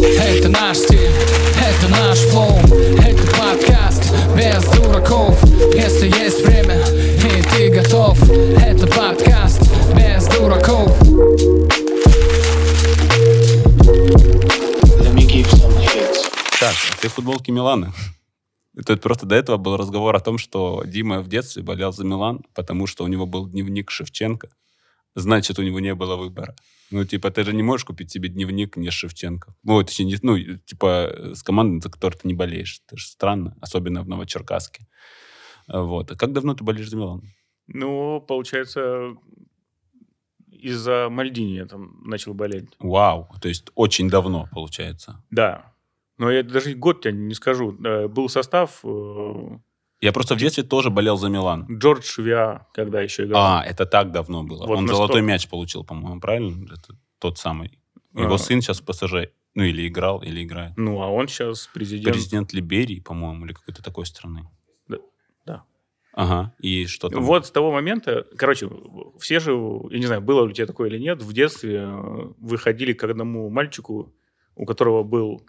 Это наш стиль, это наш флоу Это подкаст без дураков Если есть время и ты готов Это подкаст без дураков. Так, а ты в футболке Милана. Тут просто до этого был разговор о том, что Дима в детстве болел за Милан, потому что у него был дневник Шевченко. Значит, у него не было выбора. Ну, типа, ты же не можешь купить себе дневник не Шевченко. Ну, точнее, не, ну, типа, с командой, за которой ты не болеешь. Это же странно, особенно в Новочеркасске. Вот. А как давно ты болеешь за Милан? Ну, получается, из-за Мальдини я там начал болеть. Вау. То есть очень давно, получается. Да. Но я даже год тебе не скажу. Э, Был состав э, Я просто в детстве тоже болел за Милан. Джордж Виа, когда еще играл. А, это так давно было. Вот Он золотой мяч получил, по-моему, правильно? Это тот самый. Его А. сын сейчас в ПСЖ. Ну, или играл, или играет. Ну, а он сейчас президент. Президент Либерии, по-моему, или какой-то такой страны. Да, да. Ага. И что там? Вот с того момента, короче, все же, я не знаю, было у тебя такое или нет, в детстве э, выходили к одному мальчику, у которого был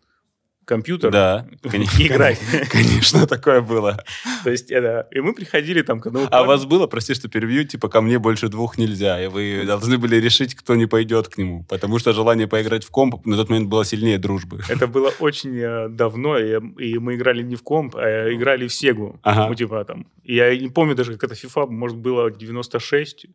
компьютер, Да. и играть. Конечно, такое было. То есть это... И мы приходили там к одному... А у вас было, прости, что перебью, типа, ко мне больше двух нельзя, и вы должны были решить, кто не пойдет к нему, потому что желание поиграть в комп на тот момент было сильнее дружбы. Это было очень э, давно, и, мы играли не в комп, а играли в Сегу. Ну, типа там... Я не помню даже, как это FIFA, может, было 96.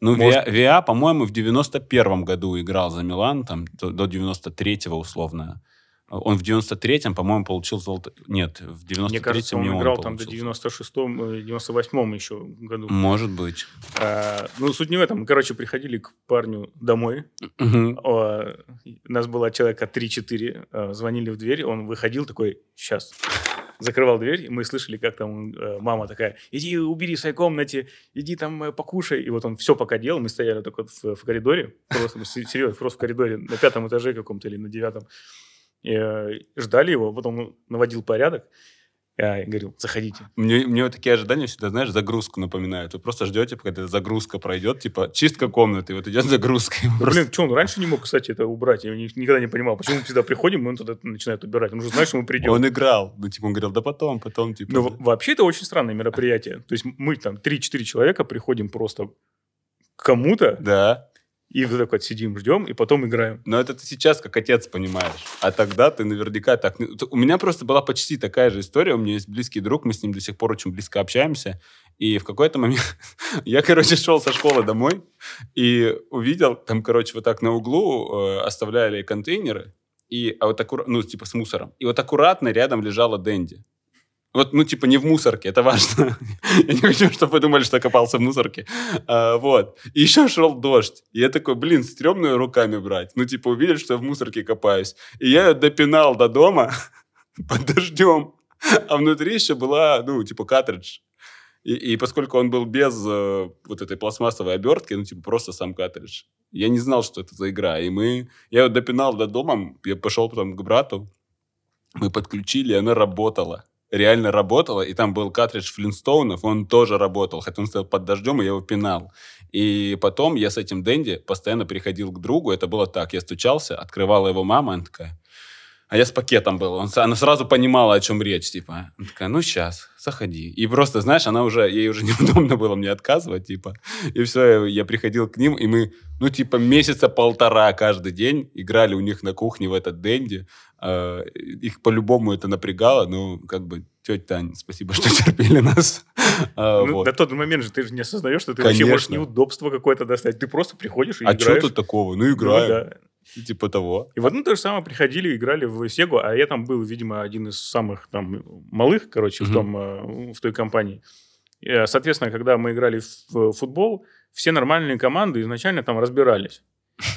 Ну, Может- Виа, Виа, по-моему, в 91-м году играл за Милан, там, до 93-го условно. Он в 93-м, по-моему, получил золото... Нет, в 93-м Мне кажется, он не играл там до получил. 96-м, э, 98-м еще году. Может быть. А, ну, суть не в этом. Мы, короче, приходили к парню домой. Мгм. О, У нас было человека 3-4. э, Звонили в дверь, он выходил такой, сейчас. Закрывал дверь, и мы слышали, как там э, мама такая, иди убери в своей комнате, иди там э, покушай. И вот он все пока делал, мы стояли только в, в коридоре, просто, се- серьезно, просто в коридоре, на пятом этаже каком-то или на девятом. И, э, ждали его, потом он наводил порядок. Я говорил, заходите. Мне, мне вот такие ожидания всегда, знаешь, загрузку напоминают. Вы просто ждете, пока эта загрузка пройдет, типа чистка комнаты, вот идет загрузка. Ну, просто- Блин, что, он раньше не мог, кстати, это убрать? Я ни- никогда не понимал, почему мы всегда приходим, и он туда начинает убирать. Он уже знает, что мы придем. Он играл. Ну, типа, он говорил, да потом, потом, типа. Ну, во- вообще это очень странное мероприятие. То есть мы там 3-4 человека приходим просто к кому-то, Да. И вот так вот сидим, ждем, и потом играем. Но это ты сейчас как отец понимаешь. А тогда ты наверняка так... У меня просто была почти такая же история. У меня есть близкий друг, мы с ним до сих пор очень близко общаемся. И в какой-то момент я, короче, шел со школы домой и увидел, там, короче, вот так на углу э, оставляли контейнеры, и, а вот аккура- ну, типа с мусором. И вот аккуратно рядом лежала Дэнди. Вот, ну, типа, не в мусорке, это важно. Я не хочу, чтобы вы думали, что я копался в мусорке. А, вот. И еще шел дождь. И я такой, блин, стрёмную руками брать. Ну, типа, увидели, что я в мусорке копаюсь. И я ее допинал до дома под дождем. А внутри еще была, ну, типа, картридж. И, и поскольку он был без э, вот этой пластмассовой обертки, ну, типа, просто сам картридж, я не знал, что это за игра. И мы... Я ее допинал до дома, я пошел потом к брату, мы подключили, и она работала. Реально работала, и там был картридж Флинстоунов, он тоже работал, хотя он стоял под дождем, и я его пинал. И потом я с этим Дэнди постоянно приходил к другу, это было так, я стучался, открывала его мама, она такая, а я с пакетом был. Он, она сразу понимала, о чем речь, типа. Она такая, ну, сейчас, заходи. И просто, знаешь, она уже, ей уже неудобно было мне отказывать, типа. И все, я приходил к ним, и мы, ну, типа, месяца полтора каждый день играли у них на кухне в этот Дэнди. Э, их по-любому это напрягало, ну, как бы, тетя Тань, спасибо, что терпели нас. А, Ну, вот. На тот момент же ты же не осознаешь, что ты вообще можешь Конечно. неудобство какое-то достать. Ты просто приходишь и А что играешь. тут такого? Ну, Ну, играем. да. Типа того. И в одно то же самое приходили, играли в Сегу, а я там был, видимо, один из самых там малых, короче, в, Мгм. том, э, в той компании. И, э, соответственно, когда мы играли в футбол, все нормальные команды изначально там разбирались.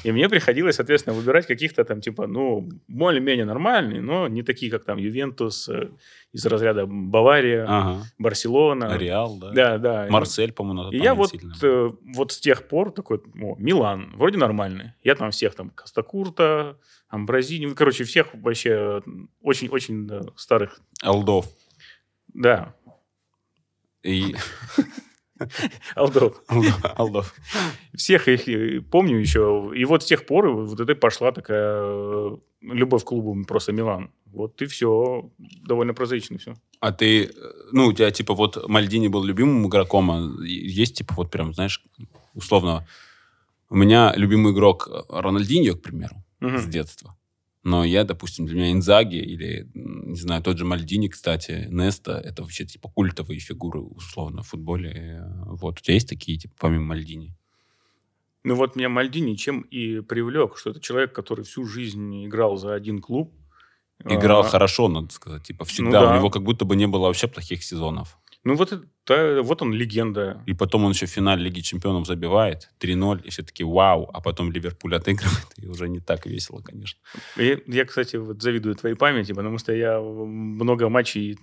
И мне приходилось, соответственно, выбирать каких-то там, типа, ну, более-менее нормальные, но не такие, как там Ювентус, э, из разряда Бавария, Ага. Барселона. Реал, да. Да, да. Марсель, по-моему, И я вот, э, вот с тех пор такой, о, Милан, вроде нормальный. Я там всех там, Костакурта, Амбразини, ну, короче, всех вообще э, очень-очень да, старых. Алдов. Да, И Алдов. Алдов. Всех их э, помню еще. И вот с тех пор вот это пошла такая э, любовь к клубу просто Милан. Вот и все. Довольно прозаично все. А ты, э, ну, у тебя, типа, вот Мальдини был любимым игроком, а есть, типа, вот прям, знаешь, условно, у меня любимый игрок Рональдиньо, к примеру, Мгм. с детства. Но я, допустим, для меня Инзаги или, не знаю, тот же Мальдини, кстати, Неста, это вообще, типа, культовые фигуры, условно, в футболе. Э, Вот, у тебя есть такие, типа, помимо Мальдини? Ну вот меня Мальдини чем и привлек, что это человек, который всю жизнь играл за один клуб. Играл А, хорошо, надо сказать. Типа, всегда да. у него как будто бы не было вообще плохих сезонов. Ну вот, это, вот он легенда. И потом он еще в финале Лиги Чемпионов забивает 3-0, и все таки вау, а потом Ливерпуль отыгрывает, и уже не так весело, конечно. И я, кстати, вот завидую твоей памяти, потому что я много матчей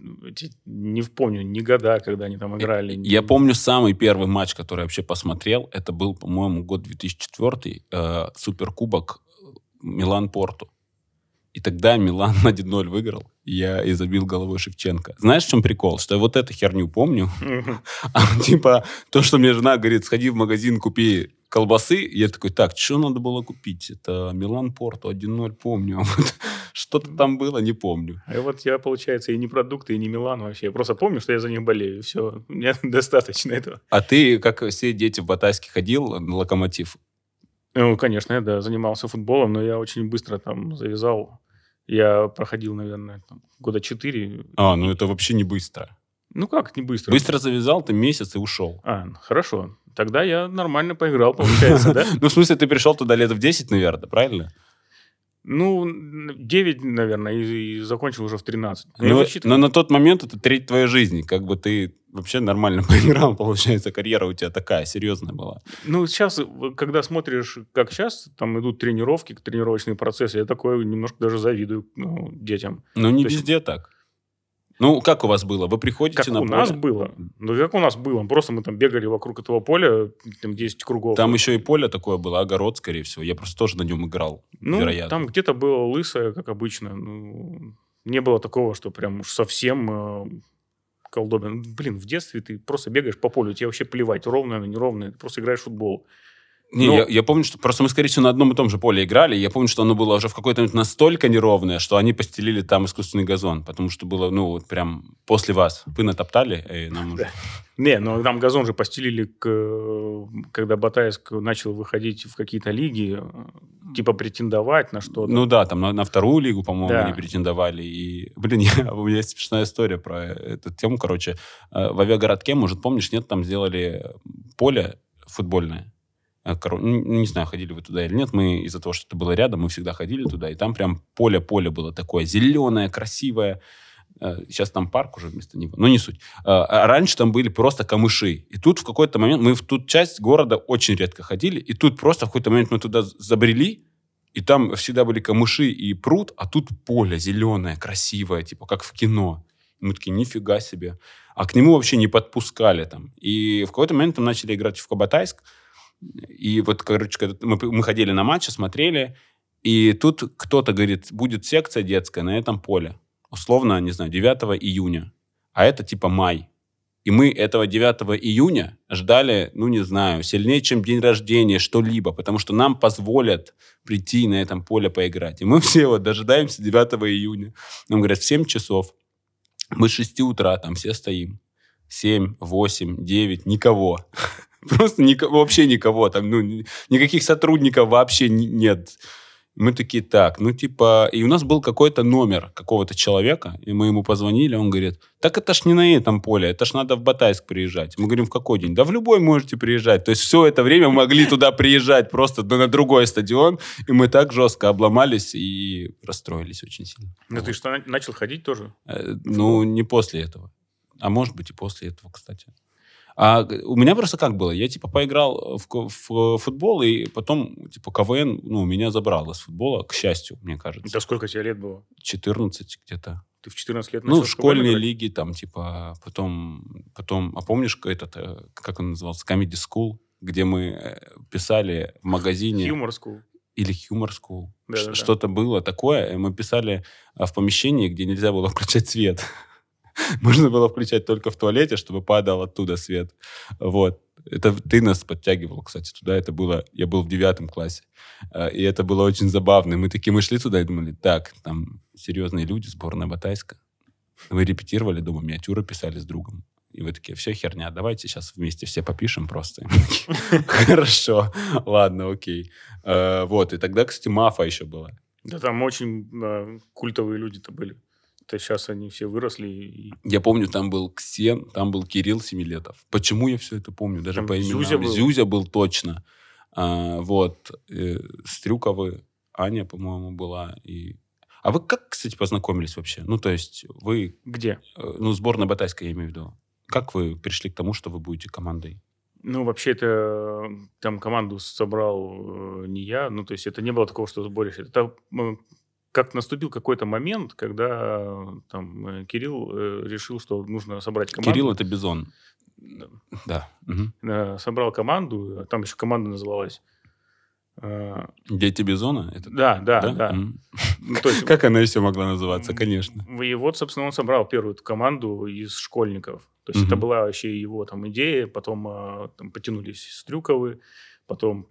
не помню, ни года, когда они там играли. ни- Я помню самый первый матч, который я вообще посмотрел, это был, по-моему, год 2004, э, Суперкубок Милан-Порту. И тогда Милан 1-0 выиграл, и я и забил головой Шевченко. Знаешь, в чем прикол? Что я вот эту херню помню. А типа, то, что мне жена говорит, сходи в магазин, купи колбасы, я такой, так, что надо было купить? Это Милан Порту 1-0, помню. А Что-то там было, не помню. А вот я, получается, и не продукты, и не Милан вообще. Я просто помню, что я за них болею. Все, мне достаточно этого. А ты, как все дети в Батайске, ходил на локомотив? Ну, конечно, я да, занимался футболом, но я очень быстро там завязал. Я проходил, наверное, там, года четыре. А, ну это вообще не быстро. Ну как, не быстро. Быстро завязал, ты месяц и ушел. А, хорошо. Тогда я нормально поиграл, получается, да? Ну, в смысле, ты пришел туда лет в 10, наверное, правильно? Ну, 9, наверное, и, и закончил уже в 13. Я Ну, рассчитывал. но на тот момент это треть твоей жизни. Как бы ты вообще нормально поиграл, получается, карьера у тебя такая серьезная была. Ну, сейчас, когда смотришь, как сейчас там идут тренировки, тренировочные процессы, я такое немножко даже завидую ну, детям. Но не То есть- везде так. Ну, как у вас было? Вы приходите Как на у нас поле? было. Ну, как у нас было. Просто мы там бегали вокруг этого поля, там 10 кругов. Там еще и поле такое было, огород, скорее всего. Я просто тоже на нем играл, ну, вероятно. там где-то было лысое, как обычно. Ну, не было такого, что прям уж совсем э, колдобин. Блин, в детстве ты просто бегаешь по полю, тебе вообще плевать, ровное оно, неровное, ты просто играешь в футбол. Не, но- я, я помню, что просто мы, скорее всего, на одном и том же поле играли. Я помню, что оно было уже в какой-то момент настолько неровное, что они постелили там искусственный газон. Потому что было, ну, вот прям после вас. Вы натоптали, и нам уже... Не, но там газон же постелили, к, э, когда Батайск начал выходить в какие-то лиги, э, типа претендовать на что-то. Ну да, там на, на вторую лигу, по-моему, Да. они претендовали. И, блин, я, у меня есть смешная история про эту тему. Короче, э, в авиагородке, может, помнишь, нет, там сделали поле футбольное. Коро- ну, Не знаю, ходили вы туда или нет. Мы из-за того, что это было рядом, мы всегда ходили туда. И там прям поле-поле было такое зеленое, красивое. Э, Сейчас там парк уже вместо него. Но не суть. Э, А раньше там были просто камыши. И тут в какой-то момент... Мы в ту часть города очень редко ходили. И тут просто в какой-то момент мы туда забрели. И там всегда были камыши и пруд, а тут поле зеленое, красивое, типа как в кино. И мы такие, нифига себе. А к нему вообще не подпускали там. И в какой-то момент там начали играть в Кабатайск. И вот, короче, мы, мы ходили на матчи, смотрели, и тут кто-то говорит, будет секция детская на этом поле. Условно, не знаю, 9 июня. А это типа май. И мы этого 9 июня ждали, ну, не знаю, сильнее, чем день рождения, что-либо, потому что нам позволят прийти на этом поле поиграть. И мы все вот дожидаемся 9 июня. Нам говорят, в 7 часов. Мы с 6 утра там все стоим. 7, 8, 9, никого. Просто никого, вообще никого. Там, ну, ни- никаких сотрудников вообще нет. Мы такие, так, ну, типа... И у нас был какой-то номер какого-то человека, и мы ему позвонили, он говорит, так это ж не на этом поле, это ж надо в Батайск приезжать. Мы говорим, в какой день? Да в любой можете приезжать. То есть все это время могли туда приезжать просто на другой стадион, и мы так жестко обломались и расстроились очень сильно. Ну, ты что, на- начал ходить тоже? Э, Ну, не после этого. А может быть и после этого, кстати. А у меня просто как было? Я, типа, поиграл в, в футбол, и потом, типа, КВН, ну, меня забрал из футбола, к счастью, мне кажется. Да сколько тебе лет было? 14 где-то. Ты в 14 лет Ну, в школьные играть? лиги, там, типа, потом, потом... А помнишь этот, э, как он назывался, Comedy School, где мы э, писали в магазине... Юмор School. Или Humor School. Да-да-да. Ш- Что-то было такое. Мы писали а, в помещении, где нельзя было включать свет. Можно было включать только в туалете, чтобы падал оттуда свет. Вот. Это ты нас подтягивал, кстати, туда. Это было... Я был в девятом классе. Э, И это было очень забавно. Мы такие, мы шли туда и думали, так, там серьезные люди, сборная Батайска. Вы репетировали дома, миниатюры писали с другом. И вы такие, все херня, давайте сейчас вместе все попишем просто. Мы Хорошо, ладно, окей. Э, Вот, и тогда, кстати, Мафа еще была. Да там очень культовые люди-то были. То есть сейчас они все выросли. И... Я помню, там был Ксен, там был Кирилл Семилетов. Почему я все это помню? Даже Там по именам. Зюзя был. Зюзя был точно. А, вот. э, Стрюковы, Аня, по-моему, была. И... А вы как, кстати, познакомились вообще? Ну, то есть вы... Где? э, Ну, сборная Батайская, я имею в виду. Как вы пришли к тому, что вы будете командой? Ну, вообще, это э, там команду собрал э, не я. Ну, то есть это не было такого, что сборище. Это э, как наступил какой-то момент, когда э, там э, Кирилл э, решил, что нужно собрать команду. Кирилл — это Бизон. Да. мгм. Э, собрал команду, а там еще команда называлась. Дети Бизона? Это... Да, да, да. Мгм. Ну, то есть Как она еще могла называться, конечно. И вот, собственно, он собрал первую команду из школьников. То есть Мгм. это была вообще его там идея. Потом там, потянулись Стрюковы. Потом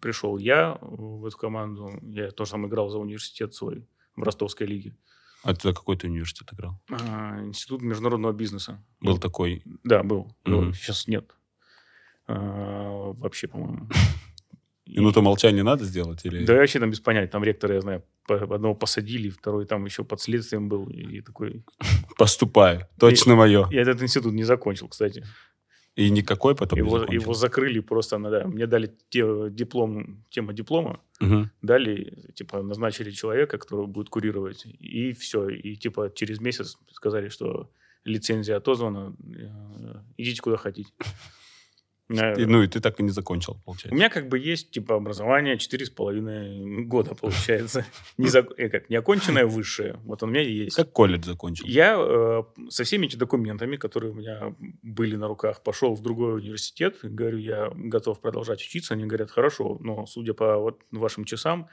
пришел я в эту команду. Я тоже там играл за университет свой в ростовской лиге. А ты какой ты университет играл? А, Институт международного бизнеса. Был такой... Да, был. Мгм. Сейчас нет. А, вообще, по-моему. Минуту молчания надо сделать? Или... Да вообще там без понятия. Там ректора, я знаю, одного посадили, второй там еще под следствием был. И такой... Поступаю. Точно мое. Я этот институт не закончил, кстати. И никакой потом не Его, закончил? его закрыли просто, да, мне дали те- диплом, тема диплома, Мгм. дали, типа, назначили человека, который будет курировать, и все, и типа через месяц сказали, что лицензия отозвана, э, идите куда хотите. Э, И, ну, и ты так и не закончил, У получается. меня как бы есть, типа, образование четыре с половиной года, получается. Не, зак- э, как, неоконченное высшее. Вот он у меня есть. Как колледж закончил? Я э, со всеми этими документами, которые у меня были на руках, пошел в другой университет. Говорю, я готов продолжать учиться. Они говорят, хорошо, но судя по вот вашим часам,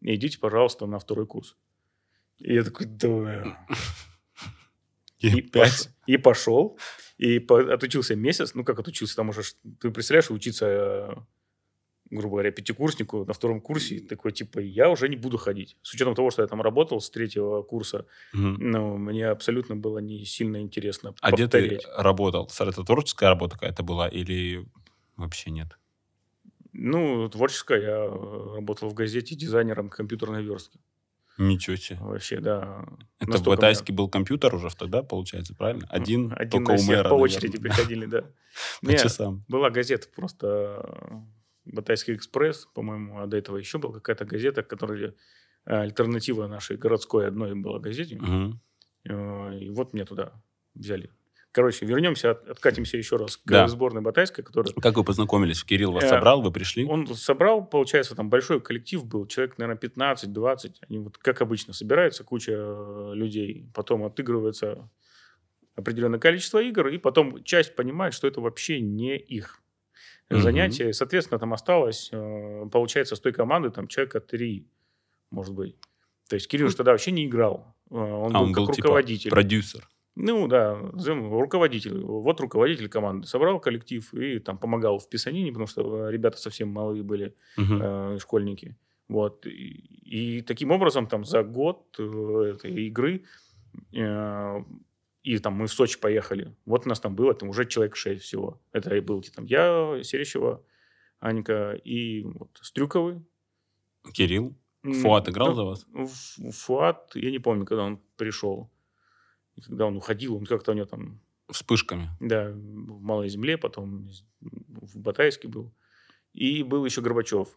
идите, пожалуйста, на второй курс. И я такой, да. И И, пять. пош- и пошел, и по- отучился месяц. Ну, как отучился? Там уже, ты представляешь, учиться, э, грубо говоря, пятикурснику на втором курсе. Такой, типа, я уже не буду ходить. С учетом того, что я там работал с третьего курса, Мгм. ну, мне абсолютно было не сильно интересно А где ты повторять. работал? Это творческая работа какая-то была или вообще нет? Ну, творческая. Я э, работал в газете дизайнером компьютерной верстки. Ничего себе. Вообще, да. Это в Батайске был компьютер уже тогда, получается, правильно? Один, Один только на всех мэра, по наверное. очереди приходили, да. По часам. Была газета просто э, Батайский экспресс, по-моему, а до этого еще была какая-то газета, которая э, альтернатива нашей городской одной была газете. Э, И вот меня туда взяли. Короче, вернемся, от- откатимся еще раз к Да. сборной Батайской, которая... Как вы познакомились? Кирилл вас Э, собрал, вы пришли? Он собрал, получается, там большой коллектив был, человек, наверное, 15-20. Они вот, как обычно, собираются, куча э, людей, потом отыгрывается определенное количество игр, и потом часть понимает, что это вообще не их занятие. Соответственно, там осталось, э, получается, с той команды там человека три, может быть. То есть Кирилл же тогда вообще не играл. Он а, был он как был типа руководитель. продюсер. Ну да, руководитель. Вот руководитель команды. Собрал коллектив и там помогал в писанине, потому что э, ребята совсем малые были, Мгм. э, школьники. Вот. И, и таким образом там за год э, этой игры э, и там мы в Сочи поехали. Вот у нас там было там уже человек шесть всего. Это и был там я, Серещева, Анька и вот, Стрюковы. Кирилл. Фуат играл да, за вас? Фуат, я не помню, когда он пришел. И Когда он уходил, он как-то у него там Вспышками. да, в Малой Земле, потом в Батайске был. И был еще Горбачев,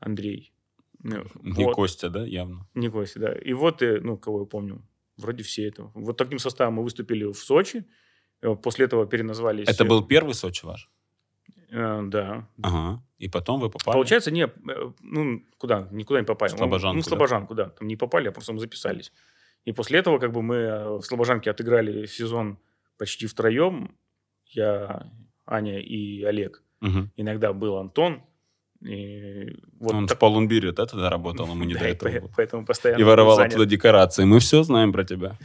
Андрей. Ну, Не вот. Костя, да, явно? Не Костя, да. И вот, э, ну, кого я помню, вроде все это. Вот таким составом мы выступили в Сочи. Э, После этого переназвались... Это э, был первый Сочи ваш? э, да. Ага. И потом вы попали? Получается, не, ну, куда, никуда не попали. Слобожанку, Ну, в да? Слобожанку, да. Там не попали, а просто мы записались. И после этого, как бы, мы э, в Слобожанке отыграли сезон почти втроем. Я, Аня и Олег. Мгм. Иногда был Антон. И вот Он так- в Полунбире, да, тогда работал, ему не Да, до этого по- было. Поэтому постоянно И воровал занят. оттуда декорации. Мы все знаем про тебя.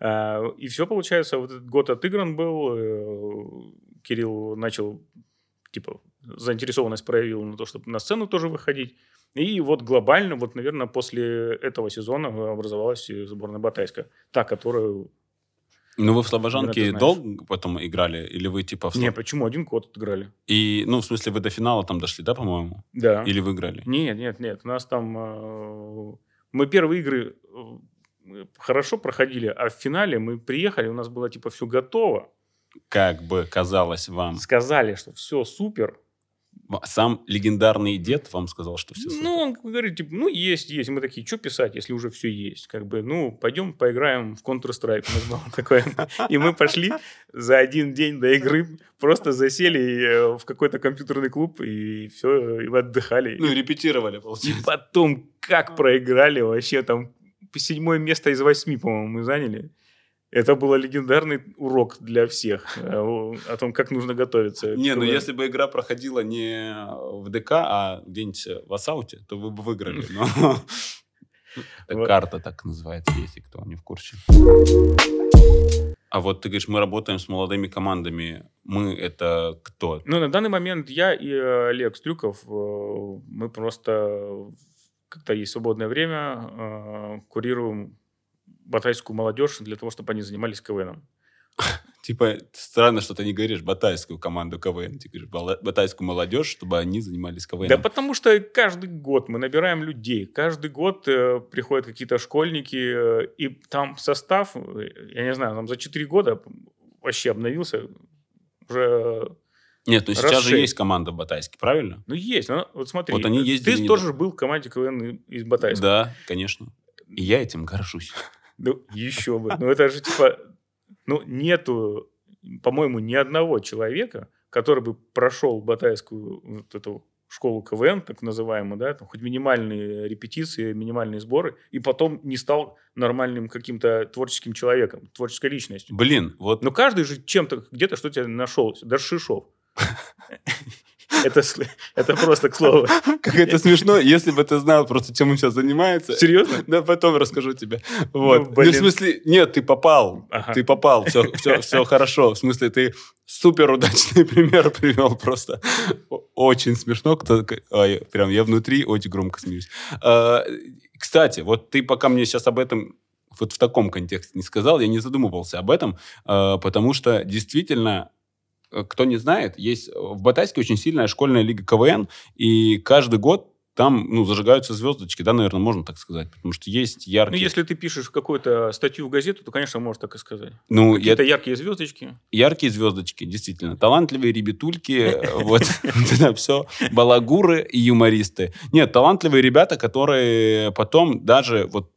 А, И все, получается, вот этот год отыгран был. э, Кирилл начал, типа, заинтересованность проявил на то, чтобы на сцену тоже выходить. И вот глобально, вот, наверное, после этого сезона образовалась сборная Батайска. Та, которую... Ну, вы в Слобожанке долго потом играли? Или вы типа... В... Слоб- Не, почему? Один год отыграли. И, ну, в смысле, вы до финала там дошли, да, по-моему? Да. Или выиграли? Нет, нет, нет. У нас там... э, Мы первые игры э, хорошо проходили, а в финале мы приехали, у нас было типа все готово. Как бы казалось вам. Сказали, что все супер. Сам легендарный дед вам сказал, что все супер. Ну, он говорит, типа, ну, есть, есть. Мы такие, что писать, если уже все есть? Как бы, ну, пойдем поиграем в Counter-Strike. Было такое. И мы пошли за один день до игры, просто засели э, в какой-то компьютерный клуб, и все, и отдыхали. Ну, и репетировали, И получается. потом, как проиграли вообще, там седьмое место из восьми, по-моему, мы заняли. Это был легендарный урок для всех э, о том, как нужно готовиться. Не, ну если бы игра проходила не в ДК, а где-нибудь в Асауте, то вы бы выиграли. Карта так называется, если кто не в курсе. А вот ты говоришь, мы работаем с молодыми командами. Мы это кто? Ну, на данный момент я и э, Олег Стрюков, э, мы просто, когда есть свободное время, курируем батайскую молодежь для того, чтобы они занимались КВНом. Типа, странно, что ты не говоришь батайскую команду КВН. Ты говоришь батайскую молодежь, чтобы они занимались КВН. Да потому что каждый год мы набираем людей. Каждый год э, приходят какие-то школьники, э, и там состав, э, я не знаю, там за 4 года вообще обновился. Уже, Нет, ну сейчас же есть команда в Батайске, правильно? ну, есть. Ну, вот смотри, Вот они ездили ты недавно. тоже был в команде КВН из Батайска. Да, конечно. И я этим горжусь. Ну, еще бы. Ну, это же типа... Ну, нету, по-моему, ни одного человека, который бы прошел батайскую вот эту школу КВН, так называемую, да, там, хоть минимальные репетиции, минимальные сборы, и потом не стал нормальным каким-то творческим человеком, творческой личностью. Блин, вот Но каждый же чем-то, где-то что-то нашел. Даже Шишов. Это, это просто к слову. как это смешно, если бы ты знал просто, чем он сейчас занимается. Серьезно? Да, потом расскажу тебе. Вот. Ну, Ну, в смысле, нет, ты попал. Ага. Ты попал. Все, все, все хорошо. В смысле, ты супер удачный пример привел просто. Очень смешно. Кто, ой, прям я внутри очень громко смеюсь. А, Кстати, вот ты пока мне сейчас об этом вот в таком контексте не сказал, я не задумывался об этом, а, потому что действительно кто не знает, есть в Батайске очень сильная школьная лига КВН, и каждый год там, ну, зажигаются звездочки, да, наверное, можно так сказать, потому что есть Ну, яркие... если ты пишешь какую-то статью в газету, то, конечно, можешь так и сказать. Ну, я- Какие-то яркие звездочки. яркие звездочки, действительно. Талантливые ребятульки, вот, это все, балагуры и юмористы. Нет, талантливые ребята, которые потом даже, вот,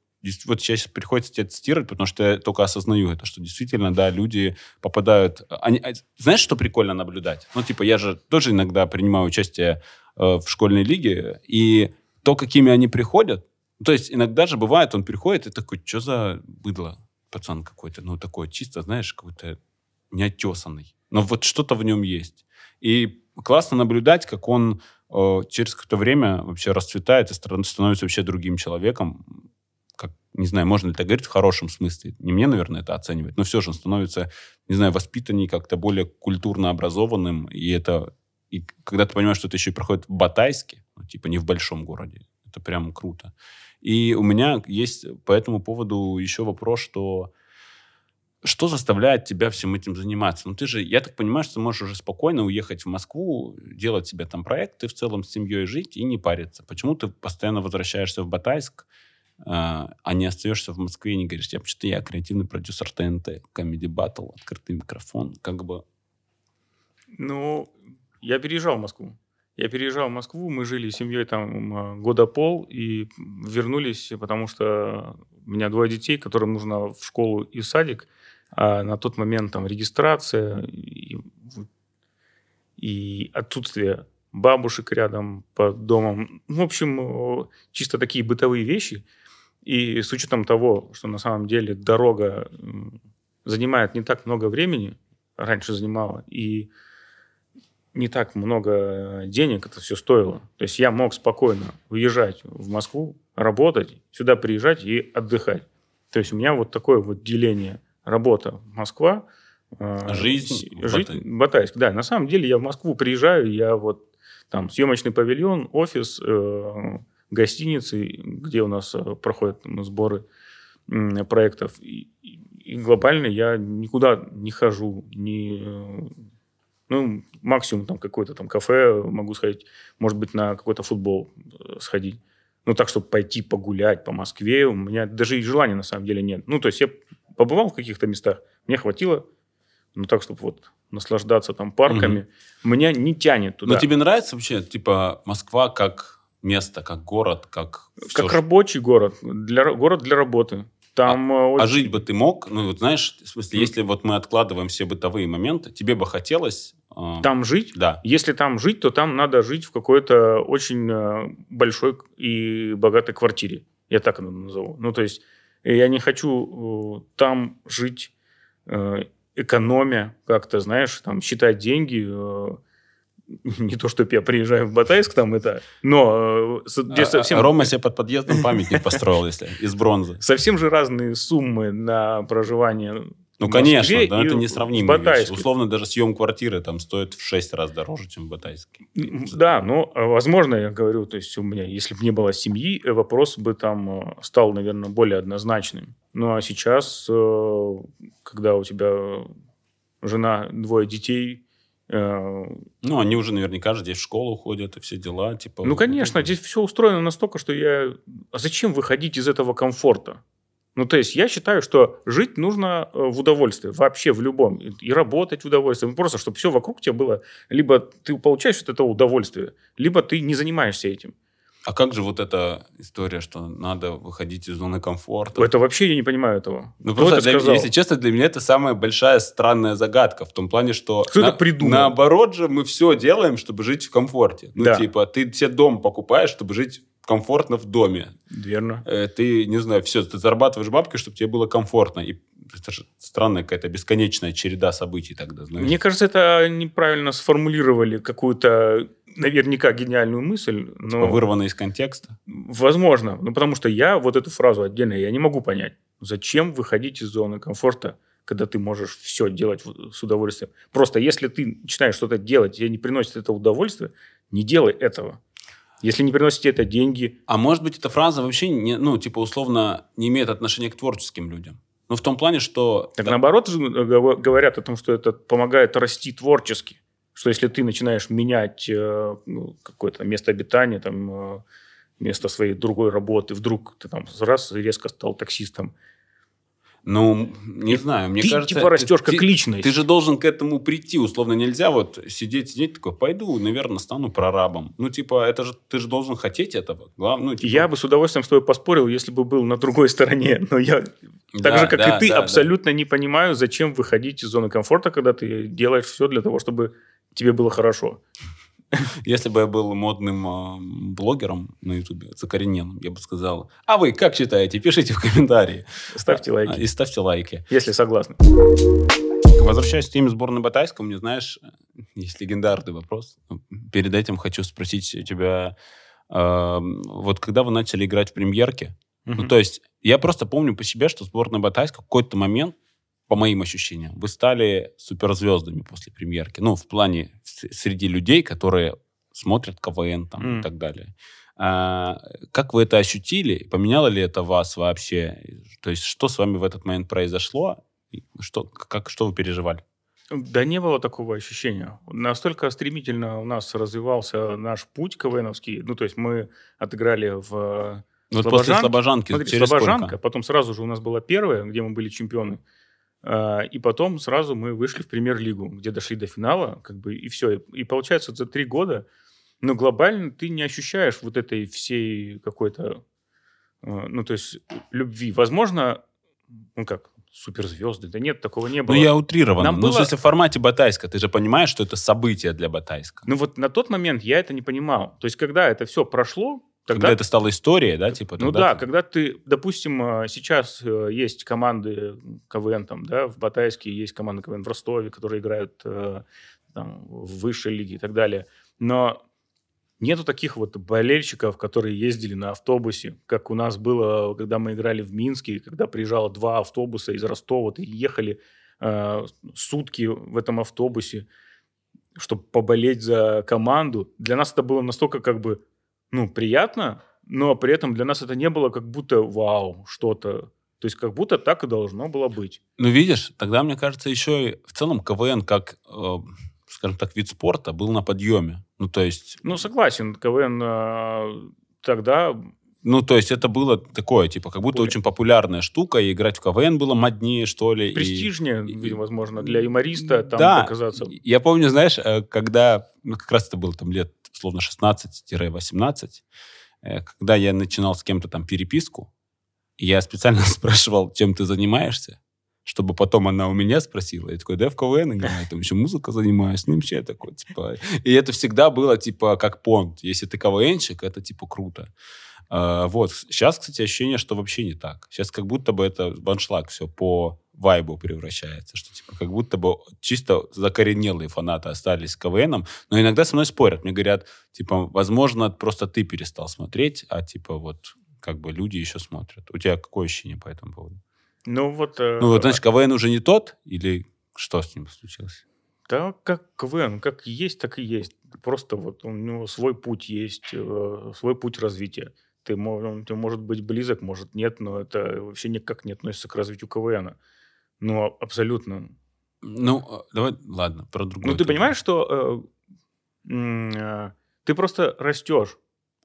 вот сейчас приходится тебя цитировать, потому что я только осознаю это, что действительно, да, люди попадают... Они, а, знаешь, что прикольно наблюдать? Ну, типа, я же тоже иногда принимаю участие э, в школьной лиге, и то, какими они приходят, ну, то есть иногда же бывает, он приходит и такой, что за быдло, пацан какой-то, ну, такой чисто, знаешь, какой-то неотесанный. Но вот что-то в нем есть. И классно наблюдать, как он э, через какое-то время вообще расцветает и становится вообще другим человеком. Не знаю, можно ли это говорить в хорошем смысле. Не мне, наверное, это оценивать, но все же он становится, не знаю, воспитаннее, как-то более культурно образованным. И это... И когда ты понимаешь, что это еще и проходит в Батайске, ну, типа не в большом городе, это прям круто. И у меня есть по этому поводу еще вопрос, что что заставляет тебя всем этим заниматься? Ну, ты же, я так понимаю, что ты можешь уже спокойно уехать в Москву, делать себе там проекты, в целом с семьей жить и не париться. Почему ты постоянно возвращаешься в Батайск, а не остаешься в Москве и не говоришь, я вообще-то я креативный продюсер ТНТ, Comedy Battle, открытый микрофон, как бы... Ну, я переезжал в Москву. Я переезжал в Москву, мы жили с семьей там года пол и вернулись, потому что у меня двое детей, которым нужно в школу и в садик, а на тот момент там регистрация и, и отсутствие бабушек рядом под домом. В общем, э, чисто такие бытовые вещи. И с учетом того, что на самом деле дорога занимает не так много времени, раньше занимала, и не так много денег это все стоило. То есть я мог спокойно уезжать в Москву, работать, сюда приезжать и отдыхать. То есть у меня вот такое вот деление работа Москва. э, Жизнь Батай- Батайск. Да, на самом деле я в Москву приезжаю, я вот там съемочный павильон, офис, э, гостиницы, где у нас э, проходят сборы проектов. И, и- глобально я никуда не хожу, не, э, ну, максимум там какое-то там кафе могу сходить, может быть, на какой-то футбол э, сходить. Ну, так, чтобы пойти погулять по Москве, у меня даже и желания на самом деле нет. Ну, то есть я побывал в каких-то местах, мне хватило, ну, так, чтобы вот наслаждаться там парками. Меня не тянет туда. Но тебе нравится вообще, типа, Москва как место, как город, как... Как что- рабочий город, для, город для работы. Там э, А очень- жить бы ты мог? Ну, вот знаешь, в смысле, Ну. если вот мы откладываем все бытовые моменты, тебе бы хотелось... э, там жить, Да. если там жить, то там надо жить в какой-то очень э, большой и богатой квартире. Я так это назову. Ну, то есть э, я не хочу э, там жить, э, экономя как-то, знаешь, там считать деньги. э, не то, чтобы я приезжаю в Батайск, там это, но э, с- где А- совсем, а Рома себе под подъездом памятник построил, если из бронзы. совсем же разные суммы на проживание. Ну, конечно, да, это. Батайске. Условно, даже съем квартиры там стоит в 6 раз дороже, чем в Батайске. Да, но, э, возможно, я говорю, то есть у меня, если бы не было семьи, э, вопрос бы там э, стал, наверное, более однозначным. Ну, а сейчас, э, когда у тебя жена, двое детей, э, Ну, они уже наверняка же здесь в школу ходят и все дела. Типа, ну, конечно, здесь все устроено настолько, что я... А зачем выходить из этого комфорта? Ну, то есть я считаю, что жить нужно э, в удовольствии, вообще в любом. И работать в удовольствии. Ну, Просто, чтобы все вокруг тебя было... Либо ты получаешь от этого удовольствие, либо ты не занимаешься этим. А как же вот эта история, что надо выходить из зоны комфорта? Это вообще я не понимаю этого. Ну, Кто просто, это для- сказал? если честно, для меня это самая большая странная загадка. В том плане, что... Кто это придумал? Наоборот же, мы все делаем, чтобы жить в комфорте. Ну, Да. типа, ты себе дом покупаешь, чтобы жить комфортно в доме. Верно. Э, Ты, не знаю, все, ты зарабатываешь бабки, чтобы тебе было комфортно. И это же странная какая-то бесконечная череда событий тогда, знаешь. Мне кажется, это неправильно сформулировали какую-то наверняка гениальную мысль, но Вырвано из контекста. возможно. Ну, потому что я вот эту фразу отдельно я не могу понять. Зачем выходить из зоны комфорта, когда ты можешь все делать с удовольствием? Просто если ты начинаешь что-то делать, и не приносит это удовольствие, не делай этого. Если не приносит тебе это деньги, А может быть, эта фраза вообще, не, ну, типа, условно, не имеет отношения к творческим людям. Ну, в том плане, что... Так Да, наоборот гов- говорят о том, что это помогает расти творчески. Что если ты начинаешь менять э, ну, какое-то место обитания, там, э, место своей другой работы, вдруг ты там раз резко стал таксистом. Ну, не знаю, мне ты кажется... типа растешь ты- как личность. Ты же должен к этому прийти, условно нельзя вот сидеть, сидеть такой, пойду, наверное, стану прорабом. Ну, типа, это же, ты же должен хотеть этого. Ну, типа, Я бы с удовольствием с тобой поспорил, если бы был на другой стороне. Но я, так Да, же, как да, и ты, да, да. абсолютно не понимаю, зачем выходить из зоны комфорта, когда ты делаешь все для того, чтобы тебе было хорошо. Если бы я был модным а, блогером на Ютубе, закоренелым, я бы сказал, а вы как считаете? Пишите в комментарии. Ставьте А, лайки, И ставьте лайки. если согласны. Возвращаясь к теме сборной Батайска, мне, знаешь, есть легендарный вопрос. Перед этим хочу спросить у тебя, э, вот когда вы начали играть в премьерке, ну, Мгм. то есть я просто помню по себе, что сборная Батайска в какой-то момент, по моим ощущениям, вы стали суперзвездами после премьерки. Ну, в плане среди людей, которые смотрят КВН там, Мгм. и так далее. А, как вы это ощутили? Поменяло ли это вас вообще? То есть что с вами в этот момент произошло? Что, как, что вы переживали? Да не было такого ощущения. Настолько стремительно у нас развивался наш путь КВНовский. Ну, то есть мы отыграли в... Вот после Слобожанки? Слобожанки Смотри, через Слобожанка, сколько? потом сразу же у нас была первая, где мы были чемпионы. А, И потом сразу мы вышли в премьер-лигу, где дошли до финала, как бы, и все. И получается, за три года, ну, глобально ты не ощущаешь вот этой всей какой-то, э, ну, то есть, любви. Возможно, ну, как, суперзвезды, да нет, такого не было. Ну, я утрированно. Нам ну, было- смысле, в формате Батайска. Ты же понимаешь, что это событие для Батайска. Ну вот на тот момент я это не понимал. То есть, когда это все прошло, тогда... Когда это стало историей, да, типа? ну да, ты- когда ты, допустим, э, сейчас э, есть команды КВН, там, да, в Батайске есть команды КВН в Ростове, которые играют э, там, в высшей лиге и так далее. Но нету таких вот болельщиков, которые ездили на автобусе, как у нас было, когда мы играли в Минске, когда приезжало два автобуса из Ростова, и ехали э, сутки в этом автобусе, чтобы поболеть за команду. Для нас это было настолько как бы, ну, приятно, но при этом для нас это не было как будто вау, что-то. То есть как будто так и должно было быть. Ну, видишь, тогда, мне кажется, еще и в целом КВН как, э, скажем так, вид спорта был на подъеме. Ну, то есть... Ну, согласен, КВН э, тогда... Ну, то есть это было такое, типа, как будто Более- очень популярная штука, и играть в КВН было моднее, что ли. Престижнее, и- возможно, для юмориста там да, показаться. Я помню, знаешь, э, когда, ну, как раз это было там лет, словно 16-18, э, когда я начинал с кем-то там переписку, я специально спрашивал, чем ты занимаешься, чтобы потом она у меня спросила. Я такой, да, в КВН играю, там еще музыка занимаюсь. Ну, вообще такой, типа... И это всегда было, типа, как понт. Если ты КВНщик, это, типа, круто. А, вот. Сейчас, кстати, ощущение, что вообще не так. Сейчас как будто бы это баншлаг все по вайбу превращается, что типа как будто бы чисто закоренелые фанаты остались с КВНом, но иногда со мной спорят, мне говорят, типа, возможно, просто ты перестал смотреть, а типа вот как бы люди еще смотрят. У тебя какое ощущение по этому поводу? Ну, вот... э, Ну, вот, значит, КВН уже не тот, или что с ним случилось? Да, как КВН, как есть, так и есть. Просто вот у него свой путь есть, э, свой путь развития. Ты, он тебе может быть близок, может нет, но это вообще никак не относится к развитию КВН. Ну, а- абсолютно. Ну, э, давай, ладно, про другое. Ну, ты понимаешь, что э, э, ты просто растешь.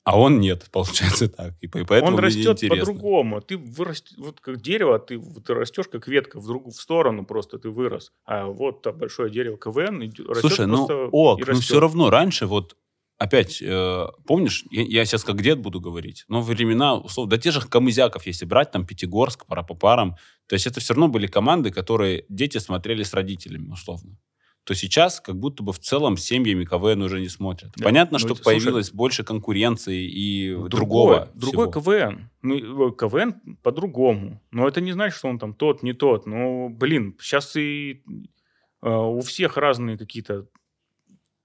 А он нет, получается так. И по- и поэтому Он растет по-другому. Ты вырас... вот как дерево, ты, ты растешь как ветка в другую в сторону просто ты вырос. А вот там большое дерево КВН идё- растет Слушай, ну ок, и ну все равно раньше вот опять, э, помнишь, я, я сейчас как дед буду говорить, но времена, условно, да те же Камызяков, если брать, там Пятигорск, пара по парам, то есть это все равно были команды, которые дети смотрели с родителями, условно. То сейчас как будто бы в целом семьями КВН уже не смотрят. Да, Понятно, ну что слушай, появилось больше конкуренции и другого. Другой всего. КВН. Ну, э, КВН по-другому. Но это не значит, что он там тот, не тот. Ну, блин, сейчас и э, у всех разные какие-то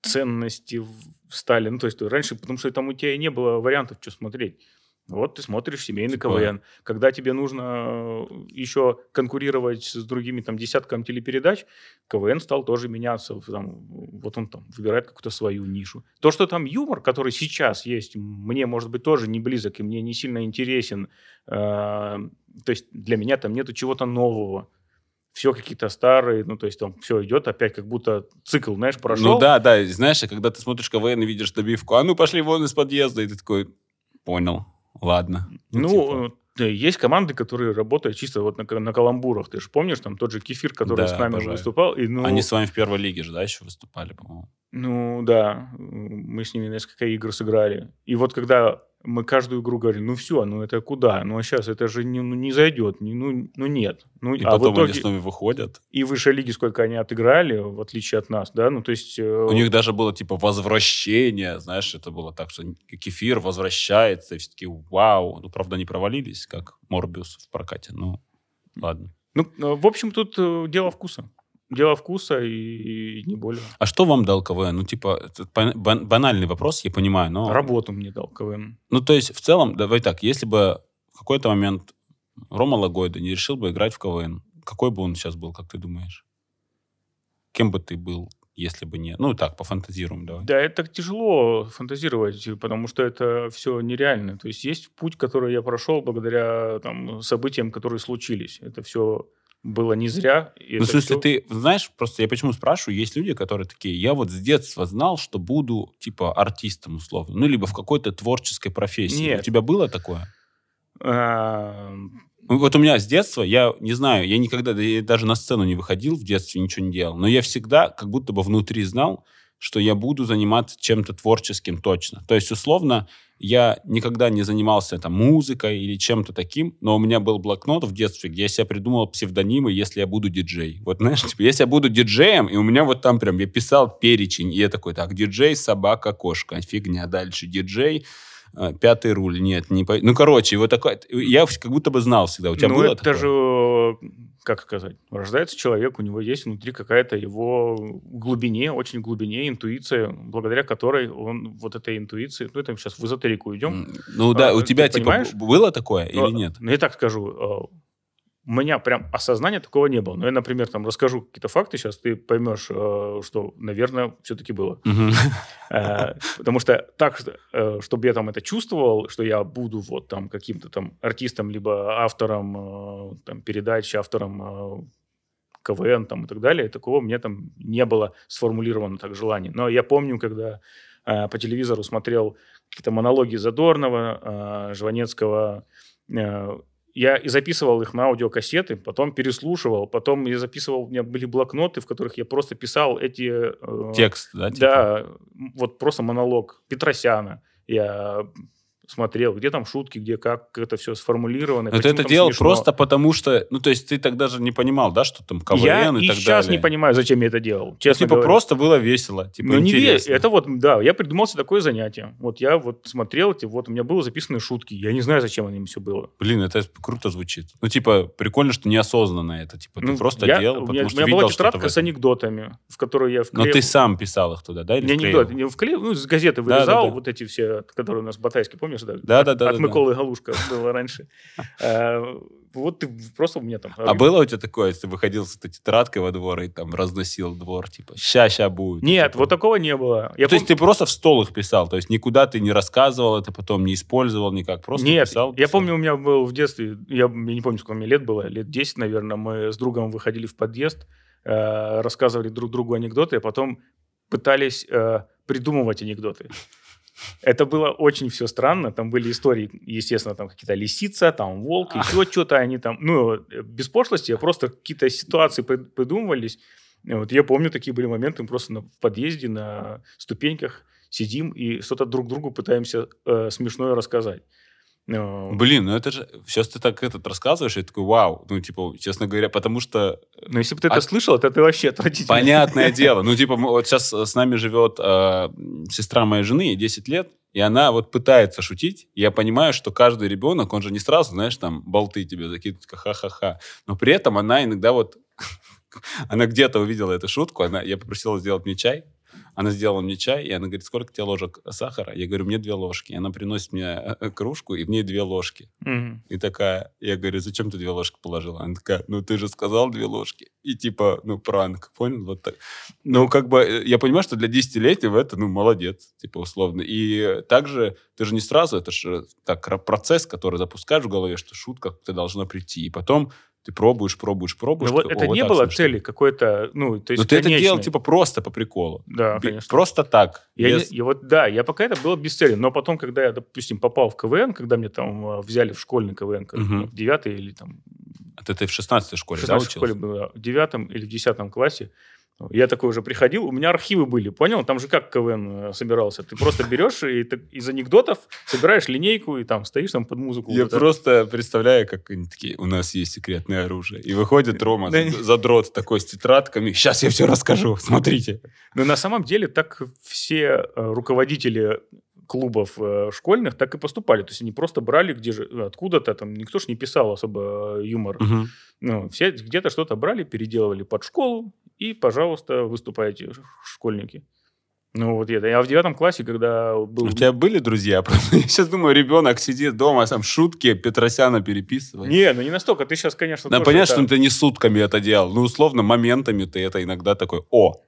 ценности стали. Ну, то есть раньше, потому что там у тебя и не было вариантов, что смотреть. Вот ты смотришь семейный Типа- КВН. Когда тебе нужно э, еще конкурировать с другими там десятком телепередач, КВН стал тоже меняться. Там, вот он там выбирает какую-то свою нишу. То, что там юмор, который сейчас есть, мне, может быть, тоже не близок и мне не сильно интересен. Э, То есть для меня там нету чего-то нового. Все какие-то старые, ну, то есть там все идет опять, как будто цикл, знаешь, прошел. Ну да, да, знаешь, а когда ты смотришь КВН и видишь добивку, а ну пошли вон из подъезда, и ты такой, понял, ладно. Ну, типа. э, есть команды, которые работают чисто вот на, на каламбурах. Ты же помнишь, там тот же Кефир, который Да, с нами обожаю. выступал. И, ну, Они с вами в первой лиге же, да, еще выступали, по-моему. Ну, да, мы с ними несколько игр сыграли. И вот когда мы каждую игру говорили, ну все, ну это куда? Ну а сейчас это же не, ну, не зайдет, не, ну, ну нет. Ну, И а потом в итоге они с нами выходят. и выше лиги сколько они отыграли, в отличие от нас, да? Ну то есть... э, У них даже было типа возвращение, знаешь, это было так, что кефир возвращается, и все таки вау. Ну, правда, они провалились, как Морбиус в прокате, ну, ладно. Ну, э, в общем, тут э, дело вкуса. Дело вкуса и, и не более. А что вам дал КВН? Ну, типа, банальный вопрос, я понимаю, но... Работу мне дал КВН. Ну, то есть, в целом, давай так, если бы в какой-то момент Рома Лагойда не решил бы играть в КВН, какой бы он сейчас был, как ты думаешь? Кем бы ты был, если бы не... Ну, так, пофантазируем, давай. Да, это тяжело фантазировать, потому что это все нереально. То есть есть путь, который я прошел благодаря там, событиям, которые случились. Это все было не зря. Ну, в смысле, всё- ты знаешь, просто я почему спрашиваю, есть люди, которые такие, я вот с детства знал, что буду, типа, артистом, условно, ну, либо в какой-то творческой профессии. Нет. У тебя было такое? Ну, Вот у меня с детства, я не знаю, я никогда да я даже на сцену не выходил в детстве, ничего не делал, но я всегда как будто бы внутри знал, что я буду заниматься чем-то творческим точно. То есть, условно, я никогда не занимался там музыкой или чем-то таким, но у меня был блокнот в детстве, где я себе придумал псевдонимы, если я буду диджей. Вот знаешь, типа, если я буду диджеем, и у меня вот там прям, я писал перечень, и я такой, так, диджей, собака, кошка, фигня, дальше диджей, пятый руль, нет, не по... Ну, короче, вот такой, я как будто бы знал всегда. У тебя ну, было это такое? же как сказать, рождается человек, у него есть внутри какая-то его глубине, очень глубине интуиция, благодаря которой он вот этой интуиции, ну это сейчас в эзотерику идем. Ну да, А, у тебя типа понимаешь? было такое Ну, или нет? Ну, я так скажу, э, у меня прям осознания такого не было. Но я, например, там расскажу какие-то факты, сейчас ты поймешь, э, что, наверное, все-таки было. Э, Потому что так, э, чтобы я там это чувствовал, что я буду вот там каким-то там артистом, либо автором там, передач, автором КВН там, и так далее, такого у меня там не было сформулировано так желание. Но я помню, когда по телевизору смотрел какие-то монологи Задорнова, Жванецкого, я и записывал их на аудиокассеты, потом переслушивал, потом я записывал, у меня были блокноты, в которых я просто писал эти... э, Текст, да? типа? да, вот просто монолог Петросяна. Я смотрел, где там шутки, где как это все сформулировано. Но ты это делал смешно. просто потому, что... Ну, то есть ты тогда же не понимал, да, что там КВН я и и так сейчас далее? не понимаю, зачем я это делал. Ну, Честно типа говоря. просто было весело, типа Ну, не ве- интересно. Это вот, да, я придумал себе такое занятие. Вот я вот смотрел эти, вот у меня было записаны шутки. Я не знаю, зачем они все было. Блин, это круто звучит. Ну, типа, прикольно, что неосознанно это. Типа, ты Ну, просто я- делал, у меня, потому у что меня видел была тетрадка с анекдотами, в которую я Но вклеил... ты сам писал их туда, да? Или Не вклеивал? анекдот, не вклеил, ну, с газеты Да, вырезал да, да. вот эти все, которые у нас в Батайске, помнишь? Да, Да, да, да. От да, да. Миколы Галушка было раньше. Э, Вот ты просто у меня там... А было у тебя такое, если ты выходил с этой тетрадкой во двор и там разносил двор, типа, ща-ща будет? Нет, Типа, вот такого не было. Я то есть ты просто в стол их писал, то есть никуда ты не рассказывал это, потом не использовал никак, просто Нет, писал? я писал. помню, у меня был в детстве, я, я не помню, сколько мне лет было, лет 10, наверное, мы с другом выходили в подъезд, э, рассказывали друг другу анекдоты, а потом пытались э, придумывать анекдоты. Это было очень все странно. Там были истории, естественно, там какие-то лисица, там волк, еще что-то. Они там, ну, без пошлости, а просто какие-то ситуации при- придумывались. Вот я помню, такие были моменты, мы просто на, в подъезде на ступеньках сидим и что-то друг другу пытаемся э, смешное рассказать. Э, Блин, ну это же... Сейчас ты так этот рассказываешь, и я такой, вау. Ну, типа, честно говоря, потому что Но если бы ты это А- слышал, то ты вообще отвратительно. Понятное дело. Ну, типа, вот сейчас с нами живет э, сестра моей жены, ей 10 лет, и она вот пытается шутить. Я понимаю, что каждый ребенок, он же не сразу, знаешь, там, болты тебе закидывает, как ха-ха-ха. Но при этом она иногда вот... Она где-то увидела эту шутку, она, я попросила сделать мне чай, она сделала мне чай, и она говорит, сколько тебе ложек сахара? Я говорю, мне две ложки. И она приносит мне э, э, кружку, и в ней две ложки. Мгм. И такая, я говорю, зачем ты две ложки положила? Она такая, ну ты же сказал две ложки. И типа, ну пранк, понял? Вот так. Ну как бы, э, я понимаю, что для десятилетия это, ну молодец, типа условно. И также ты же не сразу, это же так ра- процесс, который запускаешь в голове, что шутка как-то должна прийти. И потом ты пробуешь, пробуешь, пробуешь. Ну вот это «О, вот не было смешно». цели какой-то, ну, то есть Но ты это делал типа просто по приколу. Да, конечно. Просто так. Я, без- я вот, да, я пока это было без цели. Но потом, когда я, допустим, попал в КВН, когда мне там э, взяли в школьный КВН, ну, в девятый или там Это ты в 16 школе, в да, 16 школе учился? было, в девятом или в десятом классе, я такой уже приходил, у меня архивы были, понял? Там же как КВН э, собирался? Ты просто берешь и так из анекдотов собираешь линейку и там стоишь там под музыку. Я вот это. просто представляю, как они такие, у нас есть секретное оружие. И выходит Рома, Да. за- задрот такой с тетрадками. Сейчас я все расскажу, смотрите. Но на самом деле так все э, руководители клубов э, школьных так и поступали. То есть они просто брали где же откуда-то, там никто ж не писал особо э, юмор. Ну, все где-то что-то брали, переделывали под школу, и, пожалуйста, выступайте, школьники. Ну, вот это. А в девятом классе, когда был... У тебя были друзья? Я сейчас думаю, ребенок сидит дома, сам шутки Петросяна переписывает. Не, ну не настолько. Ты сейчас, конечно, Да, понятно, это- что ты не сутками это делал. Ну, условно, моментами ты это иногда такой, о,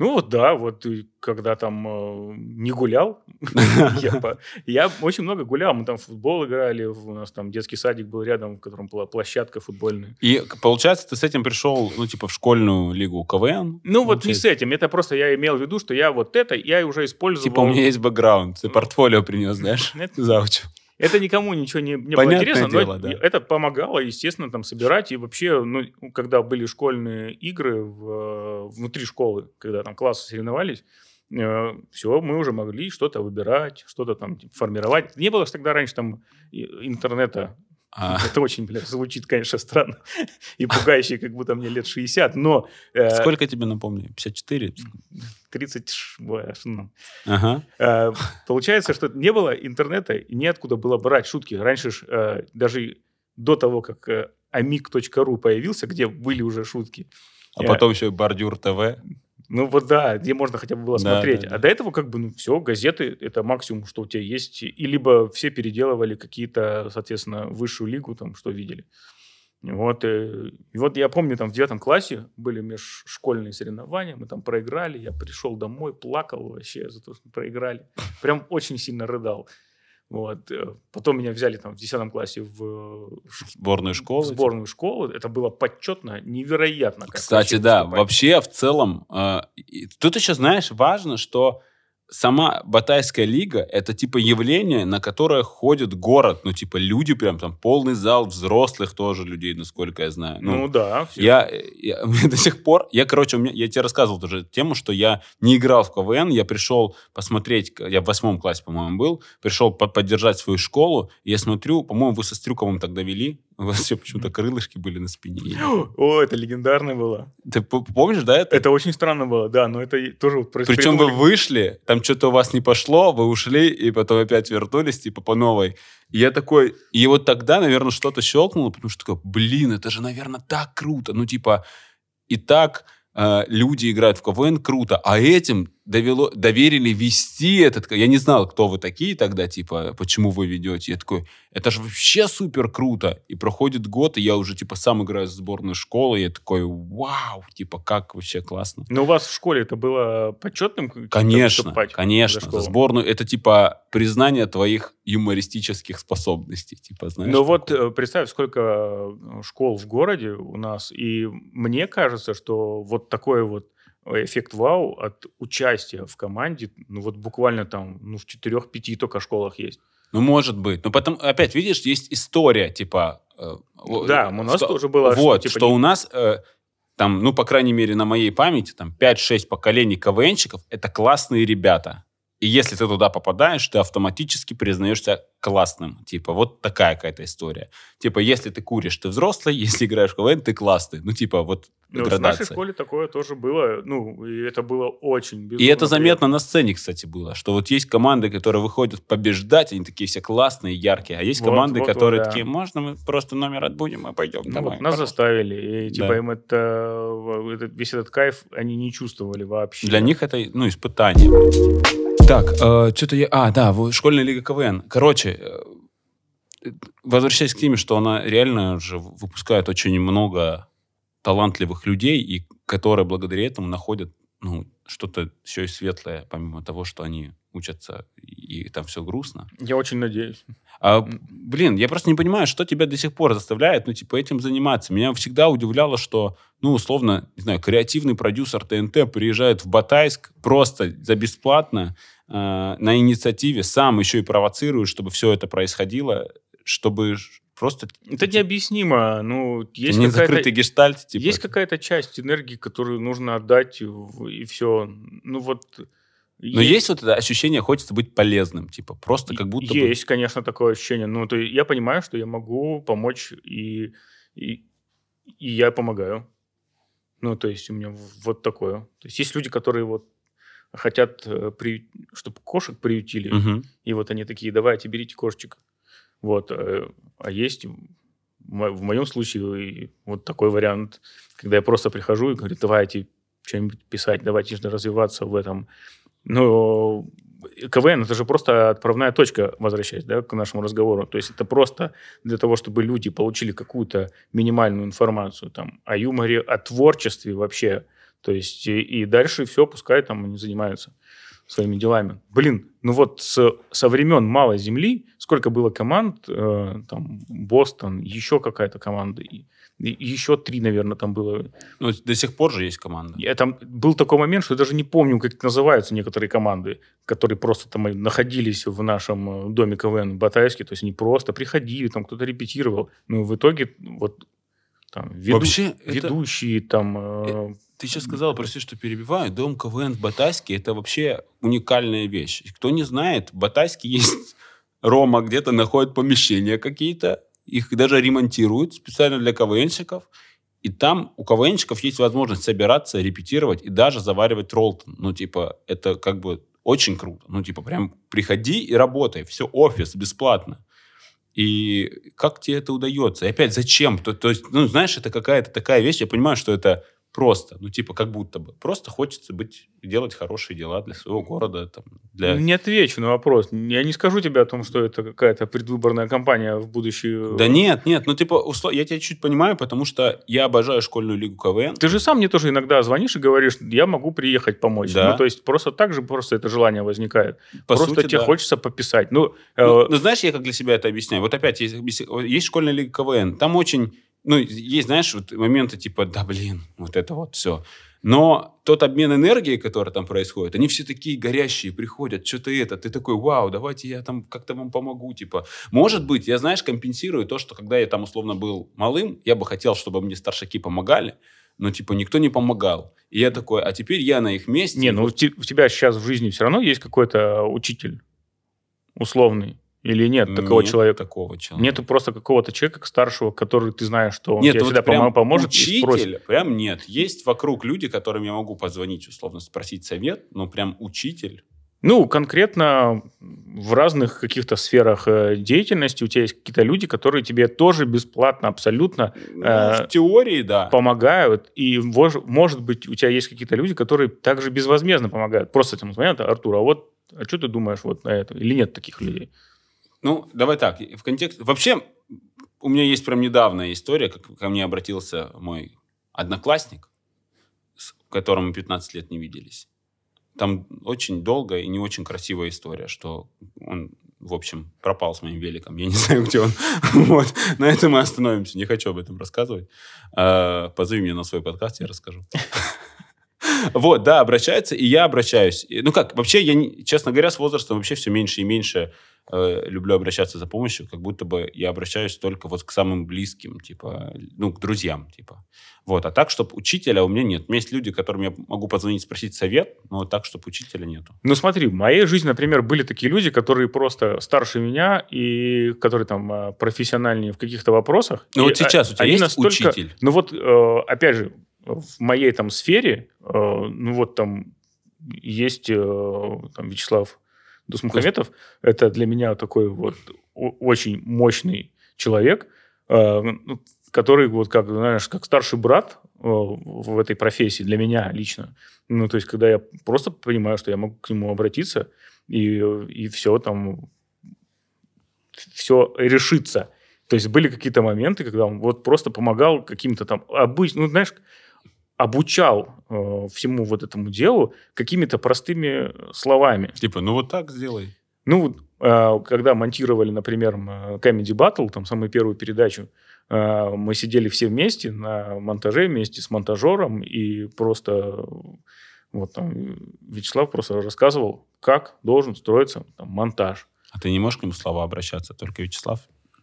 Ну, вот да, вот когда там э, не гулял, я, по- я очень много гулял. Мы там в футбол играли, у нас там детский садик был рядом, в котором была площадка футбольная. И получается, ты с этим пришел, ну, типа, в школьную лигу КВН? Ну, вот не с этим. Это просто я имел в виду, что я вот это, я уже использовал... Типа, у меня есть бэкграунд. Ты портфолио принес, знаешь? Заучу. Это никому ничего не, не было интересно, дело, но да. это помогало, естественно, там собирать. И вообще, ну, когда были школьные игры в- внутри школы, когда там классы соревновались, все, мы уже могли что-то выбирать, что-то там типа, формировать. Не было же тогда раньше там интернета. А, Это очень, бля, звучит, конечно, странно и пугающе, как будто мне лет 60, но э, Сколько тебе, напомню? 54? 30... ш- бля, ну, Ага. Э, Получается, что не было интернета и неоткуда было брать шутки. Раньше ж, э, даже до того, как э, появился, где были уже шутки. А Я- потом еще и Бордюр ТВ. Ну вот да, где можно хотя бы было Да, смотреть. да, да. А до этого как бы, ну все, газеты — это максимум, что у тебя есть. И либо все переделывали какие-то, соответственно, высшую лигу, там, что видели. Вот, э, и вот я помню, там в девятом классе были межшкольные соревнования, мы там проиграли, я пришел домой, плакал вообще за то, что проиграли. Прям очень сильно рыдал. Вот. э, Потом меня взяли там в десятом классе в э, Сборную школу. в сборную школу. Это было почетно, невероятно. Кстати, да, выступать. вообще в целом, э, и тут еще, знаешь, важно, что сама Батайская лига — это типа явление, на которое ходит город, ну типа люди прям там полный зал взрослых тоже людей, насколько я знаю. Ну, да. всё. Я, я- до сих пор, я, короче, у меня, я тебе рассказывал тоже тему, что я не играл в КВН, я пришел посмотреть, я в восьмом классе, по-моему, был, пришел по- поддержать свою школу, и я смотрю, по-моему, вы со Стрюковым тогда вели, у вас все почему-то крылышки были на спине. О, это легендарно было. Ты помнишь, да, это? Это очень странно было, да, но это тоже вот Причем вы вышли, там что-то у вас не пошло, вы ушли, и потом опять вернулись, типа, по новой. И я такой... И вот тогда, наверное, что-то щелкнуло, потому что такой, блин, это же, наверное, так круто. Ну, типа, и так э, люди играют в КВН, круто. А этим довело, доверили вести этот... Я не знал, кто вы такие тогда, типа, почему вы ведете. Я такой, это же вообще супер круто. И проходит год, и я уже, типа, сам играю в сборную школы, и я такой, вау, типа, как вообще классно. Но у вас в школе это было почетным? Конечно, конечно. за сборную это типа признание твоих юмористических способностей, типа, знаешь. Ну вот такое. э, представь, сколько э, школ в городе у нас, и мне кажется, что вот такой вот эффект вау от участия в команде, ну вот буквально там, ну в четырех-пяти только школах есть. Ну, может быть. Но потом, опять, видишь, есть история, типа... э, Да, у нас что- тоже было, что, Вот, типа, что не- у нас... э, там, ну, по крайней мере, на моей памяти, там, 5-6 поколений КВНщиков — это классные ребята. И если ты туда попадаешь, ты автоматически признаешься классным. Типа, вот такая какая-то история. Типа, если ты куришь, ты взрослый, если играешь в КВН, ты классный. Ну, типа, вот Ну, в градация. нашей школе такое тоже было, ну, и это было очень И безумно это заметно на сцене, кстати, было, что вот есть команды, которые выходят побеждать, они такие все классные, яркие, а есть Вот, команды, вот, вот, которые да. такие, можно мы просто номер отбудем и пойдем Ну, домой. вот нас пожалуйста». заставили, и типа Да. им это, это- весь этот кайф они не чувствовали вообще. Для них это, ну, испытание. Так, что-то я... А, да, школьная лига КВН. Короче, э, возвращаясь к теме, что она реально же выпускает очень много талантливых людей, и которые благодаря этому находят ну, что-то еще и светлое, помимо того, что они учатся, и, там все грустно. Я очень надеюсь. А, блин, я просто не понимаю, что тебя до сих пор заставляет, ну, типа, этим заниматься. Меня всегда удивляло, что, ну, условно, не знаю, креативный продюсер ТНТ приезжает в Батайск просто за бесплатно э, на инициативе, сам еще и провоцирует, чтобы все это происходило, чтобы просто... Это необъяснимо. Ну, есть не закрытый гештальт, типа. Есть какая-то часть энергии, которую нужно отдать, и все. Ну вот. Но есть вот это ощущение, хочется быть полезным, типа, просто как будто бы... Есть, конечно, такое ощущение. Ну, то есть я понимаю, что я могу помочь, и, и, и я помогаю. Ну, то есть у меня вот такое. То есть есть люди, которые вот хотят, чтобы кошек приютили, Мгм. и вот они такие, давайте, берите кошечек. Вот. э, А есть в мо- в моем случае вот такой вариант, когда я просто прихожу и говорю, давайте что-нибудь писать, давайте же развиваться в этом. Но КВН это же просто отправная точка, возвращаясь да, к нашему разговору. То есть это просто для того, чтобы люди получили какую-то минимальную информацию там, о юморе, о творчестве вообще. То есть и, и дальше все, пускай там они занимаются своими делами. Блин, ну вот с, со времен Малой Земли сколько было команд, э, там Бостон, еще какая-то команда, и, и еще три, наверное, там было. Ну, до сих пор же есть команда. Я там был такой момент, что я даже не помню, как называются некоторые команды, которые просто там находились в нашем э, доме КВН в Батайске, то есть они просто приходили, там кто-то репетировал, но в итоге вот там веду- Вообще, это- ведущие там э, Ты сейчас сказал, прости, что перебиваю, дом КВН в Батайске – это вообще уникальная вещь. Кто не знает, в Батайске есть Рома, где-то находит помещения какие-то, их даже ремонтируют специально для КВНщиков, и там у КВНщиков есть возможность собираться, репетировать и даже заваривать роллтон. Ну, типа, это как бы очень круто. Ну, типа, прям приходи и работай. Все, офис, бесплатно. И как тебе это удается? И опять, зачем? То, то есть, ну, знаешь, это какая-то такая вещь, я понимаю, что это просто, ну, типа, как будто бы. Просто хочется быть, делать хорошие дела для своего города, там, для... Не отвечу на вопрос. Я не скажу тебе о том, что это какая-то предвыборная кампания в будущее. Да нет, нет, ну, типа, услов... я тебя чуть понимаю, потому что я обожаю школьную лигу КВН. Ты же сам мне тоже иногда звонишь и говоришь, я могу приехать помочь. Да. Ну, то есть просто так же просто это желание возникает. По просто сути, тебе да. хочется пописать. Ну, э, Ну, ну, знаешь, я как для себя это объясняю. Вот опять, есть, есть школьная лига КВН. Там очень, ну, есть, знаешь, вот моменты типа, да, блин, вот это вот все. Но тот обмен энергией, который там происходит, они все такие горящие, приходят, что-то это, ты такой, вау, давайте я там как-то вам помогу, типа. Может быть, я, знаешь, компенсирую то, что когда я там условно был малым, я бы хотел, чтобы мне старшаки помогали, но, типа, никто не помогал. И я такой, а теперь я на их месте. не, ну у те- у тебя сейчас в жизни все равно есть какой-то учитель условный или нет такого Нет человека? такого человека. Нету просто какого-то человека старшего, который ты знаешь, что он Нет, тебе вот всегда прям помо- поможет и учитель, спросит. прям нет. Есть вокруг люди, которым я могу позвонить, условно, спросить совет, но прям учитель. Ну, конкретно в разных каких-то сферах э, деятельности у тебя есть какие-то люди, которые тебе тоже бесплатно абсолютно Ну, Э, в теории, да. помогают. И, может быть, у тебя есть какие-то люди, которые также безвозмездно помогают. Просто этим звонят, Артур, а вот а что ты думаешь вот на это? Или нет таких людей? Ну, давай так. В контексте... Вообще, у меня есть прям недавняя история, как ко мне обратился мой одноклассник, с которым мы 15 лет не виделись. Там очень долгая и не очень красивая история, что он, в общем, пропал с моим великом. Я не знаю, где он. Вот. На этом мы остановимся. Не хочу об этом рассказывать. А, Позови меня на свой подкаст, я расскажу. Вот, да, обращается, и я обращаюсь. Ну как, вообще, я, честно говоря, с возрастом вообще все меньше и меньше э, люблю обращаться за помощью, как будто бы я обращаюсь только вот к самым близким, типа, ну, к друзьям, типа. Вот, а так, чтобы учителя у меня нет. У меня есть люди, которым я могу позвонить, спросить совет, но так, чтобы учителя нету. Ну, смотри, в моей жизни, например, были такие люди, которые просто старше меня и которые там э, профессиональнее в каких-то вопросах. Ну, вот сейчас а, у тебя есть настолько- учитель? Ну, вот, э, опять же, в моей там сфере, э, ну, вот там есть э, там Вячеслав Дусмухаметов. Это для меня такой вот очень мощный человек, э, ну, который вот как, знаешь, как старший брат э, в этой профессии для меня лично. Ну, то есть, когда я просто понимаю, что я могу к нему обратиться, и, и все там, все решится. То есть, были какие-то моменты, когда он вот просто помогал каким-то там обычным, ну, знаешь, обучал э, всему вот этому делу какими-то простыми словами. Типа, ну вот так сделай. Ну, э, когда монтировали, например, э, Comedy Battle, там самую первую передачу, э, мы сидели все вместе на монтаже вместе с монтажером, и просто э, вот там Вячеслав просто рассказывал, как должен строиться там, монтаж. А ты не можешь к нему слова обращаться, только Вячеслав?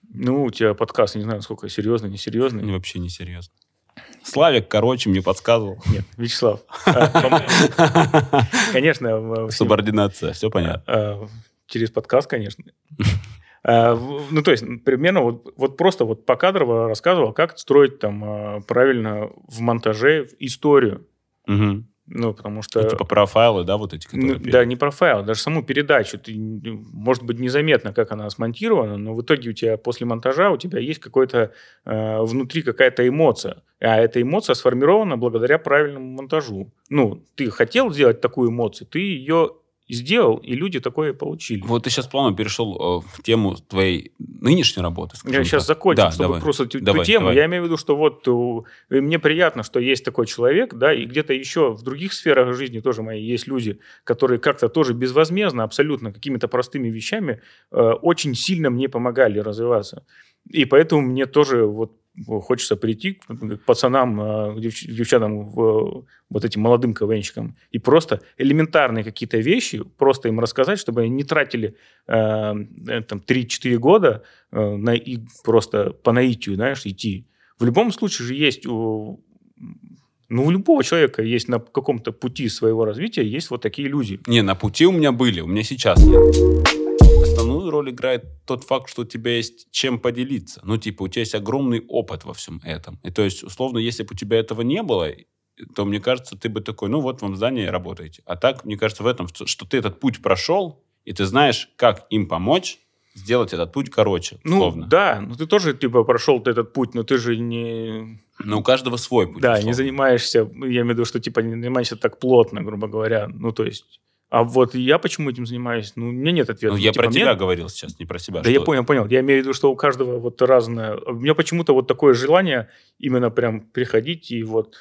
Ну, у тебя подкаст, не знаю, насколько серьезный, несерьезный. Не, вообще не серьезно. Славик, короче, мне подсказывал. Нет, Вячеслав. Конечно, Субординация, все понятно. А, Через подкаст, конечно. А, Ну, то есть, примерно вот, вот просто вот покадрово рассказывал, как строить там а, правильно в монтаже историю. Мгм. Ну, потому что... Ну, типа профайлы, да, вот эти, которые Ну, да, не профайл, даже саму передачу. Ты, ну, может быть, незаметно, как она смонтирована, но в итоге у тебя после монтажа у тебя есть какой-то э, внутри какая-то эмоция. А эта эмоция сформирована благодаря правильному монтажу. Ну, ты хотел сделать такую эмоцию, ты ее сделал, и люди такое получили. Вот ты сейчас плавно перешел э, в тему твоей нынешней работы. Я сейчас закончу, Да, чтобы давай. просто эту, Давай, тему. давай. Я имею в виду, что вот у- мне приятно, что есть такой человек, да, и где-то еще в других сферах жизни тоже мои есть люди, которые как-то тоже безвозмездно, абсолютно какими-то простыми вещами э, очень сильно мне помогали развиваться. И поэтому мне тоже вот хочется прийти к пацанам, э, к девч- девчатам, в- вот этим молодым КВНщикам, и просто элементарные какие-то вещи, просто им рассказать, чтобы они не тратили э, э, там, 3-4 года э, на, и просто по наитию, знаешь, идти. В любом случае же есть у, ну, у любого человека есть на каком-то пути своего развития есть вот такие люди. Не, на пути у меня были, у меня сейчас нет. Основную роль играет тот факт, что у тебя есть чем поделиться. Ну, типа, у тебя есть огромный опыт во всем этом. И то есть, условно, если бы у тебя этого не было, то, мне кажется, ты бы такой, ну, вот вам здание, работаете. А так, мне кажется, в этом, что что ты этот путь прошел, и ты знаешь, как им помочь, сделать этот путь короче, Ну, условно. да, ну ты тоже, типа, прошел этот путь, но ты же не... Но у каждого свой путь. да, условно. не занимаешься, я имею в виду, что, типа, не занимаешься так плотно, грубо говоря. Ну, то есть... А вот я почему этим занимаюсь? Ну, у меня нет ответа. Ну, я Типа, про тебя говорил сейчас, не про себя. Да я что- понял, понял. Я имею в виду, что у каждого вот разное. У меня почему-то вот такое желание именно прям приходить и вот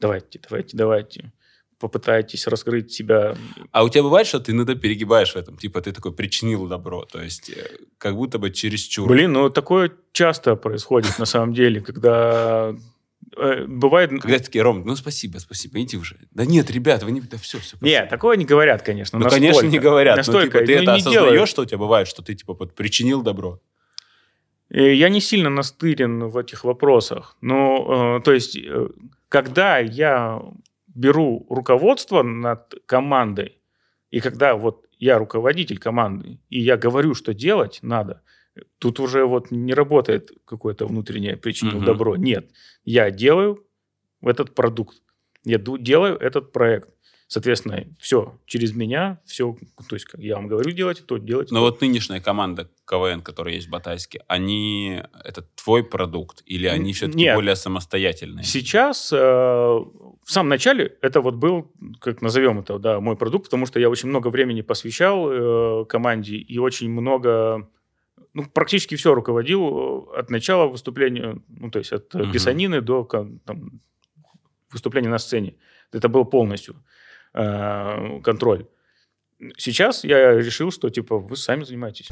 давайте, давайте, давайте. Попытайтесь раскрыть себя. А у тебя бывает, что ты иногда перегибаешь в этом? Типа ты такой причинил добро, то есть э, как будто бы чересчур. Блин, ну такое часто происходит на самом деле, когда э, бывает... Когда такие, Ром, ну спасибо, спасибо, иди уже. Да нет, ребят, вы не... Да все, все. Нет, такое не говорят, конечно. Ну, конечно, настолько. не говорят. Настолько. Но, типа, ты Ну, это не осознаешь, делают. что у тебя бывает, что ты типа вот причинил добро? Э, Я не сильно настырен в этих вопросах. Но, э, то есть, э, когда я беру руководство над командой, и когда вот я руководитель команды, и я говорю, что делать надо, тут уже вот не работает какое-то внутреннее причинил Мгм. добро. Нет, я делаю этот продукт, я делаю этот проект. Соответственно, все через меня, все, то есть, как я вам говорю делать, то делать. Но вот нынешняя команда КВН, которая есть в Батайске, они... Это твой продукт? Или они все-таки нет. более самостоятельные? Сейчас, э, в самом начале, это вот был, как назовем это, да, мой продукт, потому что я очень много времени посвящал э, команде и очень много, ну, практически все руководил э, от начала выступления, ну, то есть от Мгм. писанины до там, выступления на сцене. Это был полностью э, контроль. Сейчас я решил, что, типа, вы сами занимаетесь.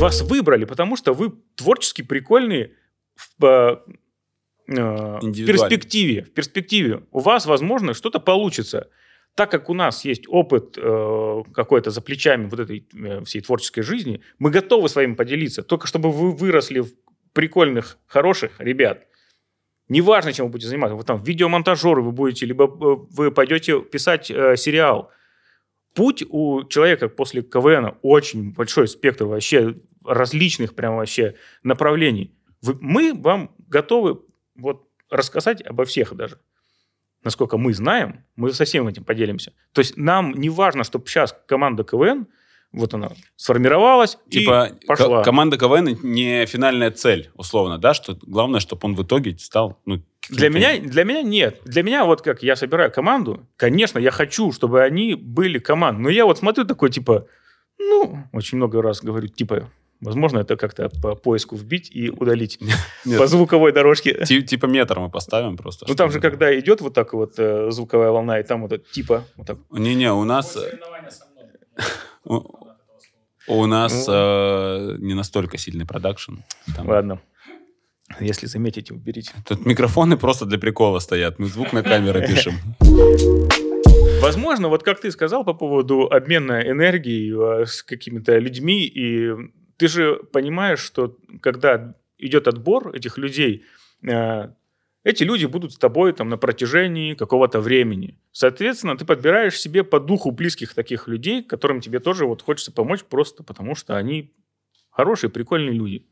Вас выбрали, потому что вы творчески прикольные в, э, в перспективе. В перспективе. У вас, возможно, что-то получится. Так как у нас есть опыт э, какой-то за плечами вот этой э, всей творческой жизни, мы готовы с вами поделиться. Только чтобы вы выросли в прикольных, хороших ребят. Неважно, чем вы будете заниматься. Вы там видеомонтажеры вы будете, либо э, вы пойдете писать э, сериал. Путь у человека после КВН очень большой спектр вообще различных прям вообще направлений. Вы- мы вам готовы вот рассказать обо всех даже. Насколько мы знаем, мы со всем этим поделимся. То есть нам не важно, чтобы сейчас команда КВН, вот она сформировалась Типа и пошла. ко- команда КВН не финальная цель, условно, да? Что главное, чтобы он в итоге стал... Ну, Для меня, для меня нет. Для меня вот как я собираю команду, конечно, я хочу, чтобы они были командой. Но я вот смотрю такой, типа, ну, очень много раз говорю, типа, возможно, это как-то по поиску вбить и удалить Нет. по звуковой дорожке. Ти- Типа метр мы поставим просто. Ну, там же, когда идет вот так вот э, звуковая волна, и там вот это, типа, вот так. Не-не, у нас... э, У, нас Ну. э, не настолько сильный продакшн. Ладно. Если заметите, уберите. Тут микрофоны просто для прикола стоят. Мы звук на камеры пишем. Возможно, вот как ты сказал по поводу обмена энергией с какими-то людьми, и ты же понимаешь, что когда идет отбор этих людей, э, эти люди будут с тобой там на протяжении какого-то времени. Соответственно, ты подбираешь себе по духу близких таких людей, которым тебе тоже вот хочется помочь просто потому, что они хорошие, прикольные люди.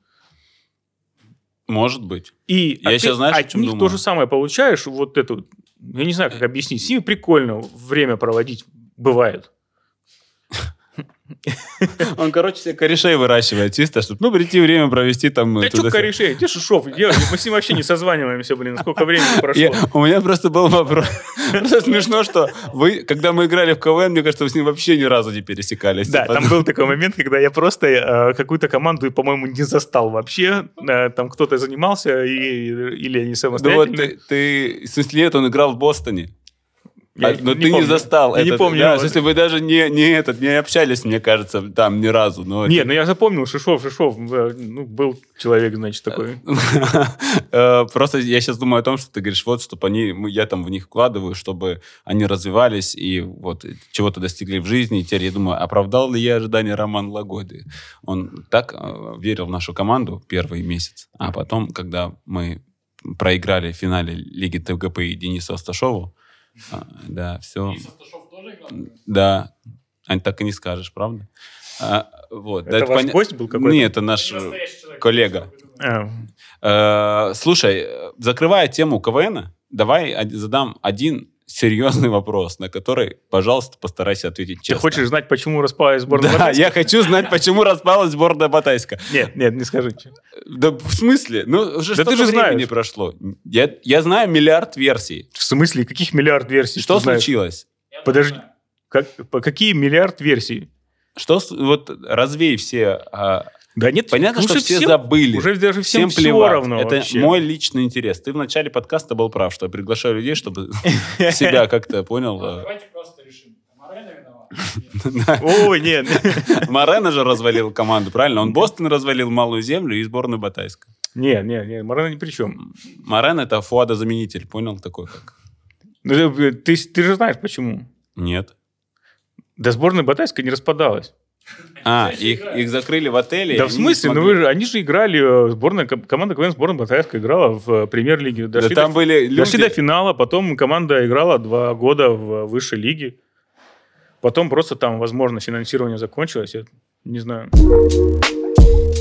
Может быть. И Я от, щас, знаешь, от них думаю? то же самое получаешь, вот эту, я не знаю, как объяснить, с ними прикольно время проводить бывает. Он, короче, себе корешей выращивает чисто, чтобы, ну, прийти время провести там... Да э, что туда-сюда. корешей, где Шишов? Где? Мы с ним вообще не созваниваемся, блин, сколько времени прошло. Я- у меня просто был вопрос. Просто смешно, что вы, когда мы играли в КВН, мне кажется, вы с ним вообще ни разу не пересекались. Да, Типа, там был такой момент, когда я просто э, какую-то команду, по-моему, не застал вообще. Э, там кто-то занимался, и, или они Ну вот самостоятельно. ты, ты, в смысле, лет он играл в Бостоне. Я А, но не ты не помню. застал Я не это. помню. Да, в смысле, вы даже не, не, этот, не общались, мне кажется, там ни разу. Но Нет, ну я запомнил, Шишов, Шишов, э, ну, был человек, значит, такой. Э, Просто я сейчас думаю о том, что ты говоришь, вот, чтобы они, я там в них вкладываю, чтобы они развивались и вот чего-то достигли в жизни. И теперь я думаю, оправдал ли я ожидания Роман Лагоды? Он так э, верил в нашу команду первый месяц, а потом, когда мы проиграли в финале Лиги ТГП и Денису Асташову, да, все. Да, а так и не скажешь, правда? А, вот. да, Это ваш гость был какой-то? Нет, это наш коллега. А, Слушай, закрывая тему КВН, давай задам один серьезный вопрос, на который, пожалуйста, постарайся ответить Ты честно. хочешь знать, почему распалась сборная Да, Батайска? я хочу знать, почему распалась сборная Батайска. Нет, нет, не скажи. Да в смысле? Ну, уже Да ты же времени знаешь. прошло. Я, я знаю миллиард версий. В смысле, каких миллиард версий? Что ты случилось? Подожди. Как, по какие миллиард версий? Что, вот развей все... а, Да нет, понятно, что все всем- забыли. Уже даже всем, Всем все плевать. равно Это вообще. мой личный интерес. Ты в начале подкаста был прав, что я приглашаю людей, чтобы себя как-то, понял? э, Давайте просто решим. Морено виноват? Ой, нет. Морено же развалил команду, правильно? Он Бостон развалил Малую Землю и сборную Батайска. Нет, нет, нет, Марана ни при чем. Морено это Фуада-заменитель, понял? Такой как... Ну, ты, ты же знаешь, почему. Нет. Да сборная Батайска не распадалась. А, их, их закрыли в отеле. да в смысле? Ну вы же, они же играли, э, сборная, ко- команда КВН сборная Батайска играла в э, премьер-лиге. Да Дошли, там до, были люди... дошли до финала, потом команда играла два года в высшей лиге. Потом просто там, возможно, финансирование закончилось. Я не знаю.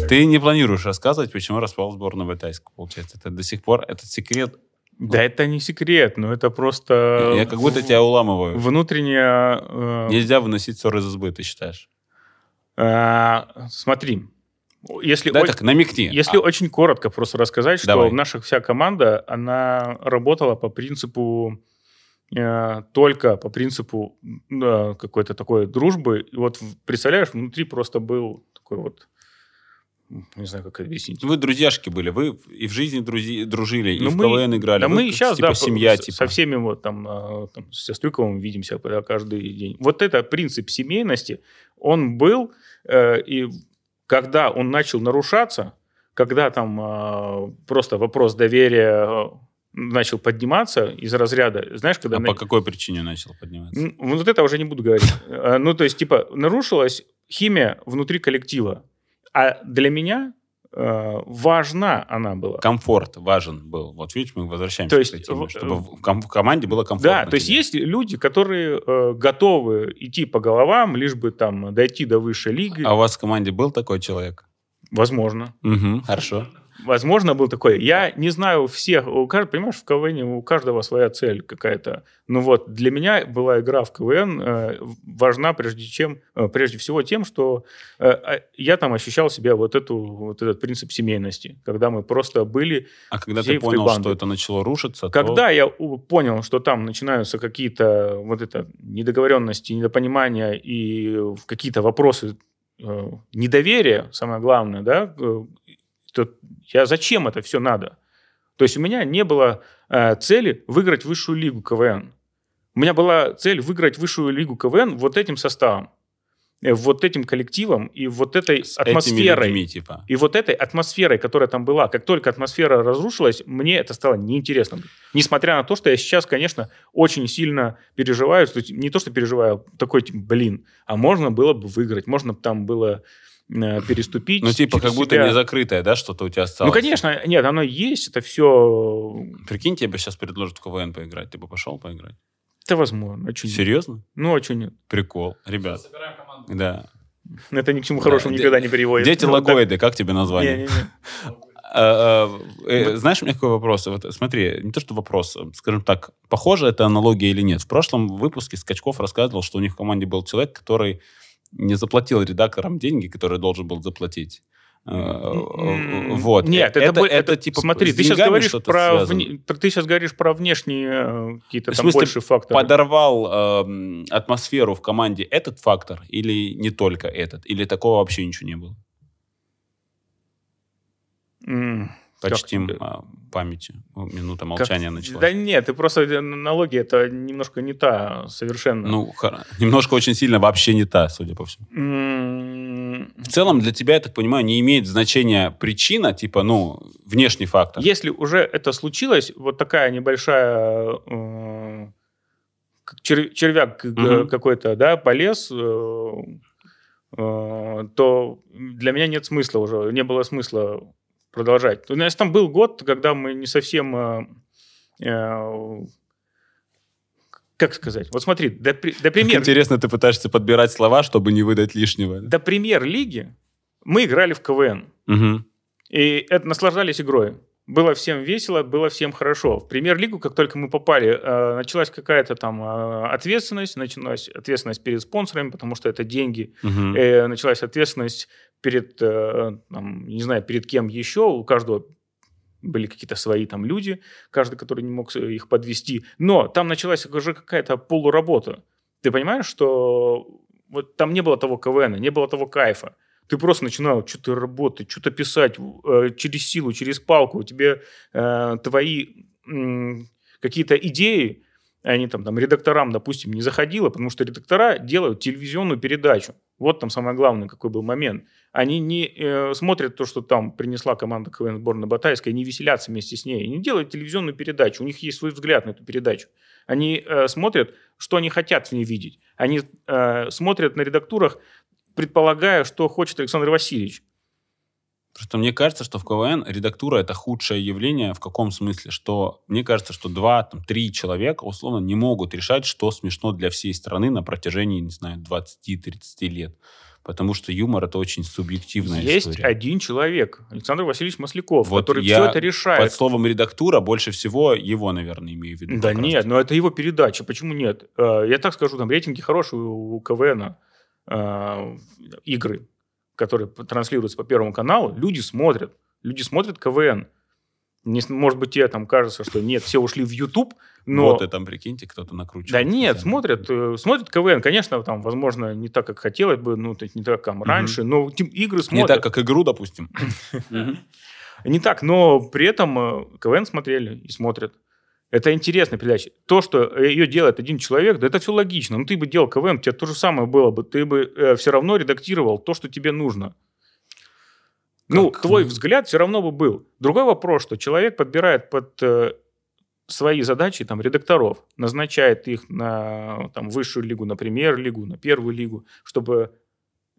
Ты не планируешь рассказывать, почему распал сборная Батайска, получается. Это до сих пор, этот секрет. Да это не секрет, но это просто... Я как будто тебя уламываю. Внутренняя... э, Нельзя выносить ссоры из избы, ты считаешь? Э, смотри, если, Да, о- так намекни. если А, очень коротко просто рассказать, что Давай. наша вся команда, она работала по принципу э, только по принципу э, какой-то такой дружбы. И вот в- представляешь, внутри просто был такой вот, не знаю, как объяснить. Вы друзьяшки были, вы и в жизни друзи- дружили, и Ну, в мы- КВН играли. Да Вы мы сейчас, типа, да, семья, с- типа. со всеми вот там, э, там с Сестрюковым видимся да, каждый день. Вот это принцип семейности, он был, и когда он начал нарушаться, когда там э, просто вопрос доверия э, начал подниматься из разряда, знаешь, когда... А на- по какой причине начал подниматься? Вот это уже не буду говорить. Э, Ну, то есть, типа, нарушилась химия внутри коллектива. А для меня э, важна она была. Комфорт важен был. Вот видишь, мы возвращаемся То есть, к этой теме, чтобы в, ком- в команде было комфортно. Да, то есть тебе. есть люди, которые э, готовы идти по головам, лишь бы там дойти до высшей лиги. А у вас в команде был такой человек? Возможно. Угу, хорошо. Возможно, был такой. Я не знаю всех. У кажд- понимаешь, в КВН у каждого своя цель какая-то. Ну вот, для меня была игра в КВН э, важна прежде, чем, э, прежде всего тем, что э, а, я там ощущал себя вот, эту, вот этот принцип семейности, когда мы просто были А когда ты понял, банды. что это начало рушиться, то- Когда я у- понял, что там начинаются какие-то вот это недоговоренности, недопонимания и какие-то вопросы э, недоверия, самое главное, да, э, то я зачем это все надо? То есть у меня не было э, цели выиграть высшую лигу КВН. У меня была цель выиграть высшую лигу КВН вот этим составом, э, вот этим коллективом и вот этой с атмосферой. людьми, типа. И вот этой атмосферой, которая там была, как только атмосфера разрушилась, мне это стало неинтересно. Несмотря на то, что я сейчас, конечно, очень сильно переживаю. Не то, что переживаю, а такой, типа, блин, а можно было бы выиграть, можно бы там было переступить. Ну, типа, как будто себя. не закрытое, да, что-то у тебя осталось. Ну, конечно, нет, оно есть, это все... Прикинь, тебе сейчас предложат в КВН поиграть, ты бы пошел поиграть? Это возможно. А нет? Серьезно? Ну, а что нет? Прикол. Ребят, Собираем команду. да. Это ни к чему хорошему Да, никогда не приводит. Дети Ну, логоиды, как тебе название? Не-не-не. А, а, э, Знаешь, у меня какой вопрос? Вот смотри, не то, что вопрос, скажем так, похожа это аналогия или нет. В прошлом выпуске Скачков рассказывал, что у них в команде был человек, который не заплатил редакторам деньги, которые должен был заплатить. Э, М, Вот. Нет, Э, это, бо- это, типа смотри, ты сейчас говоришь про вне- ты сейчас говоришь про внешние э, какие-то там смысле, больше факторы. Подорвал эм, атмосферу в команде этот фактор или не только этот? Или такого вообще ничего не было? Как Почтим тебе? а, памятью. О, Минута Как- молчания началась. Да нет, ты просто э, аналогия это немножко не та совершенно. Ну, хор- немножко очень сильно вообще не та, судя по всему. М, В целом для тебя, я так понимаю, не имеет значения причина, типа, ну, внешний фактор. Если уже это случилось, вот такая небольшая э, как чер- червяк э, какой-то, да, полез, э, э, то для меня нет смысла уже, не было смысла продолжать. У нас там был год, когда мы не совсем... э, э, как сказать? Вот смотри, до, до Как премьер, интересно, ты пытаешься подбирать слова, чтобы не выдать лишнего. до премьер-лиги мы играли в КВН. Мгм. И это наслаждались игрой. было всем весело, было всем хорошо. В премьер-лигу, как только мы попали, э, началась какая-то там э, ответственность, началась ответственность перед спонсорами, потому что это деньги. Э, началась ответственность перед, э, там, не знаю, перед кем еще, у каждого были какие-то свои там люди, каждый, который не мог их подвести, но там началась уже какая-то полуработа. Ты понимаешь, что вот там не было того КВН, не было того кайфа. Ты просто начинал что-то работать, что-то писать э, через силу, через палку. Тебе э, твои м, какие-то идеи, они там, там редакторам, допустим, не заходило, потому что редактора делают телевизионную передачу. Вот там самое главное, какой был момент. Они не э, смотрят то, что там принесла команда КВН сборной Батайской, не веселятся вместе с ней. Они делают телевизионную передачу, у них есть свой взгляд на эту передачу. Они э, смотрят, что они хотят в ней видеть. Они э, смотрят на редактурах, предполагая, что хочет Александр Васильевич. Просто мне кажется, что в КВН редактура это худшее явление. В каком смысле? Что мне кажется, что два, там, три человека условно не могут решать, что смешно для всей страны на протяжении, не знаю, 20-30 лет. Потому что юмор это очень субъективная Есть история. один человек, Александр Васильевич Масляков, Вот который все это решает. Под словом редактура больше всего его, наверное, имею в виду. Да нет, но это его передача. Почему нет? Э, Я так скажу, там рейтинги хорошие у у КВН, э, игры, которые п- транслируются по Первому каналу, люди смотрят. Люди смотрят КВН. Не может быть, тебе там кажется, что нет, все ушли в YouTube, но... Вот и там, прикиньте, кто-то накручивает. Да нет, специально. смотрят, э, смотрят КВН. Конечно, там, возможно, не так, как хотелось бы, ну, то есть не так, как раньше, но тем- игры Не смотрят. так, как игру, допустим. Не так, но при этом э, КВН смотрели и смотрят. Это интересная передача. То, что ее делает один человек, да это все логично. Ну, ты бы делал КВН, у тебя то же самое было бы. Ты бы все равно редактировал то, что тебе нужно. Ну, Как? твой взгляд все равно бы был. Другой вопрос, что человек подбирает под э, свои задачи там, редакторов, назначает их на там, высшую лигу, на премьер-лигу, на первую лигу, чтобы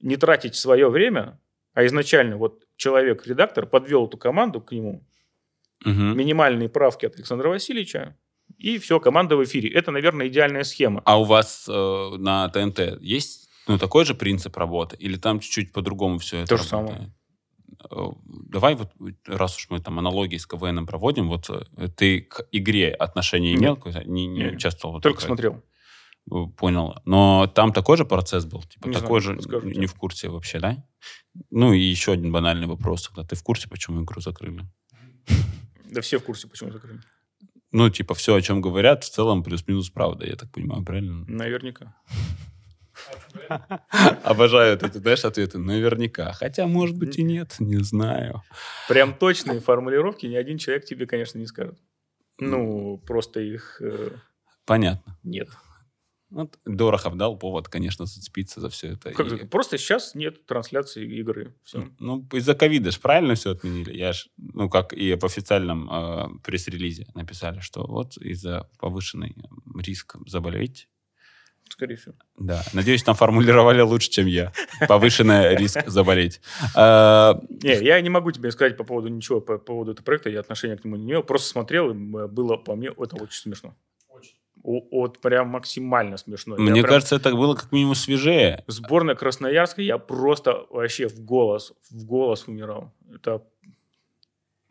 не тратить свое время, а изначально вот человек-редактор подвел эту команду к нему, Мгм. минимальные правки от Александра Васильевича, и все, команда в эфире. Это, наверное, идеальная схема. А у вас э, на ТНТ есть ну, такой же принцип работы? Или там чуть-чуть по-другому все это То же работает? самое. Э, Давай вот, раз уж мы там аналогии с КВН проводим, вот э, ты к игре отношение имел? Нет. Не, не Нет. участвовал? Только такое? смотрел. Э, Понял. Но там такой же процесс был? Типа Не такой знаю, же, подскажу не тебе. в курсе вообще, да? Ну и еще один банальный вопрос. Тогда ты в курсе, почему игру закрыли? Да все в курсе, почему закрыли. Ну, типа, все, о чем говорят, в целом плюс-минус правда, я так понимаю, правильно? Наверняка. Обожаю эти, знаешь, ответы. Наверняка. Хотя, может быть, и нет, не знаю. Прям точные формулировки ни один человек тебе, конечно, не скажет. Ну, просто их э, Понятно. нет. Вот Дорохов дал повод, конечно, зацепиться за все это. Как И-? Просто сейчас нет трансляции игры. Все. Ну, из-за ковида же правильно все отменили. Я ж, ну, как и в официальном э, пресс-релизе написали, что вот из-за повышенный э, риск заболеть. Скорее всего. Да, надеюсь, там формулировали лучше, чем я. Повышенный риск заболеть. А, Не, я не могу тебе сказать по поводу ничего, по поводу этого проекта, я отношения к нему не имел. Просто смотрел, и м, было по мне, это очень смешно. О- Вот прям максимально смешно. Я Мне прям- кажется, это было как минимум свежее. Сборная Красноярска, я просто вообще в голос, в голос умирал. Это,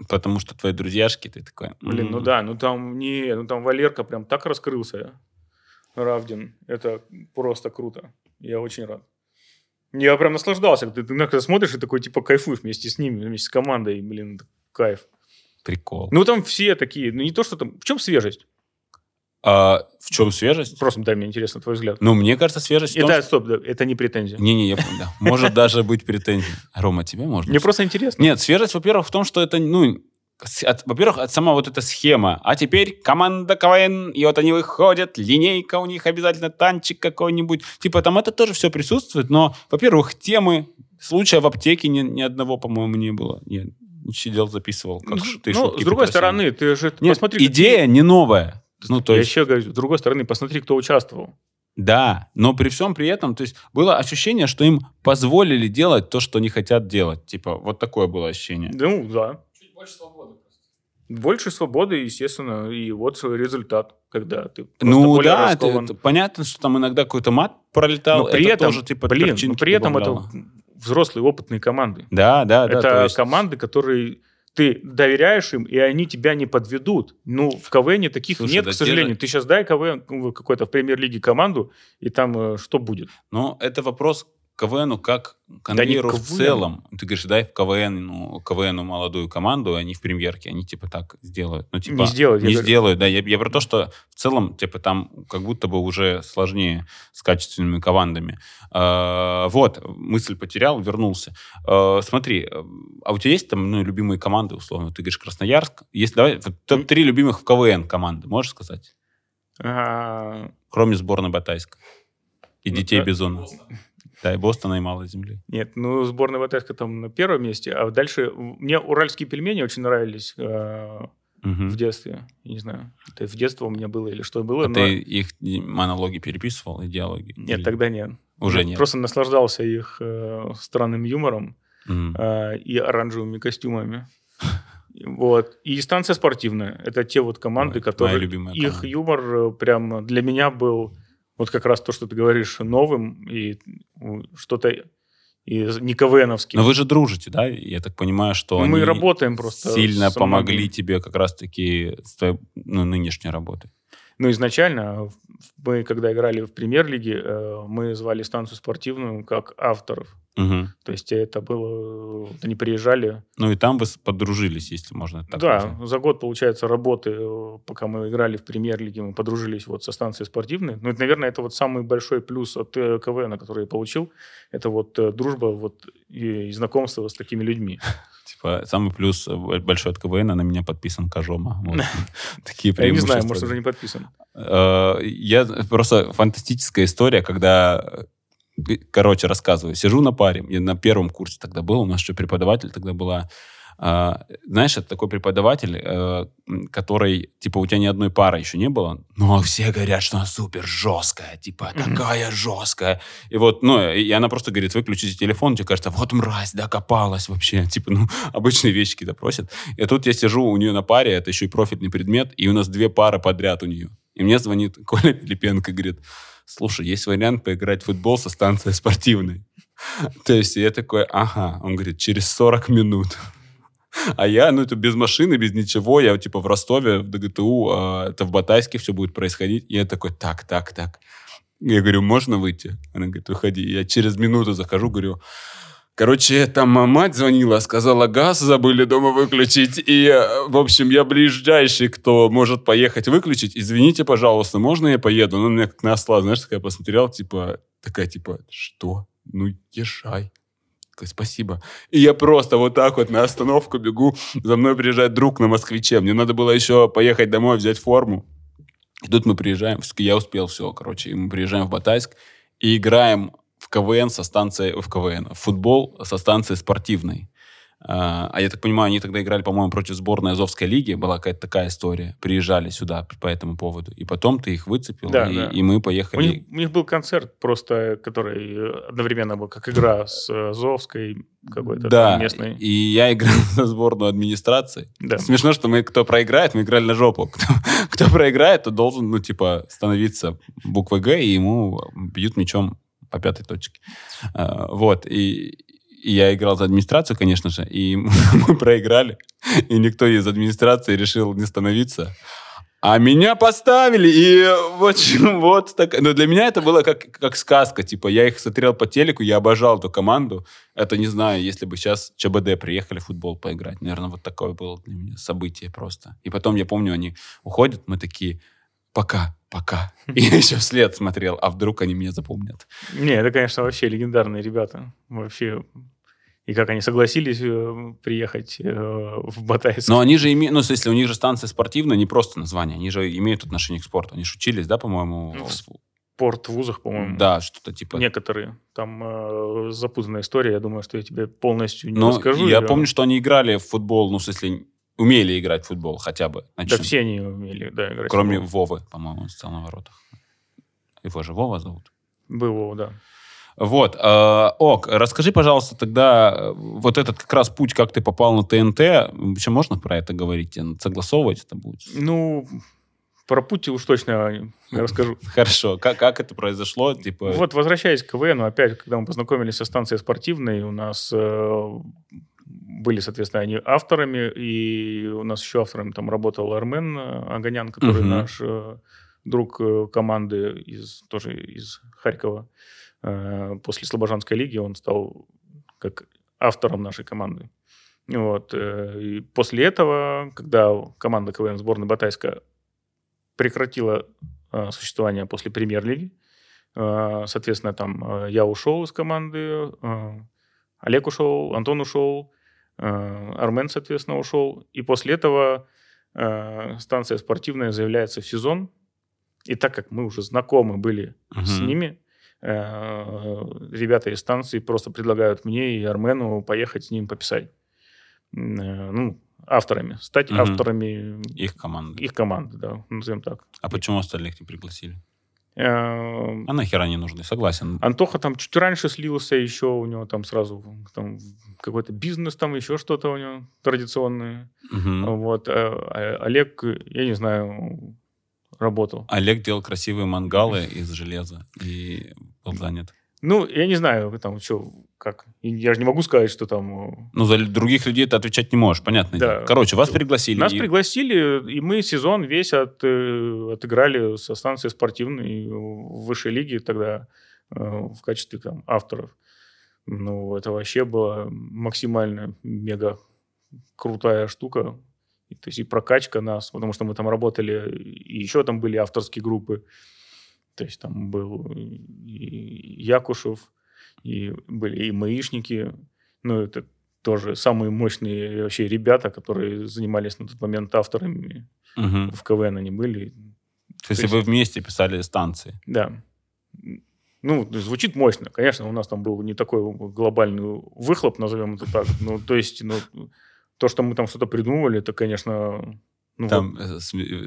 Потому что твои друзьяшки, ты такой... блин, ну да, ну там не, ну там Валерка прям так раскрылся, Равдин. Это просто круто. Я очень рад. Я прям наслаждался. Ты, ты иногда смотришь и такой, типа, кайфуешь вместе с ними, вместе с командой. Блин, кайф. Прикол. Ну, там все такие, ну, не то, что там... В чем свежесть? А в чем свежесть? Просто дай мне интересно твой взгляд. Ну, мне кажется, свежесть в том, что- стоп, да, это не претензия. Не-не, я понял, да. Может даже быть претензия. Рома, тебе можно? Мне просто интересно. Нет, свежесть, во-первых, в том, что это, ну, от- во-первых, от сама вот эта схема. А теперь команда КВН, и вот они выходят, линейка у них обязательно, танчик какой-нибудь. Типа там это тоже все присутствует, но, во-первых, темы, случая в аптеке ни, ни одного, по-моему, не было. Я сидел, записывал, как Ну, ты ну, с другой просил. стороны, ты же Нет, посмотри... идея не новая. Ну, то я есть, еще говорю, с другой стороны, посмотри, кто участвовал. да, но при всем при этом, то есть было ощущение, что им позволили делать то, что они хотят делать. Типа, вот такое было ощущение. Ну, да. Чуть больше свободы просто. Больше свободы, естественно, и вот результат, когда ты Ну да, это- это понятно, что там иногда какой-то мат пролетал. Но при это этом, тоже, типа, блин, но при этом это взрослые опытные команды. Да, да, да. это то есть- команды, которые ты доверяешь им, и они тебя не подведут. Ну, в КВН таких Слушай, нет, да к те сожалению. же- Ты сейчас дай КВН ну, какой-то в премьер-лиге команду, и там э, что будет? Но это вопрос КВНу как конвейеру в КВНу. целом. Ты говоришь, дай в КВН, ну, КВНу молодую команду, они в премьерке, они типа так сделают. Ну, типа, Не сделают, я Не говорю. сделают, да. Я, я про то, что в целом, типа, там как будто бы уже сложнее с качественными командами. А, вот, мысль потерял, вернулся. А, смотри, э, а у тебя есть там, ну, любимые команды, условно? Ты говоришь, Красноярск. Есть, давай, вот топ-3 любимых в КВН команды, можешь сказать? А, Кроме сборной Батайска. И Ну, детей да. Бизона. Да, и Бостона, и Малой Земли. Нет, ну, сборная ВТС там на первом месте, а дальше... Мне уральские пельмени очень нравились Мгм. в детстве. Я не знаю, это в детстве у меня было или что было. А но- ты их монологи переписывал, и диалоги? Нет, Или- тогда нет. Уже Я нет. Просто наслаждался их э, странным юмором Мгм. э, и оранжевыми костюмами. Вот. И станция спортивная. Это те вот команды, Ой, которые... Их команда. юмор э, прям для меня был вот как раз то, что ты говоришь, новым и что-то из не КВНовским. Но вы же дружите, да? Я так понимаю, что мы они работаем просто сильно помогли тебе как раз-таки с твоей ну, нынешней работой. Ну, изначально в- мы, когда играли в премьер-лиге, э, мы звали станцию спортивную как авторов. Мгм. То есть это было... Они приезжали... Ну и там вы подружились, если можно так да, назвать. за год, получается, работы, э, пока мы играли в премьер-лиге, мы подружились вот со станцией спортивной. Ну, это, наверное, это вот самый большой плюс от э, КВН, который я получил. Это вот э, дружба вот и знакомство с такими людьми. Типа, самый плюс э, большой от КВН, на меня подписан Кожома. Вот. Такие Я не знаю, может, уже не подписан. Э, Я просто фантастическая история, когда, э, короче, рассказываю. Сижу на паре, я на первом курсе тогда был, у нас еще преподаватель тогда была. А, Знаешь, это такой преподаватель, э, который, типа, у тебя ни одной пары еще не было, но все говорят, что она супер жесткая, типа, такая жесткая. И вот, ну, и она просто говорит, выключите телефон, тебе кажется, вот мразь, докопалась вообще. Типа, ну, обычные вещи какие-то просят. И тут я сижу у нее на паре, это еще и профильный предмет, и у нас две пары подряд у нее. И мне звонит Коля Пилипенко, говорит, слушай, есть вариант поиграть в футбол со станцией спортивной. То есть я такой, ага. Он говорит, через 40 минут. А я, ну, это без машины, без ничего. Я, типа, в Ростове, в ДГТУ, а, это в Батайске все будет происходить. И я такой, так, так, так. Я говорю, можно выйти? Она говорит, выходи. Я через минуту захожу, говорю, короче, там мать звонила, сказала, газ забыли дома выключить. И, э, в общем, я ближайший, кто может поехать выключить. Извините, пожалуйста, можно я поеду? На меня как на осла, знаешь, такая посмотрела, типа, такая, типа, что? Ну, езжай. Такой, Спасибо. И я просто вот так вот на остановку бегу. За мной приезжает друг на москвиче. Мне надо было еще поехать домой, взять форму. И тут мы приезжаем, я успел все, короче, и мы приезжаем в Батайск и играем в КВН со станции, в КВН, в футбол со станции спортивной. А а я так понимаю, они тогда играли, по-моему, против сборной Азовской лиги. Была какая-то такая история. Приезжали сюда по этому поводу. И потом ты их выцепил, Да, и, да. и мы У поехали. них, у них был концерт просто, который э, одновременно был как игра с э, Зовской какой-то да, местной. и я играл за сборную администрации. Да. Смешно, что мы, кто проиграет, мы играли на жопу. Кто, кто проиграет, то должен, ну, типа, становиться буквой Г, и ему бьют мячом по пятой точке. А, Вот, и я играл за администрацию, конечно же, и мы проиграли, и никто из администрации решил не становиться. А меня поставили, и в общем, вот так. Но для меня это было как, как сказка. Типа, я их смотрел по телеку, я обожал эту команду. Это, не знаю, если бы сейчас ЧБД приехали в футбол поиграть. Наверное, вот такое было для меня событие просто. И потом, я помню, они уходят, мы такие, пока, пока. И я еще вслед смотрел, а вдруг они меня запомнят. Не, это, конечно, вообще легендарные ребята. Вообще. И как они согласились э, приехать э, в Батайск. Но они же имеют, ну, в смысле, у них же станция спортивная, не просто название, они же имеют отношение к спорту. Они же учились, да, по-моему? Ну, в Спорт в вузах, по-моему. Да, что-то типа... Некоторые. Там э, запутанная история. Я думаю, что я тебе полностью не Ну, расскажу. я её. помню, что они играли в футбол, ну, в смысле, умели играть в футбол хотя бы. Да начнем. все они умели, да, играть. в Кроме футбол. Вовы, по-моему, он стоял на воротах. Его же Вова зовут. Было, да. Вот. э, Ок, расскажи, пожалуйста, тогда э, вот этот как раз путь, как ты попал на ТНТ, вообще можно про это говорить? Э, Согласовывать это будет? Ну, про путь уж точно я расскажу. Хорошо. Как, как это произошло? Типа... Вот, возвращаясь к КВНу, опять, когда мы познакомились со станцией спортивной, у нас э, были, соответственно, они авторами, и у нас еще автором там работал Армен Аганян, который Мгм. наш э, друг э, команды из, тоже из Харькова. Э, После Слобожанской лиги он стал как автором нашей команды. Вот. э, И после этого, когда команда КВН сборной Батайска прекратила э, существование после премьер-лиги, э, соответственно, там э, я ушел из команды, э, Олег ушел, Антон ушел, э, Армен, соответственно, ушел. И после этого э, станция спортивная заявляется в сезон. И так как мы уже знакомы были с Мгм. ними, э, ребята из станции просто предлагают мне и Армену поехать с ним пописать. Э, Ну, авторами. Стать Мгм. авторами Их команды. их команды, да, назовем так. А почему остальных не пригласили? Э, А нахера они нужны? Согласен. Антоха там чуть раньше слился, еще у него там сразу там, какой-то бизнес, там еще что-то у него традиционное. Мгм. Вот. а- а Олег, я не знаю, работал. Олег делал красивые мангалы из железа и был занят. Ну, я не знаю, там что, как. Я же не могу сказать, что там... э, Ну, за других людей ты отвечать не можешь, понятно. Да. Короче, вас пригласили. Нас и- пригласили, и мы сезон весь от, э, отыграли со станции спортивной в высшей лиге тогда э, в качестве там, авторов. Ну, это вообще была максимально мега крутая штука. И, то есть и прокачка нас, потому что мы там работали, и еще там были авторские группы. То есть там был и Якушев, и были и маишники. Ну, это тоже самые мощные вообще ребята, которые занимались на тот момент авторами Мгм. в КВН они были. То есть есть- вы вместе писали станции. Да. Ну, звучит мощно. Конечно, у нас там был не такой глобальный выхлоп, назовем это так. Ну, то есть, ну, то, что мы там что-то придумывали, это, конечно... Ну, Там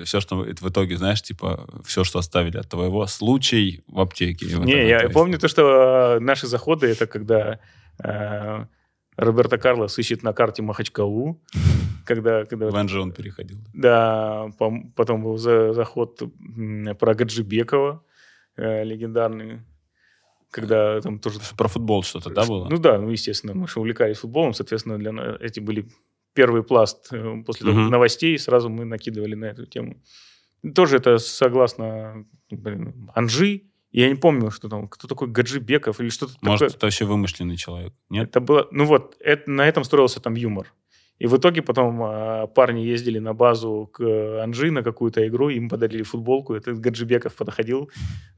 все, что в итоге, знаешь, типа, все, что оставили от твоего, случай в аптеке. Вот Не, это я то есть. помню то, что э, наши заходы, это когда э, Роберто Карлос ищет на карте Махачкалу, когда, когда В Анжи он переходил. Да, потом был за- заход про Гаджибекова, э, легендарный, когда там тоже... Про футбол что-то, да, было? Ну да, ну естественно, мы же увлекались футболом, соответственно, для, на- эти были первый пласт э, после Мгм. новостей, сразу мы накидывали на эту тему. Тоже это согласно блин, Анжи, я не помню, что там, кто такой Гаджибеков или что-то Может, такое. это вообще вымышленный человек? Нет? Это было, ну вот, это, на этом строился там юмор. И в итоге потом а, парни ездили на базу к Анжи на какую-то игру, им подарили футболку, этот Гаджибеков подходил,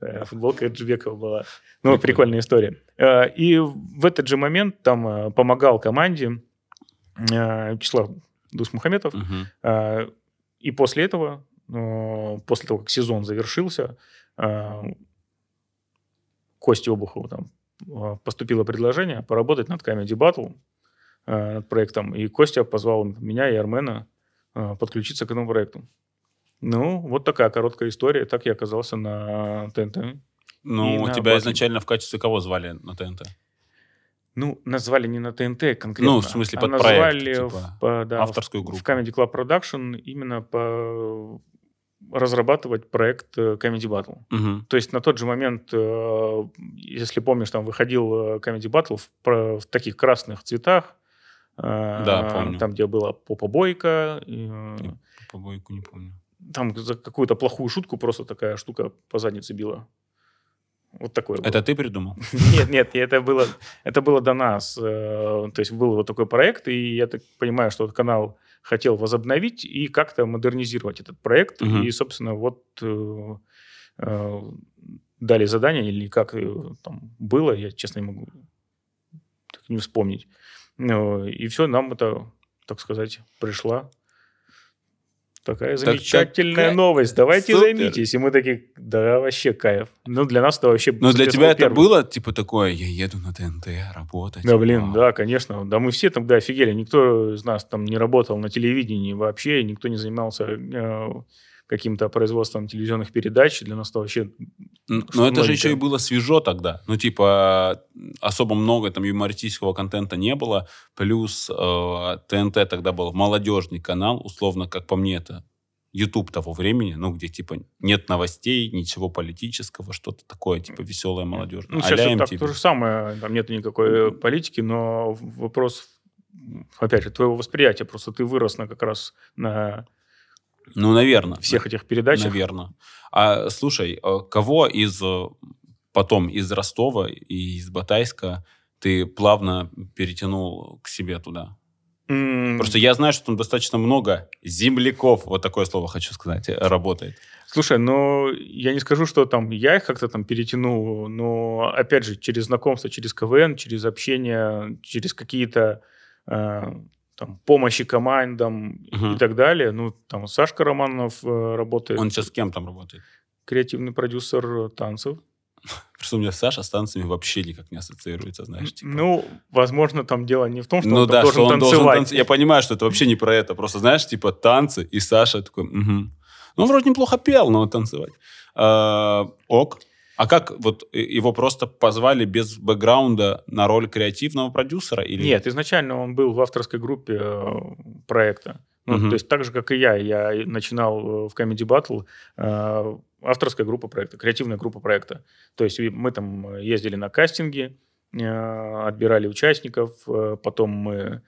э, футболка Гаджибекова была. Ну, прикольная история. Э, И в этот же момент там э, помогал команде э, Вячеслав Дусмухаметов, Мгм. а, И после этого, э, после того, как сезон завершился, э, Косте Обухову там э, поступило предложение поработать над Comedy Battle, э, над проектом. И Костя позвал меня и Армена э, подключиться к этому проекту. Ну, вот такая короткая история. Так я оказался на ТНТ. Ну, И тебя Батл. изначально в качестве кого звали на ТНТ? Ну, назвали не на ТНТ конкретно. Ну, в смысле, а под назвали проект, в- типа, по- да, авторскую группу. В Comedy Club Production именно по разрабатывать проект э, Comedy Battle. Мгм. То есть на тот же момент, э, если помнишь, там выходил э, Comedy Battle в, в таких красных цветах. Да, помню. Там, где была Попа Бойко. и, э, Побойку не помню. Там за какую-то плохую шутку просто такая штука по заднице била. Вот такое было. Это ты придумал? Нет, нет, это было, это было до нас. Э, То есть был вот такой проект, и я так понимаю, что этот канал хотел возобновить и как-то модернизировать этот проект. Мгм. И, собственно, вот э, э, дали задание, или как там было, я, честно, не могу так не вспомнить. И все, нам это, так сказать, пришла такая Так замечательная какая- новость. Давайте Супер. займитесь. И мы такие, да, вообще кайф. Ну, для нас это вообще... Но для тебя это первый. было, типа, такое, я еду на ТНТ работать. Да, блин, Вау. да, конечно. Да мы все тогда офигели. Никто из нас там не работал на телевидении вообще, никто не занимался э, каким-то производством телевизионных передач. Для нас это вообще... Но это же еще и было свежо тогда. Ну, типа, особо много там юмористического контента не было. Плюс э, ТНТ тогда был молодежный канал, условно, как по мне, это YouTube того времени, ну, где, типа, нет новостей, ничего политического, что-то такое, типа, веселое молодежное. Ну, сейчас вот так то же самое. Там нет никакой политики, но вопрос опять же, твоего восприятия. Просто ты вырос на как раз на Ну, наверное. всех этих передачах. Наверное. А слушай, а кого из э, потом из Ростова и из Батайска ты плавно перетянул к себе туда? М, Просто я знаю, что там достаточно много земляков, вот такое слово хочу сказать, э, работает. Слушай, ну, я не скажу, что там я их как-то там перетянул, но, опять же, через знакомство, через КВН, через общение, через какие-то э, там помощи командам Мгм. и так далее. Ну, там Сашка Романов э, работает, Он сейчас с кем там работает? креативный продюсер танцев. Просто у меня Саша с танцами вообще никак не ассоциируется, знаешь. типа. Ну, возможно, там дело не в том, что ну он да, должен что он должен танцевать. танцевать. Я понимаю, что это вообще не про это. Просто, знаешь, типа танцы, и Саша такой, «Мгм». ну, он вроде неплохо пел, но танцевать. А, ок. А как вот его просто позвали без бэкграунда на роль креативного продюсера? Или... Нет, изначально он был в авторской группе э, проекта. Ну, Мгм. То есть так же, как и я. Я начинал э, в Comedy Battle э, авторская группа проекта, креативная группа проекта. То есть мы там э, ездили на кастинги, э, отбирали участников, э, потом мы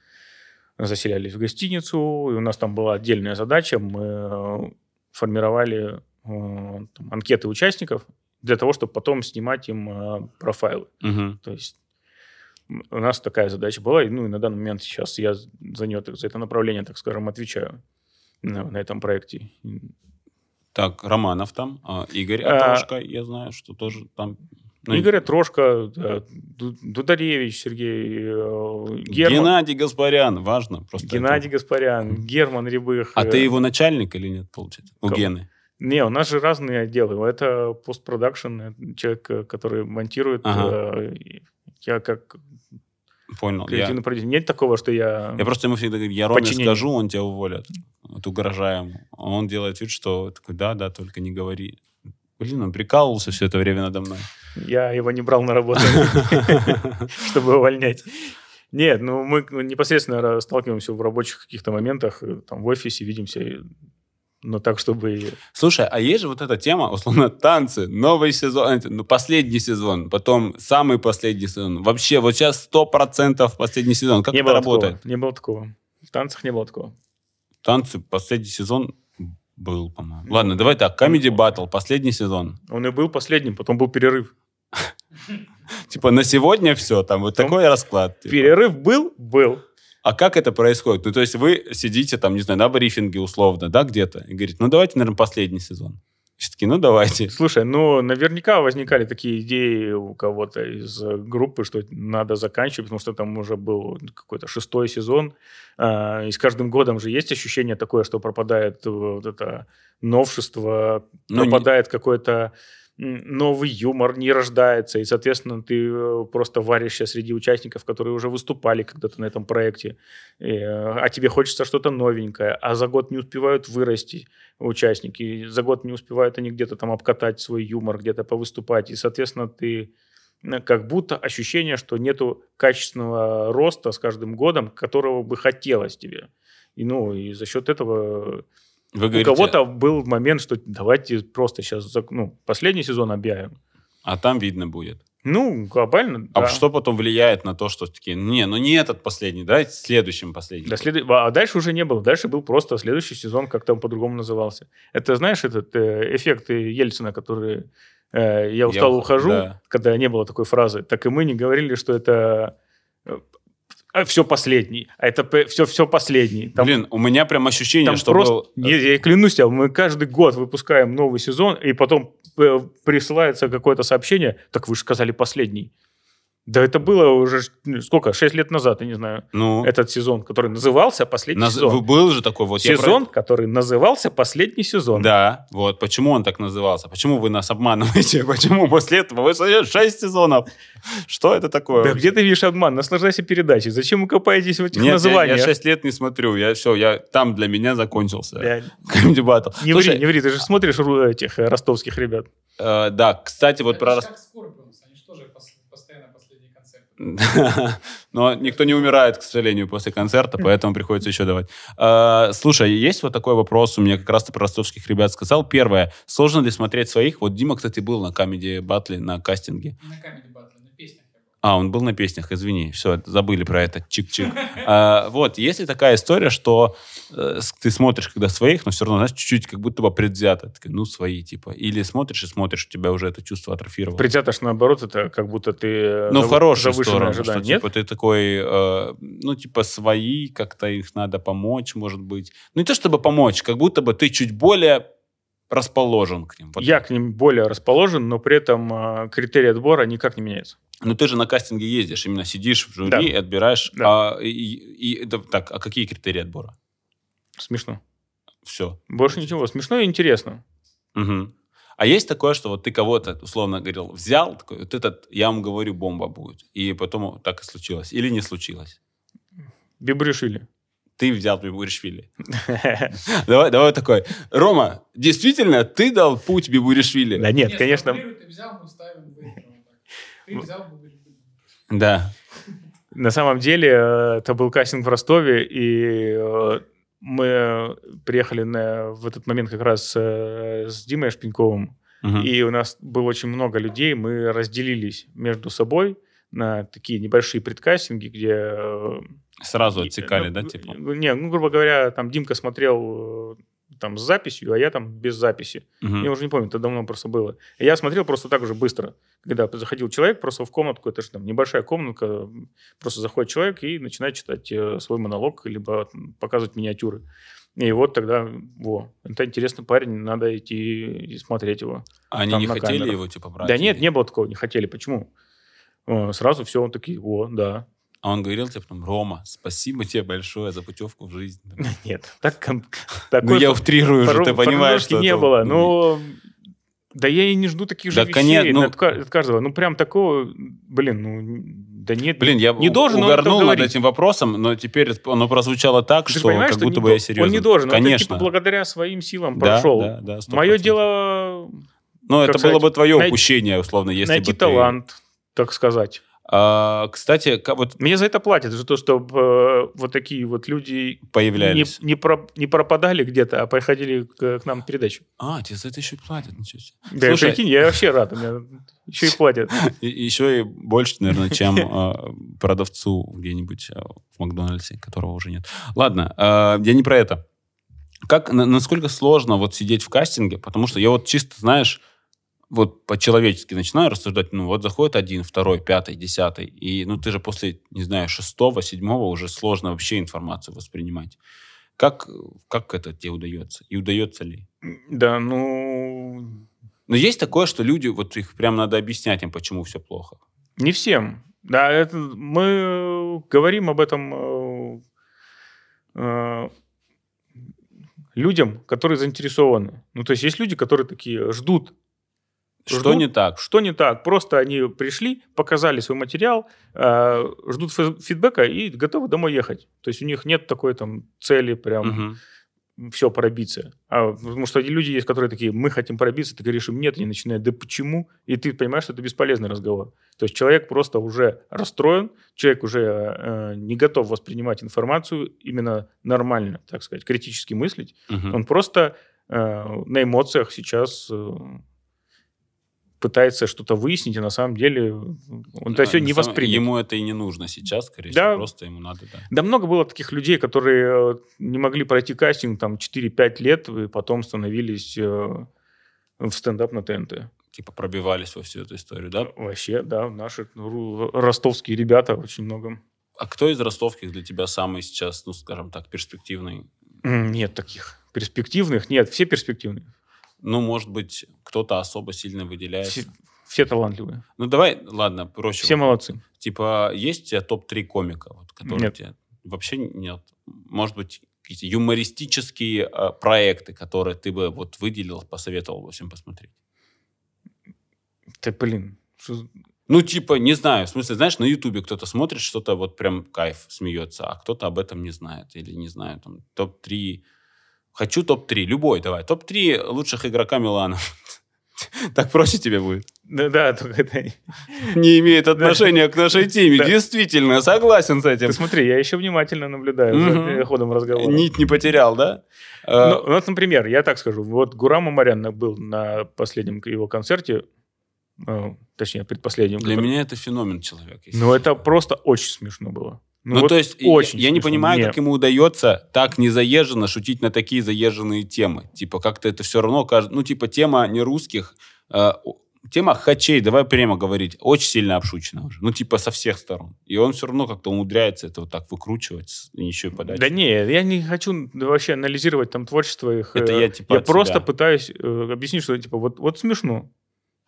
заселялись в гостиницу, и у нас там была отдельная задача. Мы формировали там, анкеты участников для того, чтобы потом снимать им э, профайлы. Мгм. То есть у нас такая задача была, и, ну и на данный момент сейчас я за нее, за это направление, так скажем, отвечаю на, на этом проекте. Так, Романов там, а, Игорь А, Атрошка, я знаю, что тоже там... ну, Игорь Трошка, Дударевич, Сергей э, Герман, Геннадий Гаспарян, важно. Просто Геннадий это- Гаспарян, Герман Рябых. А э, ты его начальник или нет, получается? У Кого? Гены. Не, у нас же разные отделы. Это постпродакшн, это человек, э, который монтирует. Ага. э, Я как Понял. Я, продюсер. Нет такого, что я... я просто ему всегда говорю, я Роме Подчинение. скажу, он тебя уволят. Вот угрожаем. А он делает вид, что такой, да, да, только не говори. Блин, он прикалывался все это время надо мной. Я его не брал на работу, чтобы увольнять. Нет, ну мы непосредственно сталкиваемся в рабочих каких-то моментах, э, там в офисе видимся, но так, чтобы... Слушай, а есть же вот эта тема, условно, танцы, новый сезон, э, ну, последний сезон, потом самый последний сезон. Вообще, вот сейчас сто процентов последний сезон. Как не это работает? Такого, не было такого. В танцах не было такого. Танцы, последний сезон был, по-моему. Ладно, давай так, Comedy Battle, последний сезон. Он и был последним, потом был перерыв. Типа на сегодня все, там вот такой расклад. типа. Перерыв был? Был. А как это происходит? Ну, то есть вы сидите там, не знаю, на брифинге условно, да, где-то, и говорите, ну, давайте, наверное, последний сезон. Все таки ну, давайте. Слушай, ну, наверняка возникали такие идеи у кого-то из группы, что надо заканчивать, потому что там уже был какой-то шестой сезон. А, И с каждым годом же есть ощущение такое, что пропадает э, вот это новшество, Ну, не- пропадает какой-то м, новый юмор, не рождается. И, соответственно, ты э, просто варишься среди участников, которые уже выступали когда-то на этом проекте. И, э, а тебе хочется что-то новенькое, а за год не успевают вырасти участники. За год не успевают они где-то там обкатать свой юмор, где-то повыступать. И, соответственно, ты как будто ощущение, что нету качественного роста с каждым годом, которого бы хотелось тебе. И, ну, и за счет этого Вы у говорите, кого-то был момент, что давайте просто сейчас ну, последний сезон объявим. а там видно будет. Ну, глобально, А да. что потом влияет на то, что такие, не, ну не этот последний, давайте следующим последним. До след- А дальше уже не было. Дальше был просто следующий сезон, как там по-другому назывался. Это, знаешь, этот э, эффект Ельцина, который э, «я устал, ух- ухожу», да. когда не было такой фразы, так и мы не говорили, что это все последний, а это все, все последний. Там, Блин, у меня прям ощущение, там что просто... был... Не, я клянусь тебе, мы каждый год выпускаем новый сезон, и потом э, присылается какое-то сообщение, так вы же сказали последний. Да это было уже ну, сколько, 6 лет назад, я не знаю, Ну, этот сезон, который назывался «Последний наз- сезон». был же такой вот... я про- сезон, который назывался «Последний сезон». Да, вот. Почему он так назывался? Почему вы нас обманываете? Почему после этого вы 6 сезонов? Что это такое? Да где ты видишь обман? Наслаждайся передачей. Зачем вы копаетесь в этих Нет, я- названиях? Я, 6 лет не смотрю. Я все, я там для меня закончился. Да. Comedy Battle. Не Слушай, ври, не ври, ты же смотришь этих э, ростовских ребят. э, да, кстати, вот про... Это рас- же как Scorpions, они же тоже пос- постоянно последний концерт. Но никто не умирает, к сожалению, после концерта, поэтому приходится еще давать. Э, Слушай, есть вот такой вопрос, у меня как раз ты про ростовских ребят сказал. Первое, сложно ли смотреть своих? Вот Дима, кстати, был на Comedy Battle, на кастинге. На Comedy Battle, на песнях я был. А, он был на песнях, извини, все, забыли про это, чик-чик. А, вот, есть ли такая история, что э, ты смотришь, когда своих, но все равно, знаешь, чуть-чуть как будто бы предвзято, такая, ну, свои, типа. Или смотришь и смотришь, у тебя уже это чувство атрофировало. Предвзято ж наоборот, это как будто ты э, Ну, в хорошую сторону, что. Нет? типа, ты такой, э, ну, типа, свои, как-то их надо помочь, может быть. Ну, не то чтобы помочь, как будто бы ты чуть более расположен к ним. Вот. Я к ним более расположен, но при этом э, критерий отбора никак не меняется. Ну, ты же на кастинге ездишь, именно сидишь в жюри, Да. и отбираешь. Да. А, и, и- это- так, а какие критерии отбора? Смешно. Все. Больше ничего. Смешно и интересно. Мгм. А есть такое, что вот ты кого-то, условно говорил, взял, такой, вот этот, я вам говорю, бомба будет. И потом так и случилось. Или не случилось. Бибришили. Ты взял Бибуришвили. Давай, давай такой. Рома, действительно, ты дал путь Бибуришвили? Да нет, конечно. Ты взял, мы ставим. Ты взял. Да. На самом деле, э, это был кастинг в Ростове, и э, мы приехали на, в этот момент как раз э, с Димой Шпеньковым, Мгм. и у нас было очень много людей, мы разделились между собой на такие небольшие предкастинги, где... э, Сразу и- отсекали, ну, да, типа? Не, ну, грубо говоря, там Димка смотрел э, там с записью, а я там без записи. Мгм. Я уже не помню, это давно просто было. И я смотрел просто так же быстро. Когда заходил человек просто в комнатку, это же там небольшая комнатка, просто заходит человек и начинает читать э, свой монолог, либо показывать миниатюры. И вот тогда, во, это интересный парень, надо идти и смотреть его. Они там не хотели камерах. его, типа, брать? да нет, не было такого, не хотели. Почему? Сразу все, он такие, о, да. А он говорил тебе потом, Рома, спасибо тебе большое за путевку в жизнь. Нет, так, Ну, я утрирую уже, ты понимаешь, что... не было. Ну, да я и не жду таких же Да, вещей ну- от, ка- от каждого. Ну, прям такого, блин, ну, да нет. Блин, я не должен угорнул над этим вопросом, но теперь оно прозвучало так, Ты что как что будто бы я серьезно. Он не должен, он Конечно. типа, благодаря своим силам Да, прошел. да, да, 100%. Мое дело Ну, это было бы твое упущение, условно, если найти бы ты- талант, так сказать. А, кстати, вот Мне за это платят, за то, чтобы вот такие вот люди не, появлялись. не, про- не пропадали где-то, а приходили к, к нам в передачу. А, тебе за это еще и платят, ничего себе. Да, Слушай, прикинь, я вообще рад, у меня еще и платят. еще и больше, наверное, чем а, продавцу где-нибудь а, в Макдональдсе, которого уже нет. Ладно, а, я не про это. Как, на- насколько сложно вот сидеть в кастинге? Потому что я вот чисто, знаешь, вот по-человечески начинаю рассуждать, ну вот заходит один, второй, пятый, десятый, и ну ты же после, не знаю, шестого, седьмого уже сложно вообще информацию воспринимать. Как, как это тебе удается? И удается ли? Да, ну, Но есть такое, что люди, вот их прям надо объяснять им, почему все плохо. Не всем. Да, это, мы говорим об этом э, э, людям, которые заинтересованы. Ну, то есть есть люди, которые такие ждут. Что Ждут. не так? Что не так? Просто они пришли, показали свой материал, э, ждут фи- фидбэка и готовы домой ехать. То есть у них нет такой там цели прям Мгм. все пробиться. А, потому что люди есть, которые такие, мы хотим пробиться, ты говоришь им нет, они начинают, да почему? И ты понимаешь, что это бесполезный разговор. То есть человек просто уже расстроен, человек уже э, не готов воспринимать информацию именно нормально, так сказать, критически мыслить. Мгм. Он просто э, на эмоциях сейчас э, пытается что-то выяснить, а на самом деле он это А, все не самом- воспримет. Ему это и не нужно сейчас, скорее Да. всего. Просто ему надо, да. Да много было таких людей, которые э, не могли пройти кастинг там 4-5 лет, и потом становились э, в стендап на ТНТ. Типа пробивались во всю эту историю, да? Вообще, да, наши ру- ростовские ребята очень много. А кто из ростовских для тебя самый сейчас, ну, скажем так, перспективный? Нет таких перспективных. Нет, все перспективные. Ну, может быть, кто-то особо сильно выделяется. Все, все талантливые. Ну, давай, ладно, проще. Все молодцы. Типа, есть у тебя топ-3 комика, вот, которые Нет. тебе... Вообще нет. Может быть, какие-то юмористические э, проекты, которые ты бы вот выделил, посоветовал бы всем посмотреть? Да, блин. что- Ну, типа, не знаю, в смысле, знаешь, на Ютубе кто-то смотрит, что-то вот прям кайф, смеется, а кто-то об этом не знает. Или, не знаю, там, топ-3... Хочу топ-3, любой, давай. Топ-3 лучших игрока Милана. Так проще тебе будет. Да, да, только это... Не имеет отношения к нашей теме. Действительно, согласен с этим. Ты смотри, я еще внимательно наблюдаю за э, ходом разговора. Нить не потерял, да? Ну, Э, вот, например, я так скажу. Вот Гурам Амарян был на последнем его концерте. э, точнее, предпоследнем. Для меня это феномен человек. Ну, это просто очень смешно было. Ну, вот то есть, я- очень я, не смешно. понимаю, Не. как ему удается так незаезженно шутить на такие заезженные темы. Типа, как-то это все равно кажется... Ну, типа, тема не русских... э, тема хачей, давай прямо говорить, очень сильно обшучена уже. Ну, типа, со всех сторон. И он все равно как-то умудряется это вот так выкручивать с- и еще и подать. Да не, я не хочу вообще анализировать там творчество их. Это э, я, типа, Я просто себя. пытаюсь э, объяснить, что типа вот, вот смешно.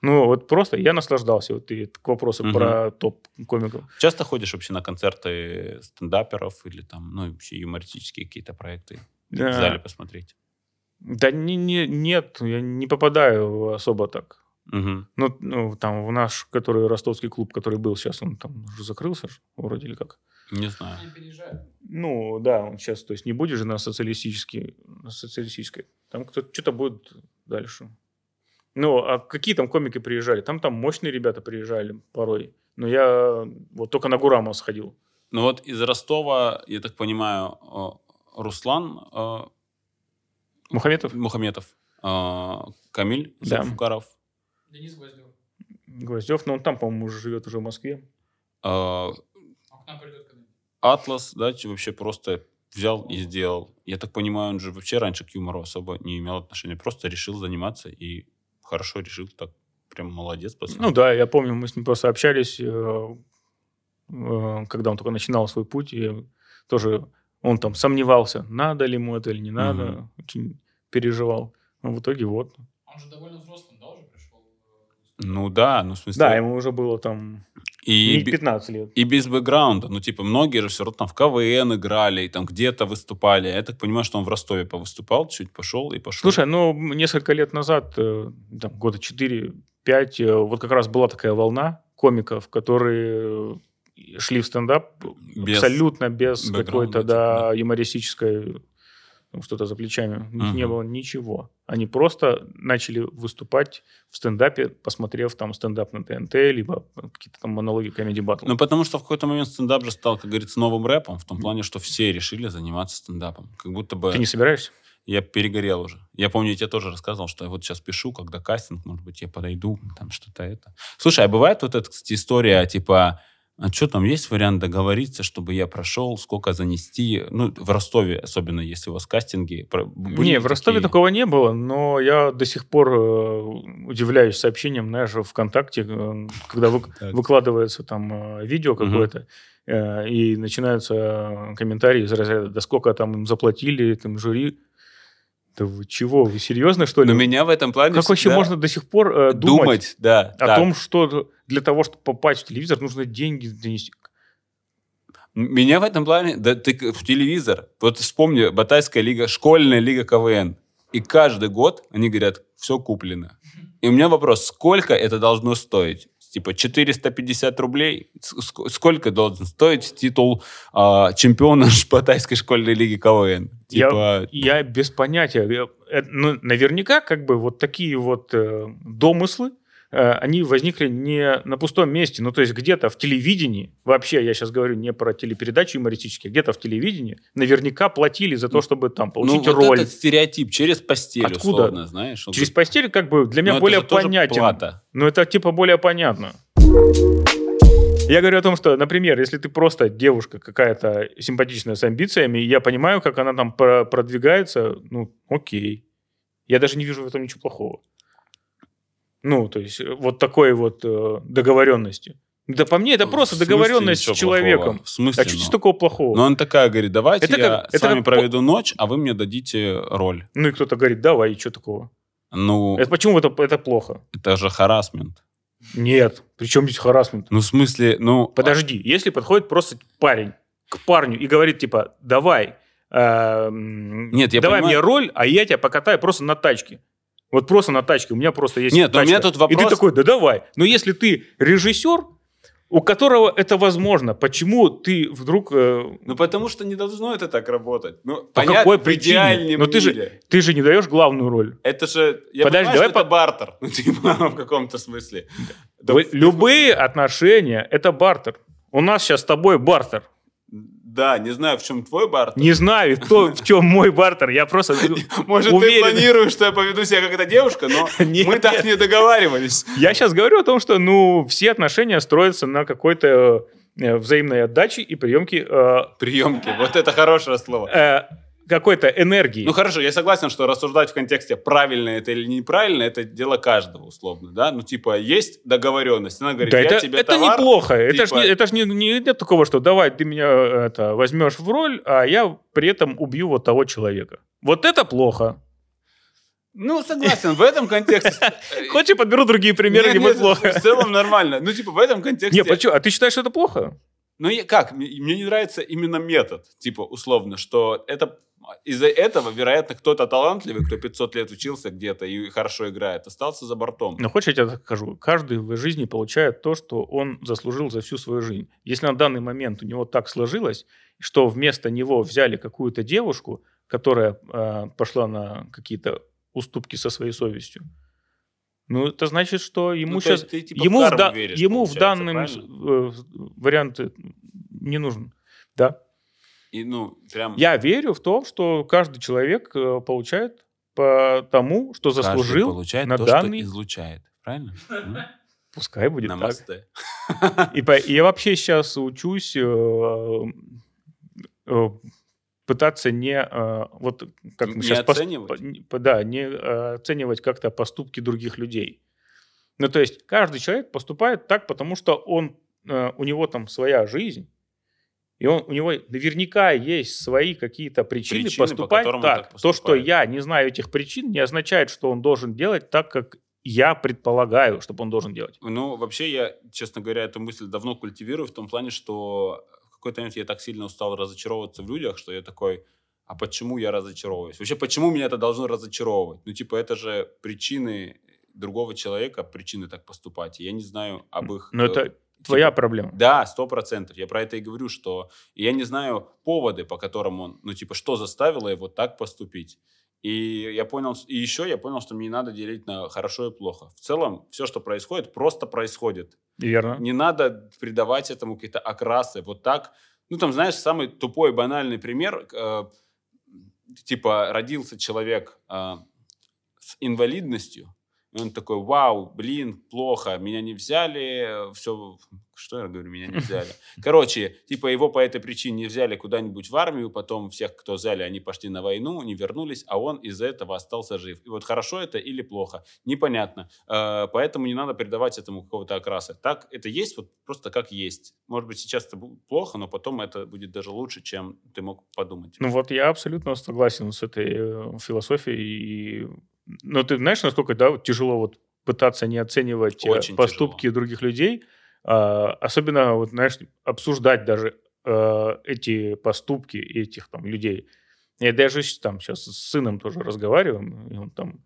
Ну, вот просто я наслаждался. Вот и к вопросу Мгм. про топ комиков. Часто ходишь вообще на концерты стендаперов или там, ну, вообще юмористические какие-то проекты в Да. зале посмотреть? Да не, не, нет, я не попадаю особо так. Мгм. Ну, ну, там в наш, который ростовский клуб, который был сейчас, он там уже закрылся ж, вроде или как. Не знаю. Ну, да, он сейчас, то есть не будет же на социалистический, на социалистической. Там кто-то что-то будет дальше. Ну, а какие там комики приезжали? Там там мощные ребята приезжали порой. Но я вот только на Гурама сходил. Ну вот из Ростова, я так понимаю, э, Руслан э, Мухаметов? Мухаметов, э, Камиль Да. Денис Гвоздев. Гвоздев, но он там, по-моему, уже живет уже в Москве. э, Он к нам придет когда-нибудь. Атлас, да, вообще просто взял и сделал. Я так понимаю, он же вообще раньше к юмору особо не имел отношения, просто решил заниматься и хорошо решил, так прям молодец, пацан. Ну да, я помню, мы с ним просто общались, э, э, когда он только начинал свой путь, и тоже он там сомневался, надо ли ему это или не надо, Мгм. очень переживал. Но в итоге вот. Он же довольно взрослым, да, уже пришел? Ну да, ну в смысле... Да, ему уже было там и, не бе- 15 лет. и без бэкграунда. Ну, типа, многие же все равно там в КВН играли, и там где-то выступали. Я так понимаю, что он в Ростове повыступал, чуть пошел и пошел. Слушай, ну, несколько лет назад, э, там, года 4-5, э, вот как раз была такая волна комиков, которые э, шли в стендап Без абсолютно без какой-то, типа, да, да. юмористической ну, что-то за плечами. У них не Мгм. было ничего. Они просто начали выступать в стендапе, посмотрев там стендап на ТНТ, либо какие-то там монологи комедий батл. Ну, потому что в какой-то момент стендап же стал, как говорится, новым рэпом, в том плане, что все решили заниматься стендапом. Как будто бы Ты не собираешься? я перегорел уже. Я помню, я тебе тоже рассказывал, что я вот сейчас пишу, когда кастинг, может быть, я подойду, там что-то это. Слушай, а бывает вот эта, кстати, история, типа, а что там, есть вариант договориться, чтобы я прошел, сколько занести? Ну, в Ростове, особенно если у вас кастинги. были не, в Ростове такие? такого не было, но я до сих пор э, удивляюсь сообщениям, знаешь, ВКонтакте, э, когда вы- выкладывается там э, видео какое-то, э, и начинаются комментарии из разряда, да сколько там им заплатили, там жюри. Да вы чего, вы серьезно, что ли? Но меня в этом плане Как вообще всегда можно до сих пор э, думать, думать, да. о так. том, что для того, чтобы попасть в телевизор, нужно деньги донести? Меня в этом плане, да ты в телевизор, вот вспомни, Батайская лига, школьная лига КВН. И каждый год они говорят, все куплено. И у меня вопрос, сколько это должно стоить? Типа 450 рублей? Сколько должен стоить титул а, чемпиона Батайской школьной лиги КВН? Я- Типа, Я без понятия. Я- э, ну, наверняка, как бы, вот такие вот э, домыслы, они возникли не на пустом месте. Ну, то есть где-то в телевидении, вообще я сейчас говорю не про телепередачи юмористические, где-то в телевидении наверняка платили за то, чтобы там ну, получить вот роль. этот стереотип через постель, Откуда? условно, знаешь. вот Через постель как бы для меня Ну, это более понятен. Ну, это типа более понятно. Я говорю о том, что, например, если ты просто девушка какая-то симпатичная с амбициями, я понимаю, как она там про- продвигается, ну, окей. Я даже не вижу в этом ничего плохого. Ну, то есть, э, вот такой вот э, договоренности. Да по мне это В просто смысле договоренность с человеком. плохого? В смысле? А что ну? здесь такого плохого? Но он такая говорит, давайте Это я как- с вами как проведу ночь, а вы мне дадите роль. Ну и кто-то говорит, давай, и что такого? Ну, Это почему это, это плохо? это же харасмент. Нет. Причем здесь харасмент? Ну, в смысле, ну... Подожди, если подходит просто парень к парню и говорит, типа, давай, эм, Нет, я давай понимаю. мне роль, а я тебя покатаю просто на тачке. Вот просто на тачке. У меня просто есть Нет, но у тачка. меня тут И вопрос- ты такой, да давай. Но если ты режиссер, у которого это возможно, почему ты вдруг... э, Ну, потому что не должно это так работать. Ну, по понятно, какой в причине? идеальном Но ты же, ты же не даешь главную роль. Это же... Я Подожди, понимаю, давай что это по- бартер. Ну, типа, в каком-то смысле. Да, Любые отношения – это бартер. У нас сейчас с тобой бартер. Да, не знаю, в чем твой бартер. Не знаю, кто, в чем мой бартер. Я просто Может, уверен. ты планируешь, что я поведу себя как эта девушка, но Нет. мы так не договаривались. Я сейчас говорю о том, что ну, все отношения строятся на какой-то э, взаимной отдаче и приемке э, Приемки, вот это хорошее слово. э, какой-то энергии. Ну хорошо, я согласен, что рассуждать в контексте правильно это или неправильно, это дело каждого условно, да? Ну типа есть договоренность, она говорит, да, я это, тебе это товар, неплохо. это ж типа- не, это ж не, не- нет такого, что давай ты меня это, возьмешь в роль, а я при этом убью вот того человека. Вот это плохо. Ну согласен, в этом контексте. Хочешь, я подберу другие примеры, не будет плохо. В целом нормально. Ну типа в этом контексте. Не, почему? А ты считаешь, что это плохо? Ну, я- как? Мне не нравится именно метод, типа, условно, что это из-за этого, вероятно, кто-то талантливый, кто 500 лет учился где-то и хорошо играет, остался за бортом. Ну, хочешь, я тебе так скажу? Каждый в жизни получает то, что он заслужил за всю свою жизнь. Если на данный момент у него так сложилось, что вместо него взяли какую-то девушку, которая э, пошла на какие-то уступки со своей совестью, ну, это значит, что ему Ну, сейчас... ты, типа, ему в, да- веришь, ему в данном правильно? э, варианте не нужен. Да. И, ну, прям... Я верю в то, что каждый человек э, получает по тому, что каждый заслужил получает на то, данный... что излучает. Правильно? Пускай будет так. Намасте. И, по- и я вообще сейчас учусь э, э, пытаться не э, вот как мы Не пос- оценивать? по- по- да, не э, оценивать как-то поступки других людей. Ну то есть каждый человек поступает так, потому что он э, у него там своя жизнь. И он, у него наверняка есть свои какие-то причины, Причины, по поступать он так. так То, что я не знаю этих причин, не означает, что он должен делать так, как я предполагаю, чтобы он должен делать. Ну, вообще, я, честно говоря, эту мысль давно культивирую в том плане, что какой-то момент я так сильно устал разочаровываться в людях, что я такой, а почему я разочаровываюсь? Вообще, почему меня это должно разочаровывать? Ну, типа, это же причины другого человека, причины так поступать. Я не знаю об их... Но э, это твоя типа, проблема. Да, сто процентов. Я про это и говорю, что я не знаю поводы, по которым он, ну, типа, что заставило его так поступить. И я понял, и еще я понял, что мне не надо делить на хорошо и плохо. В целом, все, что происходит, просто происходит. Верно. Не надо придавать этому какие-то окрасы. Вот так. Ну, там, знаешь, самый тупой, банальный пример. э, типа, родился человек э, с инвалидностью, и он такой, вау, блин, плохо, меня не взяли, все, что я говорю, меня не взяли. Короче, типа его по этой причине не взяли куда-нибудь в армию, потом всех, кто взяли, они пошли на войну, не вернулись, а он из-за этого остался жив. И вот хорошо это или плохо, непонятно. Э, Поэтому не надо придавать этому какого-то окраса. Так это есть, вот просто как есть. Может быть, сейчас это плохо, но потом это будет даже лучше, чем ты мог подумать. Ну вот я абсолютно согласен с этой э, философией. И... Но ты знаешь, насколько да, вот тяжело вот пытаться не оценивать э, Очень поступки других людей, А, особенно вот знаешь обсуждать даже э, эти поступки этих там людей. Я даже там сейчас с сыном тоже разговариваем, и он там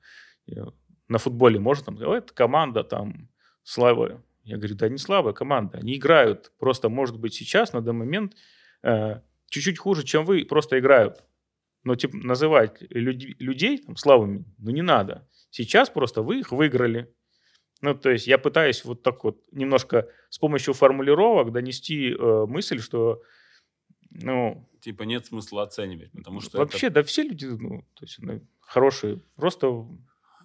э, на футболе может там это команда там слабая. Я говорю, да не слабая команда, они играют. Просто, может быть, сейчас, на данный момент, э, чуть-чуть хуже, чем вы, просто играют. Но типа, называть люди- людей там, слабыми, ну не надо. Сейчас просто вы их выиграли. Ну, то есть я пытаюсь вот так вот немножко с помощью формулировок донести э, мысль, что, ну, Типа нет смысла оценивать, потому что это вообще, да все люди, ну, то есть, ну, хорошие, просто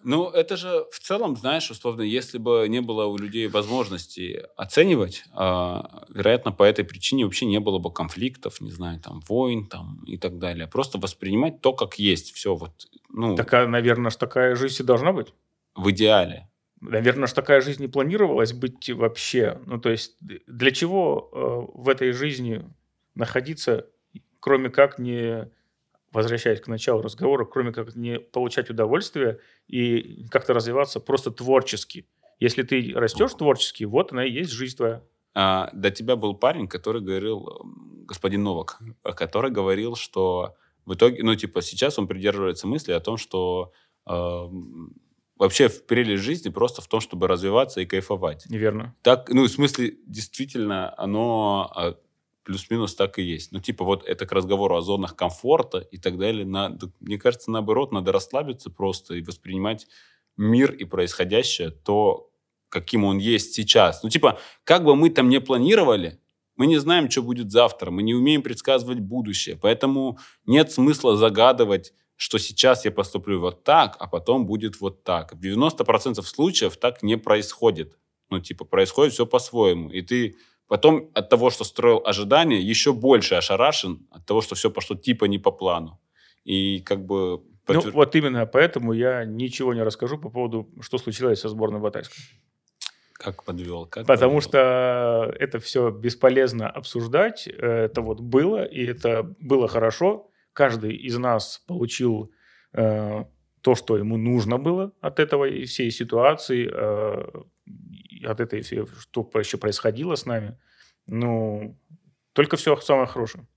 Ну, это же в целом, знаешь, условно, если бы не было у людей возможности оценивать, а, вероятно, по этой причине вообще не было бы конфликтов, не знаю, там, войн там, и так далее. Просто воспринимать то, как есть. Все вот, ну, такая, наверное, ж такая жизнь и должна быть. в идеале. Наверное, ж такая жизнь не планировалась быть вообще. Ну, то есть для чего э, в этой жизни находиться, кроме как не возвращаясь к началу разговора, кроме как не получать удовольствие и как-то развиваться просто творчески. Если ты растешь творчески, вот она и есть жизнь твоя. А, до тебя был парень, который говорил, господин Новак, который говорил, что в итоге, ну, типа, сейчас он придерживается мысли о том, что э, вообще в прелесть жизни просто в том, чтобы развиваться и кайфовать. Неверно. Так, ну, в смысле, действительно, оно а, плюс-минус так и есть. Ну, типа, вот это к разговору о зонах комфорта и так далее. Надо, мне кажется, наоборот, надо расслабиться просто и воспринимать мир и происходящее то, каким он есть сейчас. Ну, типа, как бы мы там не планировали, Мы не знаем, что будет завтра, мы не умеем предсказывать будущее, поэтому нет смысла загадывать, что сейчас я поступлю вот так, а потом будет вот так. В 90% случаев так не происходит. Ну, типа, происходит все по-своему. И ты потом от того, что строил ожидания, еще больше ошарашен от того, что все пошло типа не по плану. И как бы... Ну, подтвер- вот именно поэтому я ничего не расскажу по поводу, что случилось со сборной Батайской. Как подвел? Как Потому подвел? что это все бесполезно обсуждать. Это вот было, и это было хорошо. Каждый из нас получил э, то, что ему нужно было от этого всей ситуации, э, от этой всей, что еще происходило с нами. Ну, только все самое хорошее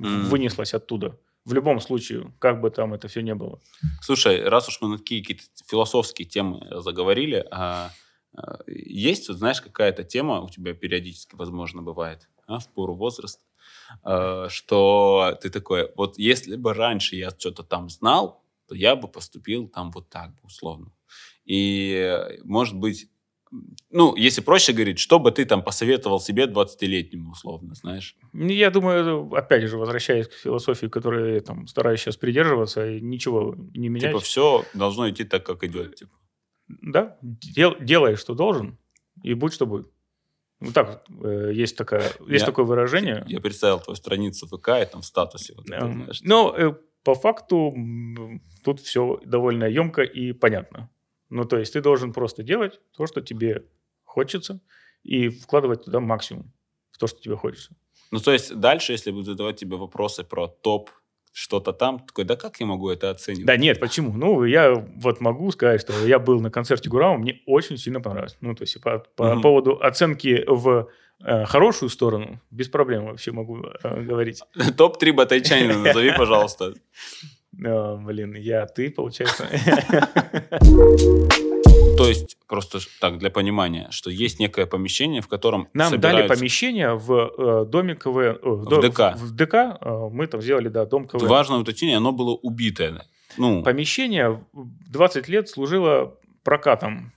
М. вынеслось оттуда. В любом случае, как бы там это все не было. Слушай, раз уж мы на такие какие-то философские темы заговорили, а, а, есть, вот, знаешь, какая-то тема у тебя периодически, возможно, бывает, а, в пору возраста, а, что ты такой, вот если бы раньше я что-то там знал, то я бы поступил там вот так, бы, условно. И, э, может быть, ну, если проще говорить, что бы ты там посоветовал себе 20-летнему, условно, знаешь? Ну, Я думаю, опять же, возвращаясь к философии, которой я там, стараюсь сейчас придерживаться, и ничего не менять. Типа все должно идти так, как идет. Типа. Да, дел- делай, что должен, и будь, что будет. Вот так э, есть, такая, есть Я- такое выражение. Я представил твою страницу ВК и там в статусе. Вот это, Эм, знаешь, Но э, по факту тут все довольно емко и понятно. Ну, то есть ты должен просто делать то, что тебе хочется, и вкладывать туда максимум в то, что тебе хочется. Ну, то есть дальше, если будут задавать тебе вопросы про топ, что-то там, такой, да как я могу это оценить? Да нет, почему? Ну, я вот могу сказать, что я был на концерте Гурама, мне очень сильно понравилось. Ну, то есть по, по Мгм. поводу оценки в э, хорошую сторону, без проблем вообще могу э, говорить. Топ-3 батайчанина назови, пожалуйста. Э, блин, я, ты, получается. То есть, просто так, для понимания, что есть некое помещение, в котором Нам дали собираются- помещение в э, доме КВН. э, В до- ДК. В, в ДК э, мы там сделали, да, дом КВН. Важное уточнение, оно было убитое. Ну, Помещение 20 лет служило прокатом.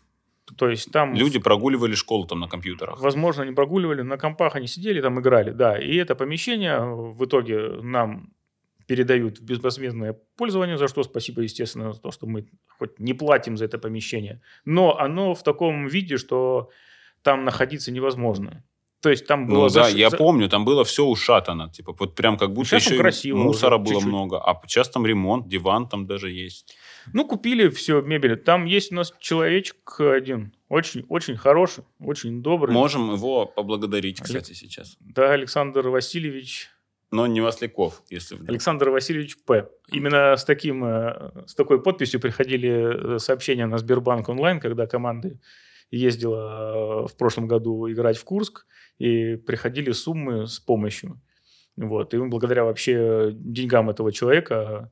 То есть там... люди прогуливали школу там на компьютерах. Возможно, они прогуливали, на компах они сидели, там играли, да. И это помещение в итоге нам передают в безвозмездное пользование, за что спасибо, естественно, за то, что мы хоть не платим за это помещение. Но оно в таком виде, что там находиться невозможно. То есть там было... Ну да, заш- я за- помню, там было все ушатано. Типа, вот прям как будто Сейчас еще красиво мусора уже, было чуть-чуть. много. А сейчас там ремонт, диван там даже есть. Ну, купили все мебель. Там есть у нас человечек один. Очень, очень хороший, очень добрый. Можем его поблагодарить, кстати, сейчас. Да, Александр Васильевич Но не Масляков, если. Александр Васильевич П. Именно с, таким, э, с такой подписью приходили э, сообщения на Сбербанк онлайн, когда команды ездила э, в прошлом году играть в Курск, и приходили суммы с помощью. Вот. И благодаря вообще деньгам этого человека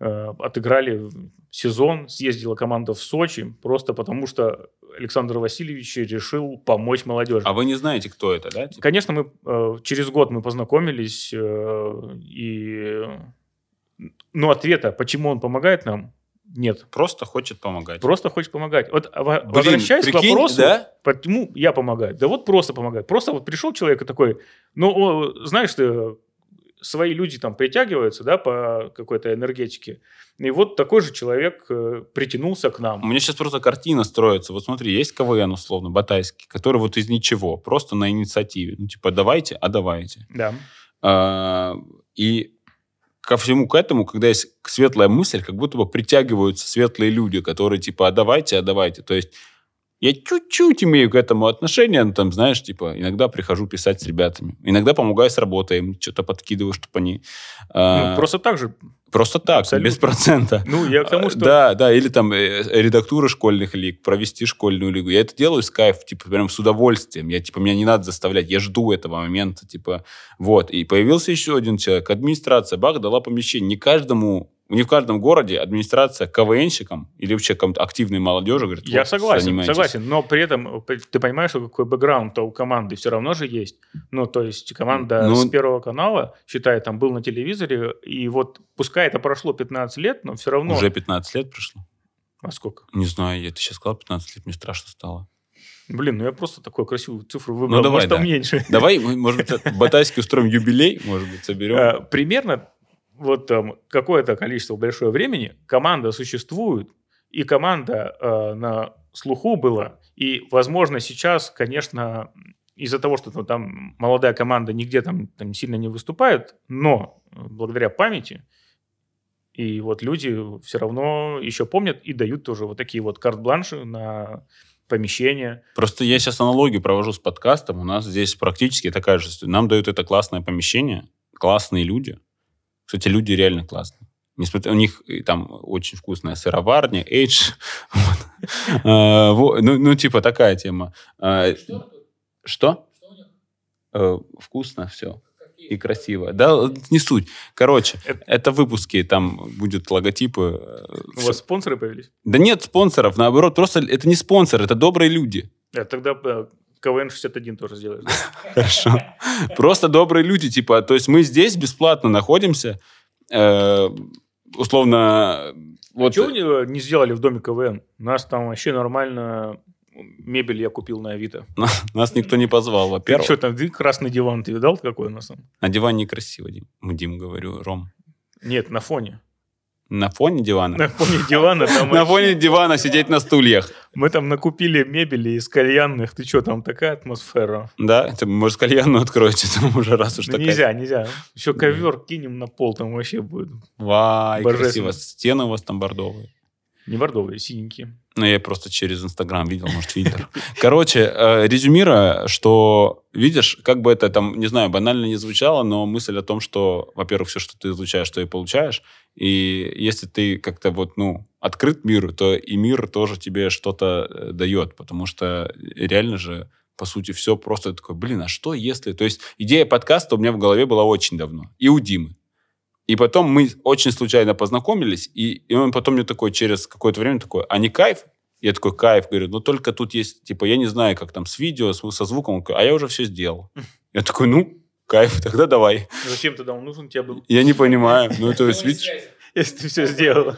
отыграли сезон, съездила команда в Сочи, просто потому что Александр Васильевич решил помочь молодежи. А вы не знаете, кто это, да? Конечно, мы э, через год мы познакомились, э, и но ответа, почему он помогает нам, нет. Просто хочет помогать. Просто хочет помогать. Вот во- Блин, возвращаясь к прикинь, вопросу, да? почему я помогаю. Да вот просто помогает. Просто вот пришел человек и такой, ну, знаешь, ты, свои люди там притягиваются, да, по какой-то энергетике. И вот такой же человек э, притянулся к У нам. меня сейчас просто картина строится. Вот смотри, есть КВН, условно, батайский, который вот из ничего, просто на инициативе. Ну, типа, давайте, а давайте. Да. А, и ко всему к этому, когда есть светлая мысль, как будто бы притягиваются светлые люди, которые типа, а давайте, а давайте. То есть я чуть-чуть имею к этому отношение, ну, там, знаешь, типа, иногда прихожу писать с ребятами. Иногда помогаю с работой, им что-то подкидываю, чтобы они... а, Ну, просто так же. просто так, абсолютно. без процента. Ну, я к тому, что... Да, да, или там э, редактура школьных лиг, провести школьную лигу. Я это делаю с кайф, типа, прям с удовольствием. Я, типа, меня не надо заставлять, я жду этого момента, типа, вот. И появился еще один человек, администрация, бах, дала помещение. Не каждому, не в каждом городе администрация КВНщикам или вообще какому-то активной молодежи говорит, Я вот, согласен, согласен, но при этом э, ты понимаешь, что какой бэкграунд-то у команды все равно же есть. Ну, то есть команда Ну, с Первого канала, считай, там был на телевизоре, и вот пускай это прошло 15 лет, но все равно... Уже 15 лет прошло. А сколько? Не знаю, я ты сейчас сказал 15 лет, мне страшно стало. Блин, ну я просто такую красивую цифру выбрал. Ну, давай, Может, там да. меньше. Давай, может быть, в Батайске устроим юбилей, может быть, соберем. А, Примерно вот там какое-то количество большое времени команда существует, и команда э, на слуху была. И, возможно, сейчас, конечно, из-за того, что ну, там молодая команда нигде там, там сильно не выступает, но э, благодаря памяти и вот люди все равно еще помнят и дают тоже вот такие вот карт-бланши на помещение. Просто я сейчас аналогию провожу с подкастом. У нас здесь практически такая же. Нам дают это классное помещение, классные люди. Кстати, люди реально классные. Несмотря у них там очень вкусная сыроварня, эйдж. Во- Ну, ну, типа такая тема. А, Что? Э, Вкусно все. И красиво. Да, не суть. Короче, Это- это выпуски, там будет логотипы. э, У вас спонсоры появились? Да нет спонсоров, наоборот, просто это не спонсор, это добрые люди. Тогда э, КВН 61 тоже сделаешь. Хорошо. Просто добрые люди, типа, то есть мы здесь бесплатно находимся, э, условно, вот... Чего не, э, не сделали в доме КВН? Нас там вообще нормально мебель я купил на Авито. Нас никто не позвал, Ты во-первых. что там, ты красный диван, ты видал, какой у нас там? На диване некрасиво, Дим. Дим, говорю, Ром. Нет, на фоне. На фоне дивана? На фоне дивана. На фоне дивана сидеть на стульях. Мы там накупили мебели из кальянных. Ты что, там такая атмосфера? Да? Это, может, кальянную откроете, там уже раз уж Ну, такая. нельзя, нельзя. Еще ковер кинем на пол, там вообще будет. Вай, Божественно. красиво. Стены у вас там бордовые. Не бордовые, синенькие. Ну, я просто через Инстаграм видел, может, фильтр. Короче, э, резюмируя, что, видишь, как бы это там, не знаю, банально не звучало, но мысль о том, что, во-первых, все, что ты изучаешь, то и получаешь. И если ты как-то вот, ну, открыт миру, то и мир тоже тебе что-то э, дает, потому что реально же по сути, все просто такое, блин, а что если... То есть идея подкаста у меня в голове была очень давно. И у Димы. И потом мы очень случайно познакомились, и, и он потом мне такой через какое-то время такой, а не кайф? Я такой, кайф. Говорю, ну только тут есть, типа, я не знаю, как там с видео, с- со звуком. А я уже все сделал. Я такой, ну, кайф, тогда давай. Зачем тогда он нужен тебе был? Я не понимаю. Ну, то есть, видишь... Если ты все сделал.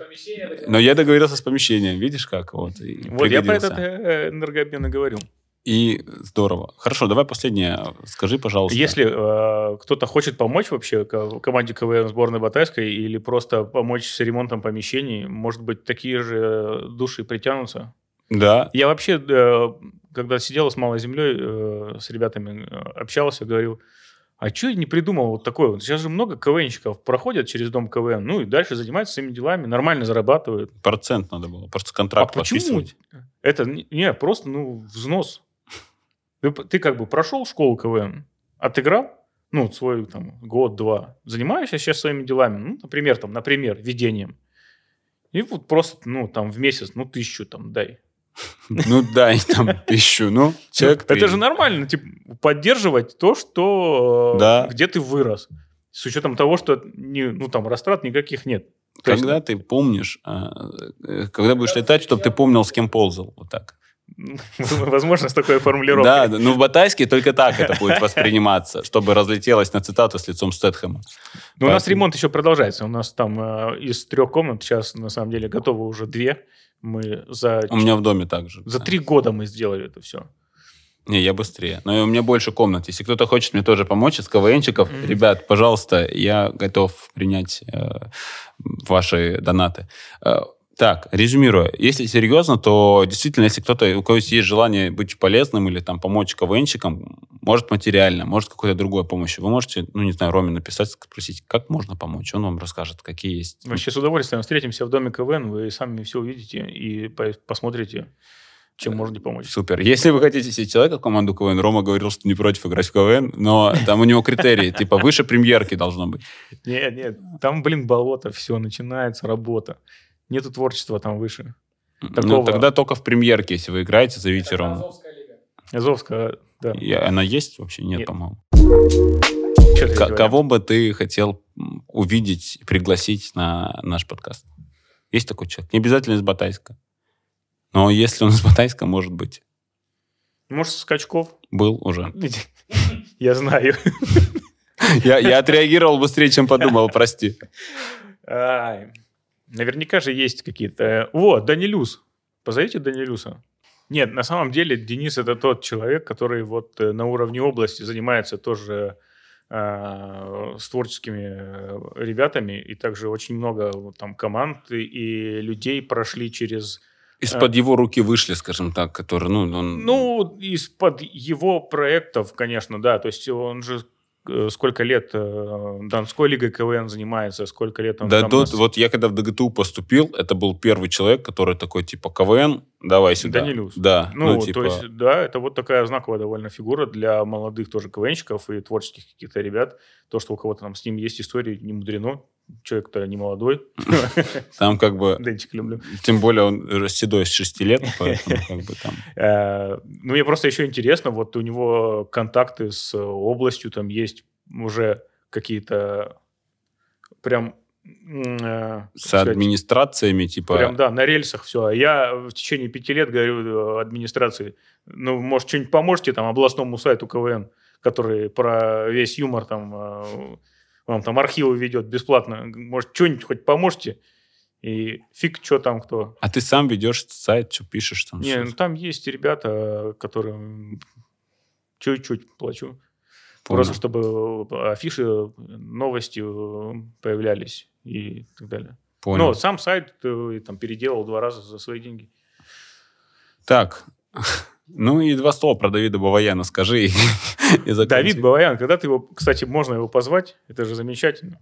Но я договорился с помещением, видишь как? Вот, Вот я про этот э, энергообмен и говорю. И здорово. Хорошо, давай последнее. Скажи, пожалуйста. Если э, кто-то хочет помочь вообще ко- команде КВН сборной Батайской или просто помочь с ремонтом помещений, может быть, такие же души притянутся. Да, Я вообще, э, когда сидел с Малой Землей, э, с ребятами э, общался, говорил, а что я не придумал вот такое? Вот сейчас же много КВНщиков проходят через дом КВН, ну и дальше занимаются своими делами, нормально зарабатывают. процент надо было. Просто контракт а почему? Это не, просто ну, взнос. Ты, ты как бы прошел школу КВН, отыграл, ну, свой там год-два, занимаешься сейчас своими делами, ну, например, там, например, ведением. И вот просто, ну, там, в месяц, ну, тысячу там дай. Ну, дай там тысячу. Ну, человек это же нормально, типа, поддерживать то, что э, Да. где ты вырос. С учетом того, что не, ну, там растрат никаких нет. То есть, Когда ты помнишь, а, э, когда будешь летать, чтобы ты помнил, с кем ползал. Вот так. ну, возможно, с такой формулировкой. Да, да, ну в Батайске только так это будет восприниматься, чтобы разлетелось на цитату с лицом Стэтхэма. Но у нас ремонт еще продолжается. У нас там э, из трех комнат сейчас, на самом деле, готовы уже две. Мы за, У меня в доме также. за три года мы сделали это все. Не, я быстрее. Но у меня больше комнат. Если кто-то хочет мне тоже помочь из КВНчиков, Мгм. ребят, пожалуйста, я готов принять э, ваши донаты. Э, так, резюмируя. Если серьезно, то действительно, если кто-то, у кого есть желание быть полезным или там помочь КВНчикам, может материально, может какой-то другой помощью, вы можете, ну, не знаю, Роме написать, спросить, как можно помочь. Он вам расскажет, какие есть. Вообще с удовольствием встретимся в доме КВН, вы сами все увидите и по- посмотрите, чем можете помочь. Супер. Если вы хотите себе человека в команду КВН, Рома говорил, что не против играть в КВН, но там у него критерии, типа выше премьерки должно быть. Нет, нет, там, блин, болото, все, начинается работа. Нету творчества там выше. Ну, Такого- тогда только в премьерке, если вы играете, зовите Рому. Азовская, да. И она есть вообще? Нет, Нет. по-моему. К- кого бы ты хотел увидеть, пригласить на наш подкаст? Есть такой человек? Не обязательно из Батайска. Но если он из Батайска, может быть. Может, Скачков? Был уже. Я знаю. Я, я отреагировал быстрее, чем подумал, прости. Наверняка же есть какие-то... Вот, Данилюс. Позовите Данилюса. Нет, на самом деле Денис это тот человек, который вот э, на уровне области занимается тоже э, с творческими э, ребятами, и также очень много там команд и, и людей прошли через... Из-под его руки вышли, скажем так, которые, ну, он... Ну, из-под его проектов, конечно, да. То есть он же э, сколько лет э, Донской лигой КВН занимается, сколько лет он Да, до- нас- вот я когда в ДГТУ поступил, это был первый человек, который такой, типа, КВН, давай сюда. Данилюс. Да, Ну, ну, типа... то есть, да, это вот такая знаковая довольно фигура для молодых тоже КВНщиков и творческих каких-то ребят. То, что у кого-то там с ним есть истории, не мудрено. Человек-то не молодой. Там как бы... Денчик люблю. Тем более он седой с 6 лет, поэтому как бы там... Э, Ну, мне просто еще интересно, вот у него контакты с областью, там есть уже какие-то прям... э, С администрациями, типа... Прям, да, на рельсах все. А я в течение пяти лет говорю э, администрации, ну, может, что-нибудь поможете там областному сайту КВН, который про весь юмор там, вам там архивы ведет бесплатно. Может, что-нибудь хоть поможете? И фиг, что там кто. А ты сам ведешь сайт, что пишешь там? Не, ну, там есть ребята, которым чуть-чуть плачу. Понял. Просто чтобы афиши, новости э, появлялись и так далее. Понял. Но сам сайт э, там переделал два раза за свои деньги. Так, ну и два слова про Давида Баваяна скажи. Давид Баваян, когда ты его, кстати, можно его позвать, это же замечательно.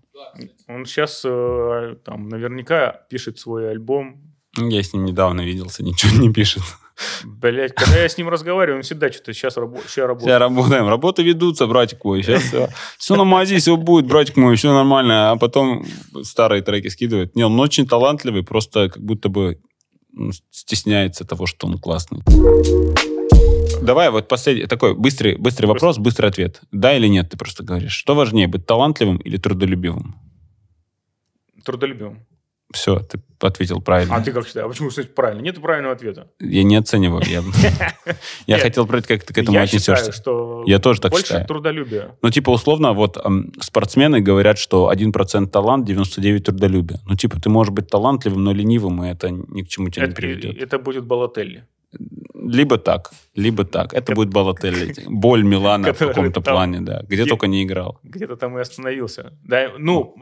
Он сейчас там наверняка пишет свой альбом. Я с ним недавно виделся, ничего не пишет. Блять, когда я с ним разговариваю, он всегда что-то сейчас, рабо- сейчас Сейчас работает. работаем. Работы ведутся, братик мой. Сейчас все, все на мази, все будет, братик мой, все нормально. А потом старые треки скидывает. Не, он очень талантливый, просто как будто бы стесняется того, что он классный. Давай вот последний такой быстрый, быстрый вопрос, быстрый ответ. Да или нет, ты просто говоришь. Что важнее, быть талантливым или трудолюбивым? Трудолюбивым. Все, ты ответил правильно. А ты как считаешь? А почему, кстати, правильно? Нет правильного ответа. Я не оцениваю. Я, хотел проверить, как ты к этому я отнесешься. считаю, что Я тоже так больше считаю. трудолюбия. Ну, типа, условно, вот эм, спортсмены говорят, что 1% талант, 99 трудолюбие. Ну, типа, ты можешь быть талантливым, но ленивым, и это ни к чему тебя не приведет. это будет Балотелли. Либо так, либо так. Это будет Балотелли. Боль Милана в каком-то плане, да. Где И- только не играл. Где-то там и остановился. Да, ну,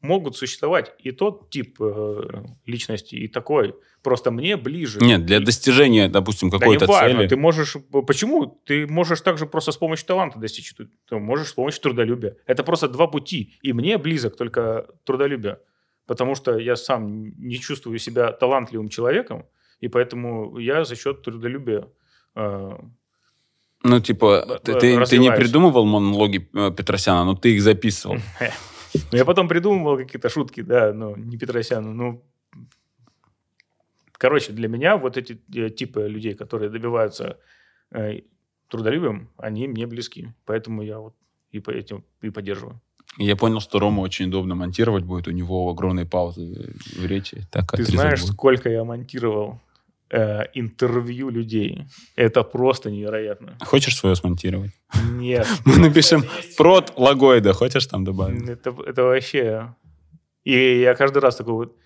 могут существовать и тот тип э, личности, и такой. Просто мне ближе. Нет, для достижения, допустим, Да какой-то важно, цели. ты можешь... Почему? Ты можешь также просто с помощью таланта достичь. Ты можешь с помощью трудолюбия. Это просто два пути. И мне близок только трудолюбие. Потому что я сам не чувствую себя талантливым человеком, и поэтому я за счет трудолюбия э, Ну, типа, ты, э, ты- ты не придумывал монологи э, Петросяна, но ты их записывал. Ну, я потом придумывал какие-то шутки, да, но не Петросяну. Ну, короче, для меня вот эти э, типы людей, которые добиваются трудолюбием, они мне близки. Поэтому я вот и по этим и поддерживаю. Я понял, что Рома очень удобно монтировать будет. У него огромные паузы в речи. Так Ты знаешь, будет. сколько я монтировал э, интервью людей? Это просто невероятно. Хочешь свое смонтировать? Нет, Мы напишем прот логоида. Хочешь там добавить? это, это вообще... И я каждый раз такой вот,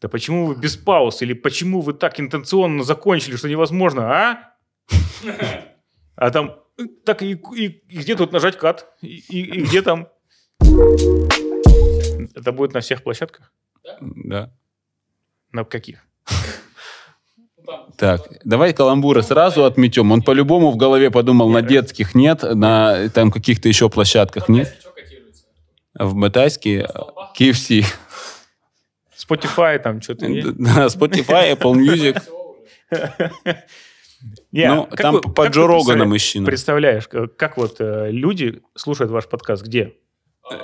да почему вы без пауз? Или почему вы так интенционно закончили, что невозможно, а? А там, э, так и, и- и где тут нажать кат? И, и- и где там? Это будет на всех площадках? Да. На каких? Так, давай каламбуры сразу отметем. Он по-любому в голове подумал, на детских нет, на там каких-то еще площадках нет. В Батайске KFC, Spotify там что-то есть? Да, Spotify, Apple Music. Не, Ну, как там вы- по Джо представля- ищи. ну. Представляешь, как как вот э, люди слушают ваш подкаст где?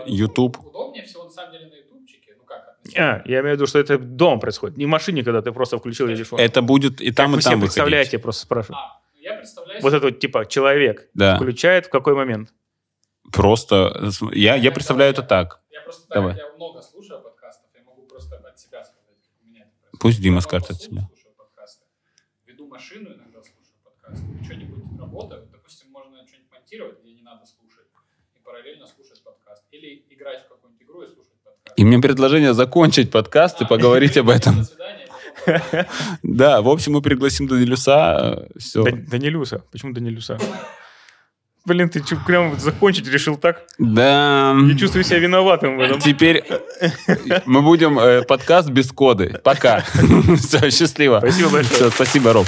YouTube. Удобнее всего, на самом деле, на ютубчике. Ну как? А, я имею в виду, что это дома происходит, не в машине, когда ты просто включил телефон. Это будет и там, Как вы и себе там представляете, выходить. я просто спрашиваю. А, ну, я представляю... Вот это вот, типа, человек Да. включает в какой момент? Просто, я, я представляю это так. Я просто Давай. так, я много слушаю подкастов, я могу просто от себя сказать, как у меня это происходит. Пусть Дима Я скажет от себя. слушаю подкасты. Веду машину, иногда слушаю подкасты. Что-нибудь работаю. Допустим, можно что-нибудь монтировать, где не надо слушать. И параллельно слушать подкаст. Или играть в какую-нибудь игру и мне предложение закончить подкаст и поговорить об этом. До свидания. Да, в общем, мы пригласим Данилюса. Все. Да- Данилюса. Почему Данилюса? Блин, ты чё, прям закончить решил так? Да. Я чувствую себя виноватым в этом. Теперь мы будем э, подкаст без коды. Пока. Все, счастливо. Спасибо большое. Всё, спасибо, Роб.